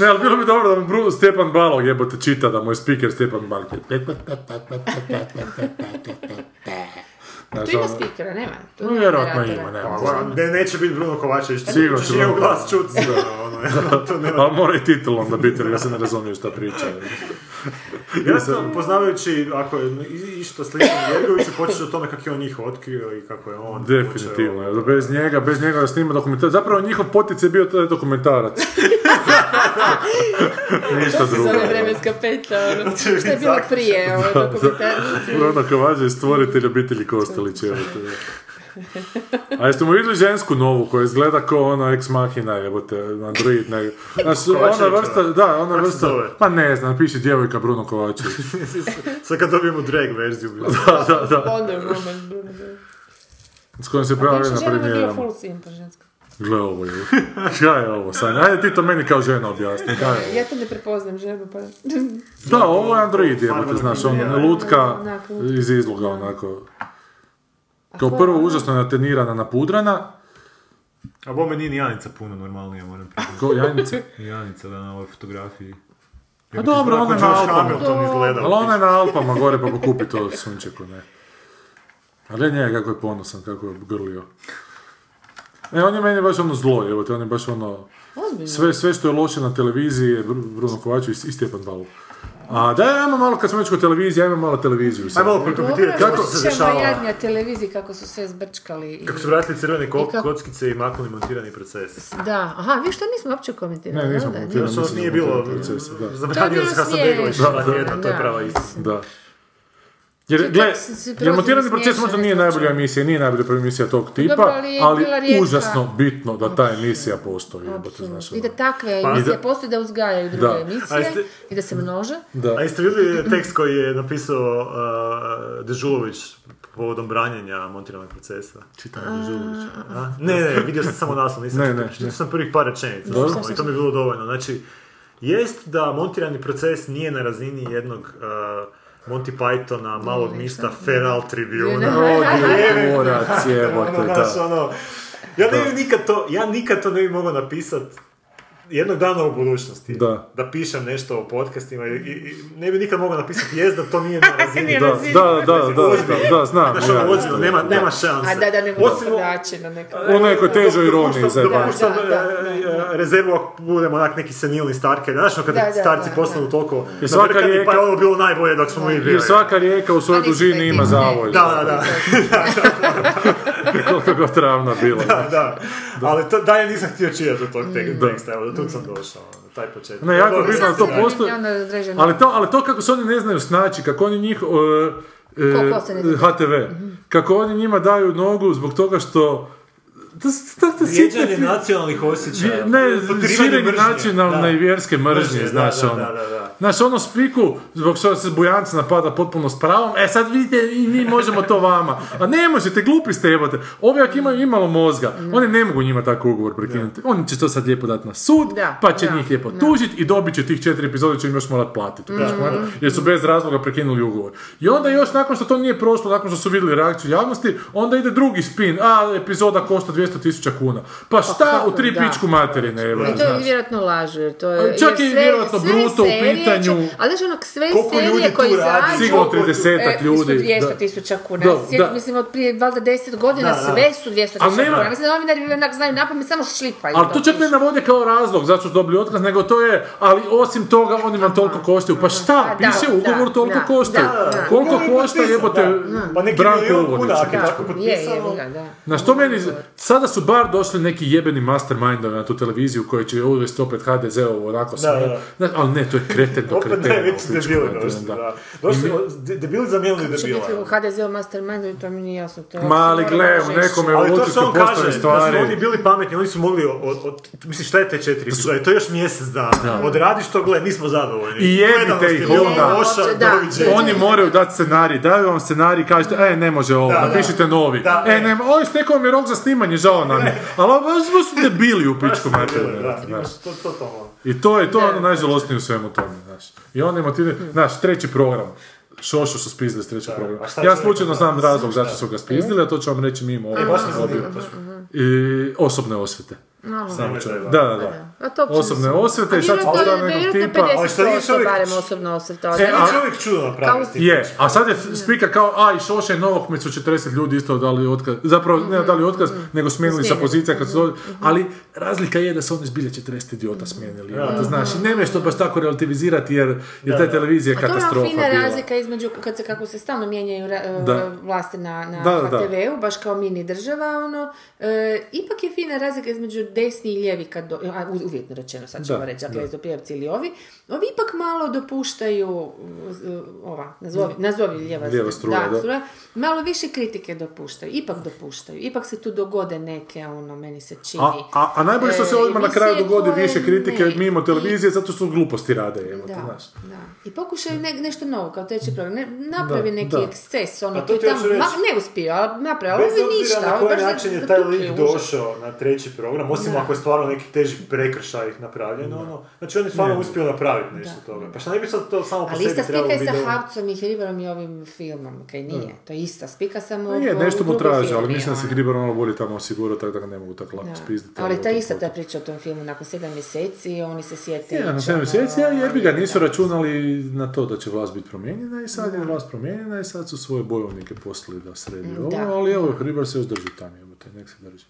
Ne, ali bilo bi dobro da mu Bruno Stjepan Balog jebote čita, da mu je speaker Stjepan Balog. Znaš, Tu ima spikera, nema. Tu No, vjerojatno ima, nema. Pa, Ne, neće biti Bruno Kovačević. Sigurno će njegov Bruno glas čuti. Ono. Ali mora i titul onda biti, jer ja se ne razumijem šta priča. Vjerojatno, poznavajući, ako je i- išto slično Jergoviću, počeš o tome kako je on njih otkrio i kako je on... Definitivno, počeo- bez njega, bez njega da snima dokumentarac. Zapravo njihov poticaj je bio taj dokumentarac. Ništa To se drugo. zove vremenska petlja, ono. Šta je bilo prije, ovo dokumentarci. Bruno Kovađa je stvoritelj obitelji Kostelić, evo te. A jeste mu vidjeli žensku novu koja izgleda kao ona ex machina, jebote, android, ne. Znači, ona vrsta, da, ona vrsta, pa ne znam, piše djevojka Bruno Kovačević. Sad kad dobijemo drag verziju. bilo. da, da, da. Wonder Woman. s kojim se A bivša na premijerama. full simpa ženska. Gle ovo je. Kaj je ovo, Sanja? Ajde ti to meni kao žena objasni. Kaj je ovo? Ja to ne prepoznam ženu, pa... Da, ovo je Android, jebate, znaš, ono, lutka iz izloga, onako. Kao prvo ona? užasno natenirana, napudrana, A bome nije ni Janica puno normalnija, moram priznati. ko Janice. Janica da na ovoj fotografiji. A dobro, ona je na Alpama. Ali ona je na Alpama gore pa pokupi to sunčeko, ne. Ali je njega kako je ponosan, kako je grlio. E, on je meni baš ono zlo, evo te, on je baš ono... Ozbiljno. Sve, sve što je loše na televiziji je Br- Bruno Kovačević i Stjepan Balu. A da, ajmo malo, kad smo već kod televizije, ajmo malo televiziju. sad. Ajmo malo prokomentirati Kako kako se dešava. jadnja televiziji kako su sve zbrčkali. i- Kako su vratili crvene ko- I kako- kockice i maknuli montirani proces. Da, aha, vi što nismo uopće komentirali. Ne, nismo da, da, komentirali. Mislim nije da bilo. To zabranio se Hasanbegović, to je Da. prava istina. Da. Jer, gle, jer montirani proces možda nije najbolja emisija, nije najbolja emisija tog tipa, Dobro, ali je ali užasno bitno da ta emisija postoji. znaš, I da ono. takve Pa- emisije da- postoje da uzgajaju druge Da. Emisije jeste- i da se množe. Da. A jeste vidjeli tekst koji je napisao uh, Dežulović povodom branjenja montiranog procesa? Čitaj Dežulović. Ne, ne, vidio sam samo naslov, nisam Ne, ne, ne. sam prvih par rečenica, i to mi je bilo dovoljno. Znači, jest da montirani proces nije na razini jednog uh, Monty Pythona, malog mista, Feral Tribuna. Odi borac, jebote, Ono, znaš, da. ono, ja ne bi nikad to, ja nikad to ne bi mogao napisat jednog dana u budućnosti. Da. pišem nešto o podcastima i, i, i ne bi nikad mogao napisati jest da to nije na razini. Da, da, da, da, da, da, znam. Znaš, ja, ono, ozbiljno, nema, nema šanse. A da, da ne Osim- podači na neka... U nekoj težoj ironiji, zajebano. dopuštam, Da, da, e, e, rezervu ako budemo onak neki senilni starke, znaš, ono kada Da, da, starci da, postanu da. toliko I svaka rijeka- pa je ovo bilo najbolje dok smo mi bili. Jer svaka rijeka u svojoj A nisu dužini ima zavoj. Da, da, da. Koliko god ravna bila. da, da. Ali to, dalje nisam htio čitati od tog tek- teksta, evo, do tu sam došao, ono, taj početak. Ne, jako bitno da to postoji. Ali to, ali to kako se oni ne znaju snaći, kako oni njih... Uh, zna? HTV. Kako oni njima daju nogu zbog toga što... To, su- to, to, Vrijeđanje nacionalnih osjećaja. Ne, širenje nacionalne Da. i vjerske mržnje, Mržnje, znaš da, ono. da, da, da. Znaš, ono spiku, zbog što se Bujanca napada potpuno s pravom, e sad vidite i mi možemo to vama. A ne možete, glupi ste jebote. Ovi ako imaju imalo mozga, oni ne mogu njima tako ugovor prekinuti. Oni će to sad lijepo dati na sud, Da, pa će da, njih lijepo da. tužiti i dobit će tih četiri epizode, će im još morat platiti. kužiš, Jer su bez razloga prekinuli ugovor. I onda još nakon što to nije prošlo, nakon što su vidjeli reakciju javnosti, onda ide drugi spin, a epizoda košta 200 tisuća kuna. Pa šta kako, u tri da. pičku materine, evo, I to je vjerojatno lažu, jer to je... Čak i vjerojatno sve bruto u pitanju. će- ali znaš onak, sve Koliko ljudi serije radi? izađu... Sigurno e, 30 ljudi. Su 200 da. tisuća kuna. Da, Sjetim, da. mislim, od prije valjda 10 godina Da, da. sve su 200 Ali tisuća nema- kuna. Mislim da novinari onak znaju napamet, samo šlipaju. Ali to čak ne navode kao razlog zašto su dobili otkaz, nego to je, ali osim toga oni vam toliko koštaju. Pa šta, piše u ugovoru da, toliko koštaju. Koliko Ugovor košta jebote. Pa neki Branko milijun kuna, Uvodić. Na što meni, sada su bar došli neki jebeni mastermindovi na tu televiziju koji će uvesti opet HDZ-ovo onako sve. Ali ne, to je kreten do Opet kretena. najveći u pičku debili došli, da. da. Došli, de- debili zamijenili Će debila. biti u HDZ-u mastermindu, to mi nije jasno. To je Ma, ali oksimoron, gle, u nekom Ali to što on kaže, da su stvari. oni bili pametni, oni su mogli, od, od, mislim šta je te četiri epizode, to je još mjesec dana. Odradiš to, gle, nismo zadovoljni. I jebite ih onda. Oni moraju dati scenarij, daju vam scenarij, kažete, e, ne može ovo, napišite novi. E, ne. oj, stekao mi rok za snimanje, žao nam je. Ali ovo baš su debili u pičku to. I to je to ono najžalosnije u svemu tome, znaš. I onda ima ti, znaš, treći program. Šošo su spizdili s trećeg programa. Ja slučajno znam razlog zašto su ga spizdili, a to ću vam reći mimo E, baš ovog. I osobne osvete. Samo ću, da, da, da. A to uopće Osobne nisam- osvete A i sad su vjerojatno- postavili nekog tipa. Ali što nije 50% čovjek- barem osobno osvrta. E, Nije a- čovjek čudo napraviti. Je, a sad je spika kao, a i Šoša i Novokmet su 40 ljudi isto dali otkaz, zapravo ne dali otkaz, nego smijenili sa pozicija kad su dobili, ali razlika je da su oni zbilja 40 idiota smijenili, ja. znaš, i ne što baš tako relativizirati jer, jer ta televizija je A to je katastrofa fina bila. razlika između, kad se, kako se stalno mijenjaju Da. vlasti na, na Da, da, da. HTV-u, baš kao mini država, ono, e, ipak je fina razlika između desni i lijevi, kad do, a, uvjetno rečeno, sad ćemo Da, reći, dakle ili ovi, ovi ipak malo dopuštaju, uh, ova, nazovi, nazovi lijeva, Lijeva str- struja, da. struja, malo više kritike dopuštaju, ipak dopuštaju, ipak se tu dogode neke, ono, meni se čini. A, a, a najbolje što se e, ovima na kraju dogodi koje više kritike ne- mimo i- televizije zato što gluposti rade, evo Da, znaš. da. I pokušaju ne, nešto novo, kao treći program. Ne, napravi Da, neki da. eksces, ono, to hoću tamo, ma, ne uspio, ali napravi, ali Bez ništa, na koji baš način je taj lik došao na treći program, osim ako je stvarno neki teži prekršaj napravljen, ono, znači on je stvarno uspio napraviti nešto toga. Pa šta ne bi sad to samo po Ali sebi ista spika je sa? Havcom i Hribarom i ovim filmom, kaj nije. To je ista spika, samo Pa je, nešto mu traže, ali mislim da se ono. Hribar malo bolje tamo osigurao, tako da ga ne mogu tako lako Da. spizditi. Ali ta ista ta priča o tom filmu, nakon sedam mjeseci, oni se sjete Je, na ići, 7 ono, mjeseci, a jebi ga, nisu da. računali na to da će vlast biti promijenjena i sad je vlast promijenjena i sad su svoje bojovnike poslali da sredi ovo, da. ali evo, Hribar se još drži tamo, nek se drži.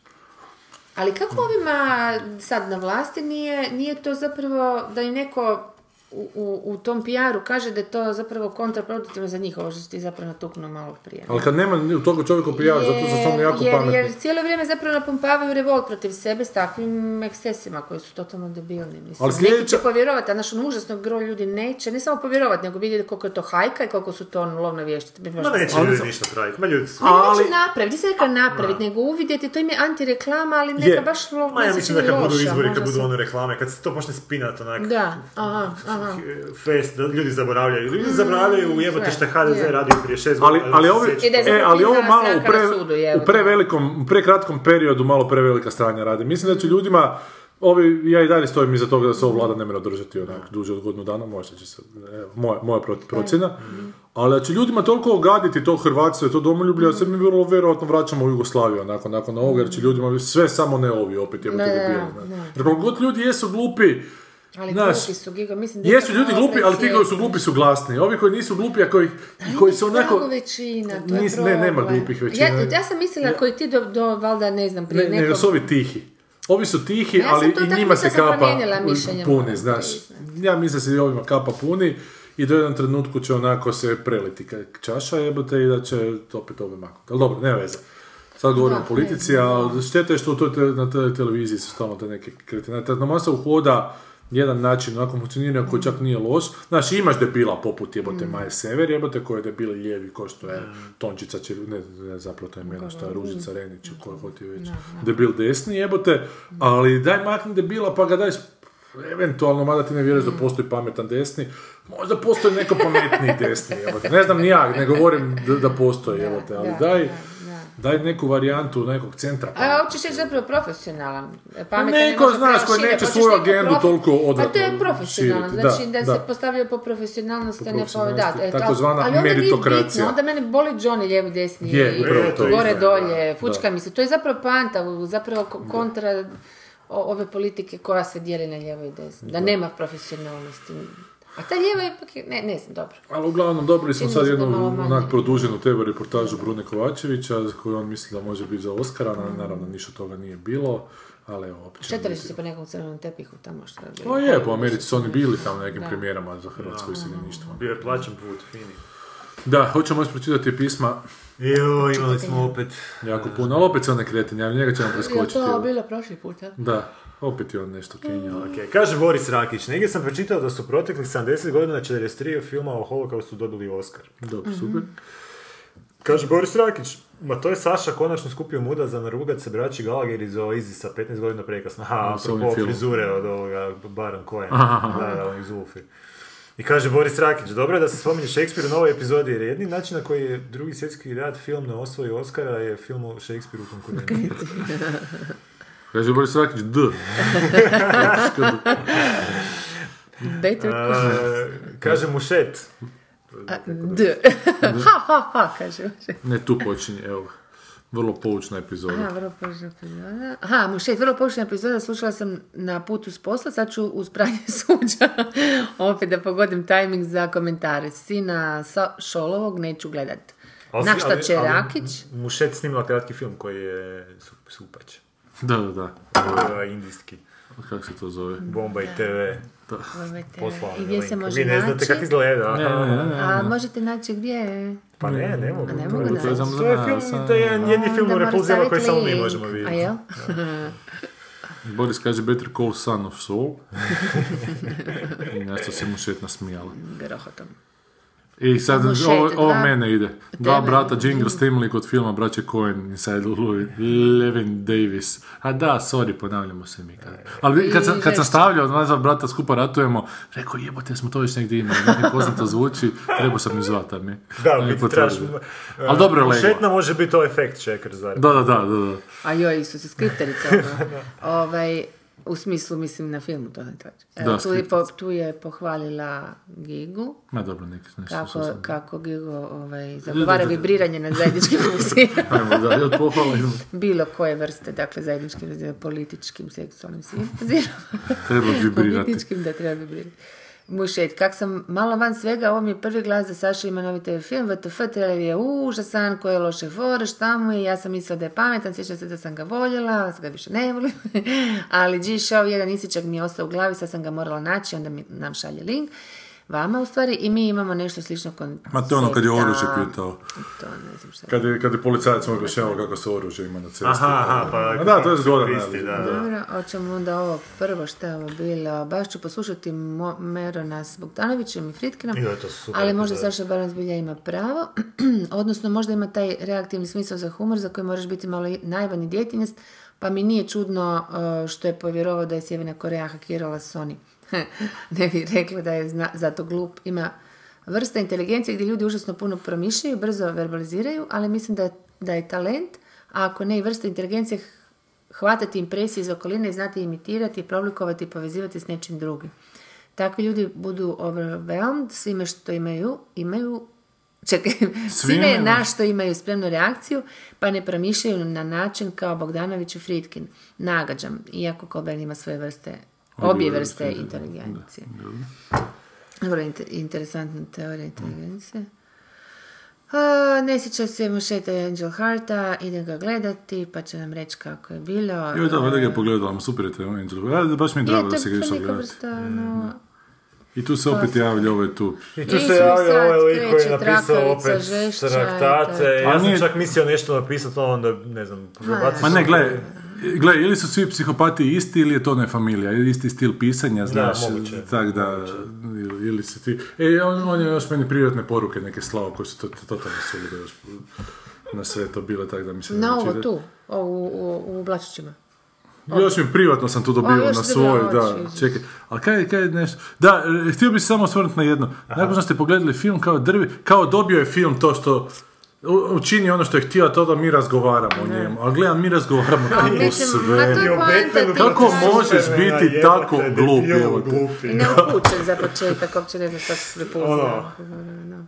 Ali kako ovima sad na vlasti nije, nije to zapravo da im neko u, u, u tom PR-u kaže da je to zapravo kontraproduktivno za njih, ovo što ti zapravo natuknuo malo prije. Ali kad nema u toga čovjeka PR, zato što su oni jako jer, pametni. jer cijelo vrijeme zapravo napumpavaju revolt protiv sebe s takvim ekscesima koji su totalno debilni. Mislim. Ali Neki sljedeća- će povjerovati, a naš ono užasno gro ljudi neće, ne samo povjerovati, nego vidjeti koliko je to hajka i koliko su to ono, lovno vještite. Ma neće Ali- ljudi ništa praviti, ma ljudi su... Ali Ali- neće napraviti, nisam rekla napraviti, nego uvidjeti, to im je antireklama, ali neka Je. baš lo, Ma ja ne mislim da kad budu loša, izbori, kad budu ono reklame, kad se to počne spinat onak... Da, aha, aha. Fest, da ljudi zaboravljaju. Ljudi zaboravljaju jebote sve, što je HDZ je. radio prije šest Ali, godina. ali, se ovi, je e, ali ovo malo u, pre, je, u prevelikom, u prekratkom periodu malo prevelika stranja radi. Mislim da će ljudima, ovi, ja i dalje stojim iza toga da se ova vlada ne mora držati onak duže od godinu dana, možda će se, evo, moja, moja pro- procjena, ali da će ljudima toliko ogaditi to Hrvatstvo i to domoljublje, a sad mi vrlo vjerojatno vraćamo u Jugoslaviju nakon, nakon ovoga, jer će ljudima sve samo ne ovi opet jebote debili. da, ne. Jer god ljudi jesu glupi, Ali Znaš, glupi su, Gigo, mislim da jesu ljudi glupi, ali ti koji su glupi su glasni. Ovi koji nisu glupi, a koji, koji su onako... Većina, to je Nis- ne, nema glupih većina. Ja, ja sam mislila koji ti do, do valjda, ne znam, prije Ne, nekog... nego su ovi tihi. Ovi su tihi, Ja ali i njima se kapa puni, znaš. Ja mislim da se i ovima kapa puni i do jednom trenutku će onako se preliti čaša jebote i da će opet ove maknuti. Ali dobro, nema veze. Sad govorimo Da, o politici, ne, a šteta je što u toj te- na toj televiziji su stalno te neke kretine. Ta masa uhoda jedan način onako funkcionira koji čak nije loš. Znaš, imaš debila poput jebote Mm. Maje Sever, jebote koji je debili lijevi, ko što je Tončica, Čir- ne, ne, zapravo to je imena, što je Ružica Renić, ko hoti već. Debil desni jebote, ali daj makni debila pa ga daj eventualno, mada ti ne vjeruješ Mm. da postoji pametan desni, možda postoji neko pametniji desni, jebote. Ne znam ni ja, ne govorim da, da postoji, jebote, ali da, daj, da, da. Daj neku varijantu nekog centra. A hoćeš reći zapravo profesionalan. Pa Pametan ne neko, znaš, koji neće svoju agendu profi- toliko Pa to odvratno je profesionalan, širiti, znači da, da, da. se postavlja po profesionalnosti, a ne po profesionalnosti, da. e, ali- takozvana ali onda meritokracija. bitno, onda mene boli Johnny lijevi desni Je, i upravo to. gore Da, dolje, da. fučka mi se. To je zapravo panta, zapravo ko- kontra ove politike koja se dijeli na lijevo i desno. Da nema profesionalnosti. A ta lijeva ipak je, ne, ne znam, dobro. Ali uglavnom dobili smo sad da jednu onak produženu TV reportažu Brune Kovačevića koju on misli da može biti za Oscara, na- naravno ništa toga nije bilo, ali evo opet ćemo Šetali su se po nekom crvenom tepihu tamo što je bilo. Pa je, po Americi su oni bili tamo na nekim premijerama za Hrvatsko iseljeništvo. Bio je plaćen put, fini. Da, hoćemo još pročitati pisma Jo, imali smo opet... jako puno, ali opet se on ne kretinja, ali njega ćemo Je preskočiti. to evo. bilo prošli put, a? Da, opet je on nešto kenjao. Ok, kaže Boris Rakić, negdje sam pročitao da su proteklih 70 godina 43 filma o holokaustu dobili Oscar. Dobro, super. Kaže Boris Rakić, ma to je Saša konačno skupio muda za narugat se braći Gallagher iz Oasis sa 15 godina prekasno. Ovim apropo frizure od ovoga Baron Cohen. Aha. Da, da, onih Zulfi. I kaže Boris Rakić, dobro je da se spominje Shakespeare u novoj epizodi, jer jedni način na koji je drugi svjetski rad film ne osvoji Oscara je film o Shakespeareu konkurentu. Kaže Boris Rakić, D. Better kaže Mušet, D. ha, ha, ha, kaže. Ne, tu počinje, evo. Vrlo poučna epizoda. Aha, vrlo poučna epizoda. Aha, mušet, vrlo poučna epizoda, slušala sam na putu s posla, sad ću uz pranje suđa opet da pogodim tajming za komentare. Sina Sa- Šolovog neću gledat. Ali- Na šta će ali Rakić? Mušet snimila kratki film koji je su- supać. Da, da, da. Ovaj indijski. Kako se to zove? Bomba i TV. Ove te- Poslala I gdje se može Vi ne znate naći? kako izgleda. Ne, ne, ne, ne. A možete naći gdje? Pa ne, ne mogu. A ne To mogu je- naći. To je To je film, to je jedan jedni film u repulzijama koji samo mi možemo vidjeti. A jel? Boris kaže Better Call Son of Saul. I nešto se mu šet nasmijala. Grohotom. I sad, šet, ovo, ovo dva. mene ide. Dva Tebe. brata Jingles snimili kod filma Braće Coen Inside Louis Levin Davis. A da, sorry, ponavljamo se mi. Kad. Ali vi- kad sam, kad sam stavljao, nas dva brata skupa ratujemo, rekao jebote, smo to već negdje imali, neki poznato zvuči, trebao sam mi zvati, a mi. Da, a mi u biti. Ali dobro je leglo. Šetna može biti to efekt checker, zar? Da, da, da, da, da. A joj, Isuse, skripterica. ono. ovaj, u smislu, mislim, na filmu to ne traži. Da, tu, je po, tu je pohvalila Gigu, Ma dobro, neki nešto. kako, sam- kako Gigo ovaj, zagovara vibriranje na zajedničkim. Ajmo da, od pohvala. Bilo koje vrste, dakle, zajedničkim političkim, seksualnim, svim. Treba vibrirati. Političkim da treba vibrirati. Mušet, kak sam malo van svega, ovo mi je prvi glas za Saša ima novi TV film, VTF, trailer je užasan, koje loše fore, šta mu je, ja sam mislila da je pametan, sjećam se da sam ga voljela, sad ga više ne volim, ali G Show, jedan isičak mi je ostao u glavi, sad sam ga morala naći, onda mi nam šalje link, vama u stvari, i mi imamo nešto slično koncepta. Ma to ono kad je oružje pitao. To ne znam šta. Kad je, kad je policajac mu objašnjavao kako se oružje ima na cesti. Aha, aha, pa... A da, to je zgodan. da, da. Dobro, hoćemo onda ovo prvo što je ovo bilo. Baš ću poslušati Mo- Merona s Bogdanovićem i Fritkinom. Joj, to su super ali možda. Saša Baran zbilja ima pravo. Odnosno, možda ima taj reaktivni smisao za humor za koji moraš biti malo i djetinjast. Pa mi nije čudno uh, što je povjerovao da je Sjeverna Koreja hakirala Sony. ne bih rekla da je zna- zato glup. Ima vrsta inteligencije gdje ljudi užasno puno promišljaju, brzo verbaliziraju, ali mislim da je, da je talent, a ako ne i vrsta inteligencije, hvatati impresije iz okoline i znati imitirati, problikovati i povezivati s nečim drugim. Takvi ljudi budu overwhelmed svime što imaju, imaju Čekaj, svime na što imaju spremnu reakciju, pa ne promišljaju na način kao Bogdanović i Fritkin. Nagađam, iako Colbert ima svoje vrste, obje vrste inteligencije. Inter- interesantna teorija inteligencije. A, ne sjeća se Mušeta Angel Hearta, idem ga gledati, pa će nam reći kako je bilo. Joj, da, valjda ga je pogledala, super je to Angel. Ja, baš mi je Je, drago to da je se ga neka gledati. vrsta, ono, I tu se opet javlja, ovo je tu. I tu se javlja ovaj lik koji je napisao opet traktate. Ja sam čak mislio nešto napisati, onda ne znam, Ma ne, gle, gle, ili su svi psihopati isti ili je to ne familija, ili isti stil pisanja, znaš, moguće, tak da, ili, ili si ti... E, on, on je još meni privatne poruke neke slao koje su to, to, totalno sulude još na sve to bile, tako da mi se Na ovo tu, ovo u, u, u Blačićima. Još mi privatno sam tu dobio O, još na svoj, da, čekaj. Ali kaj, kaj je nešto... Da, e, htio bih se samo osvrnuti na jedno. Nakon što ste pogledali film kao drvi, kao dobio je film to što u- učini ono što je htio, a to da mi razgovaramo o njemu. Ali gledam, mi razgovaramo tu o mislim, ma to sve. je I o poanta Batmanu tih Kako možeš biti jebote, tako glup. I neupućen za početak, uopće ne znam šta se prepozna. Ono.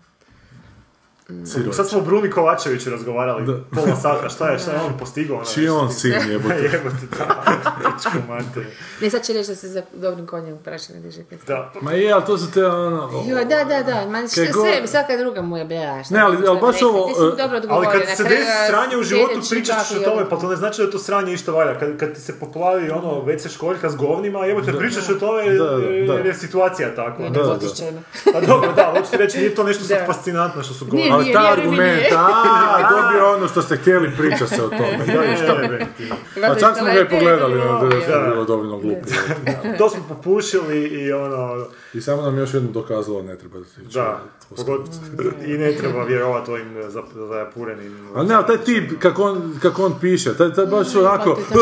Sad smo o Bruni Kovačeviću razgovarali pola sata, šta je, šta je on postigao? ono Čiji je on sin, jebote? Jebote, da. Ne, sad će reći da se za dobrim konjem prašine diže. Da. Ma je, ali to su te ono... Jo, da, da, da, ma šta Kaj god- sve, svaka druga mu je šta Ne, ali- ali baš ovo, Ti si mu e, Ali kad se desi sranje u životu, pričat ćeš o tome, pa to ne znači da to sranje išta valja. Kad, kad ti se poplavi ono WC školjka s govnima, jebote, pričaš o tome Da, da, jer da. je situacija takva. Da, da. potiče me. A dobro, da, hoću ti reći, nije to nešto sad Da. fascinantno što su Nije, ta argument, a, dobio ono što ste htjeli, priča se o tome. Da, i šta? Pa čak smo ga i pogledali, ono, da je Da. bilo dovoljno glupo. To smo popušili i ono, I samo nam još jednom dokazalo ne treba se ići. da, i ne treba vjerovati ovim zap- zapurenim... Ali ne, ali taj tip, kako on, kako on piše, taj, taj baš onako... Pa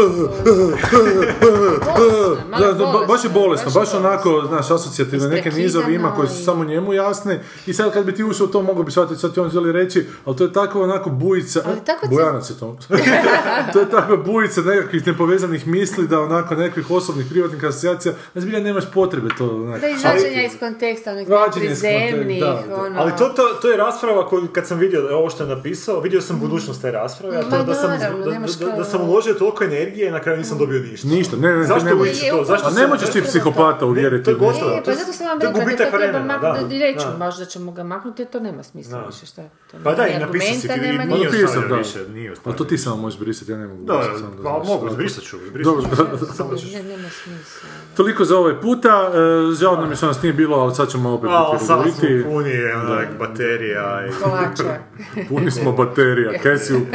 Da, da, baš je bolesno, baš onako, znaš, asocijativne neke nizovi ima koji su samo njemu jasni i sad kad bi ti ušao to mogu bi shvatiti sad ti on želi reći, ali to je tako onako bujica, Ali tako se- je to, to je takva bujica nekakvih nepovezanih misli da onako nekakvih osobnih privatnih asocijacija, da zbilja nemaš potrebe to, onak. Da izvađenja iz konteksta, onih prizemnih, ono... Ali to, to, to je rasprava koju kad sam vidio ovo što je napisao, vidio sam budućnost te rasprave, a to da sam, da, da, da sam uložio toliko energije i na kraju nisam dobio ništa. Ništa, ne, ne, Zašto ne, ne, to? Zašto A se- ne možeš ti psihopata uvjeriti. to je gotovo. E, pa zato sam vam To je rekla da to treba vremena, maknuti, da, da, reći da. baš da ćemo ga maknuti, jer to nema smisla više. Šta? To Pa da, i napisao si, argumenta, i nema nije da. više, nije A ostavljao to ti samo možeš brisati, ja ne mogu Da, brisati. samo da pa mogu, Ovako. zbrisat ću, zbrisat Dobro, ću. da, da. Samo ćeš. Ne, nema smisla. Toliko za ovaj puta, e, žao nam je što nas nije bilo, ali sad ćemo opet A, biti sad smo puni, onak, baterija i... Kolača. Puni smo baterija, kaj si u-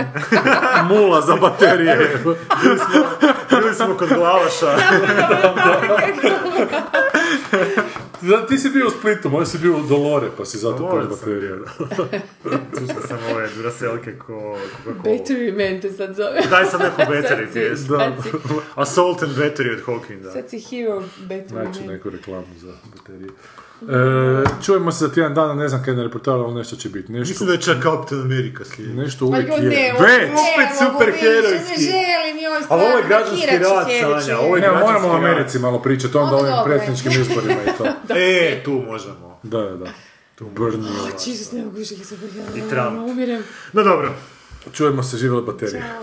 mula za baterije. Bili smo kod Glavaša. Da, ti si bio u Splitu, moj si bio u Dolore, pa si zato pun sam baterija. Slušao sam ove Duraselke ko. Battery Man te sad zove. Daj sam neku battery pjesmu. si- Assault and Battery od Hawkinga. Sad si hero Battery Man. neku reklamu za baterije. E, čujemo se za tjedan dana, ne znam kaj na reportaru, ali nešto će biti. Nešto, Mislim da je čak Captain America slijedi. nešto Ma uvijek je. ne, Već! ne Opet mogu superherojski. više, Ne želim joj Ali stvarno, ovo je građanski sljedeće. Sanja, ovo je Ne, moramo o građanski Americi malo pričati, onda o ovim predsjedničkim izborima i to. E, tu možemo. Da, da, da. Brni. Jesus, ne mogu više se I Trump. Umirem. No dobro. Čujemo se, živjela baterija.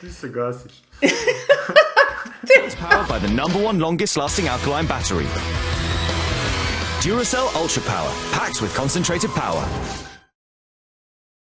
Ti se gasiš. Powered by the number one longest lasting alkaline battery. Duracell Ultra Power, packed with concentrated power.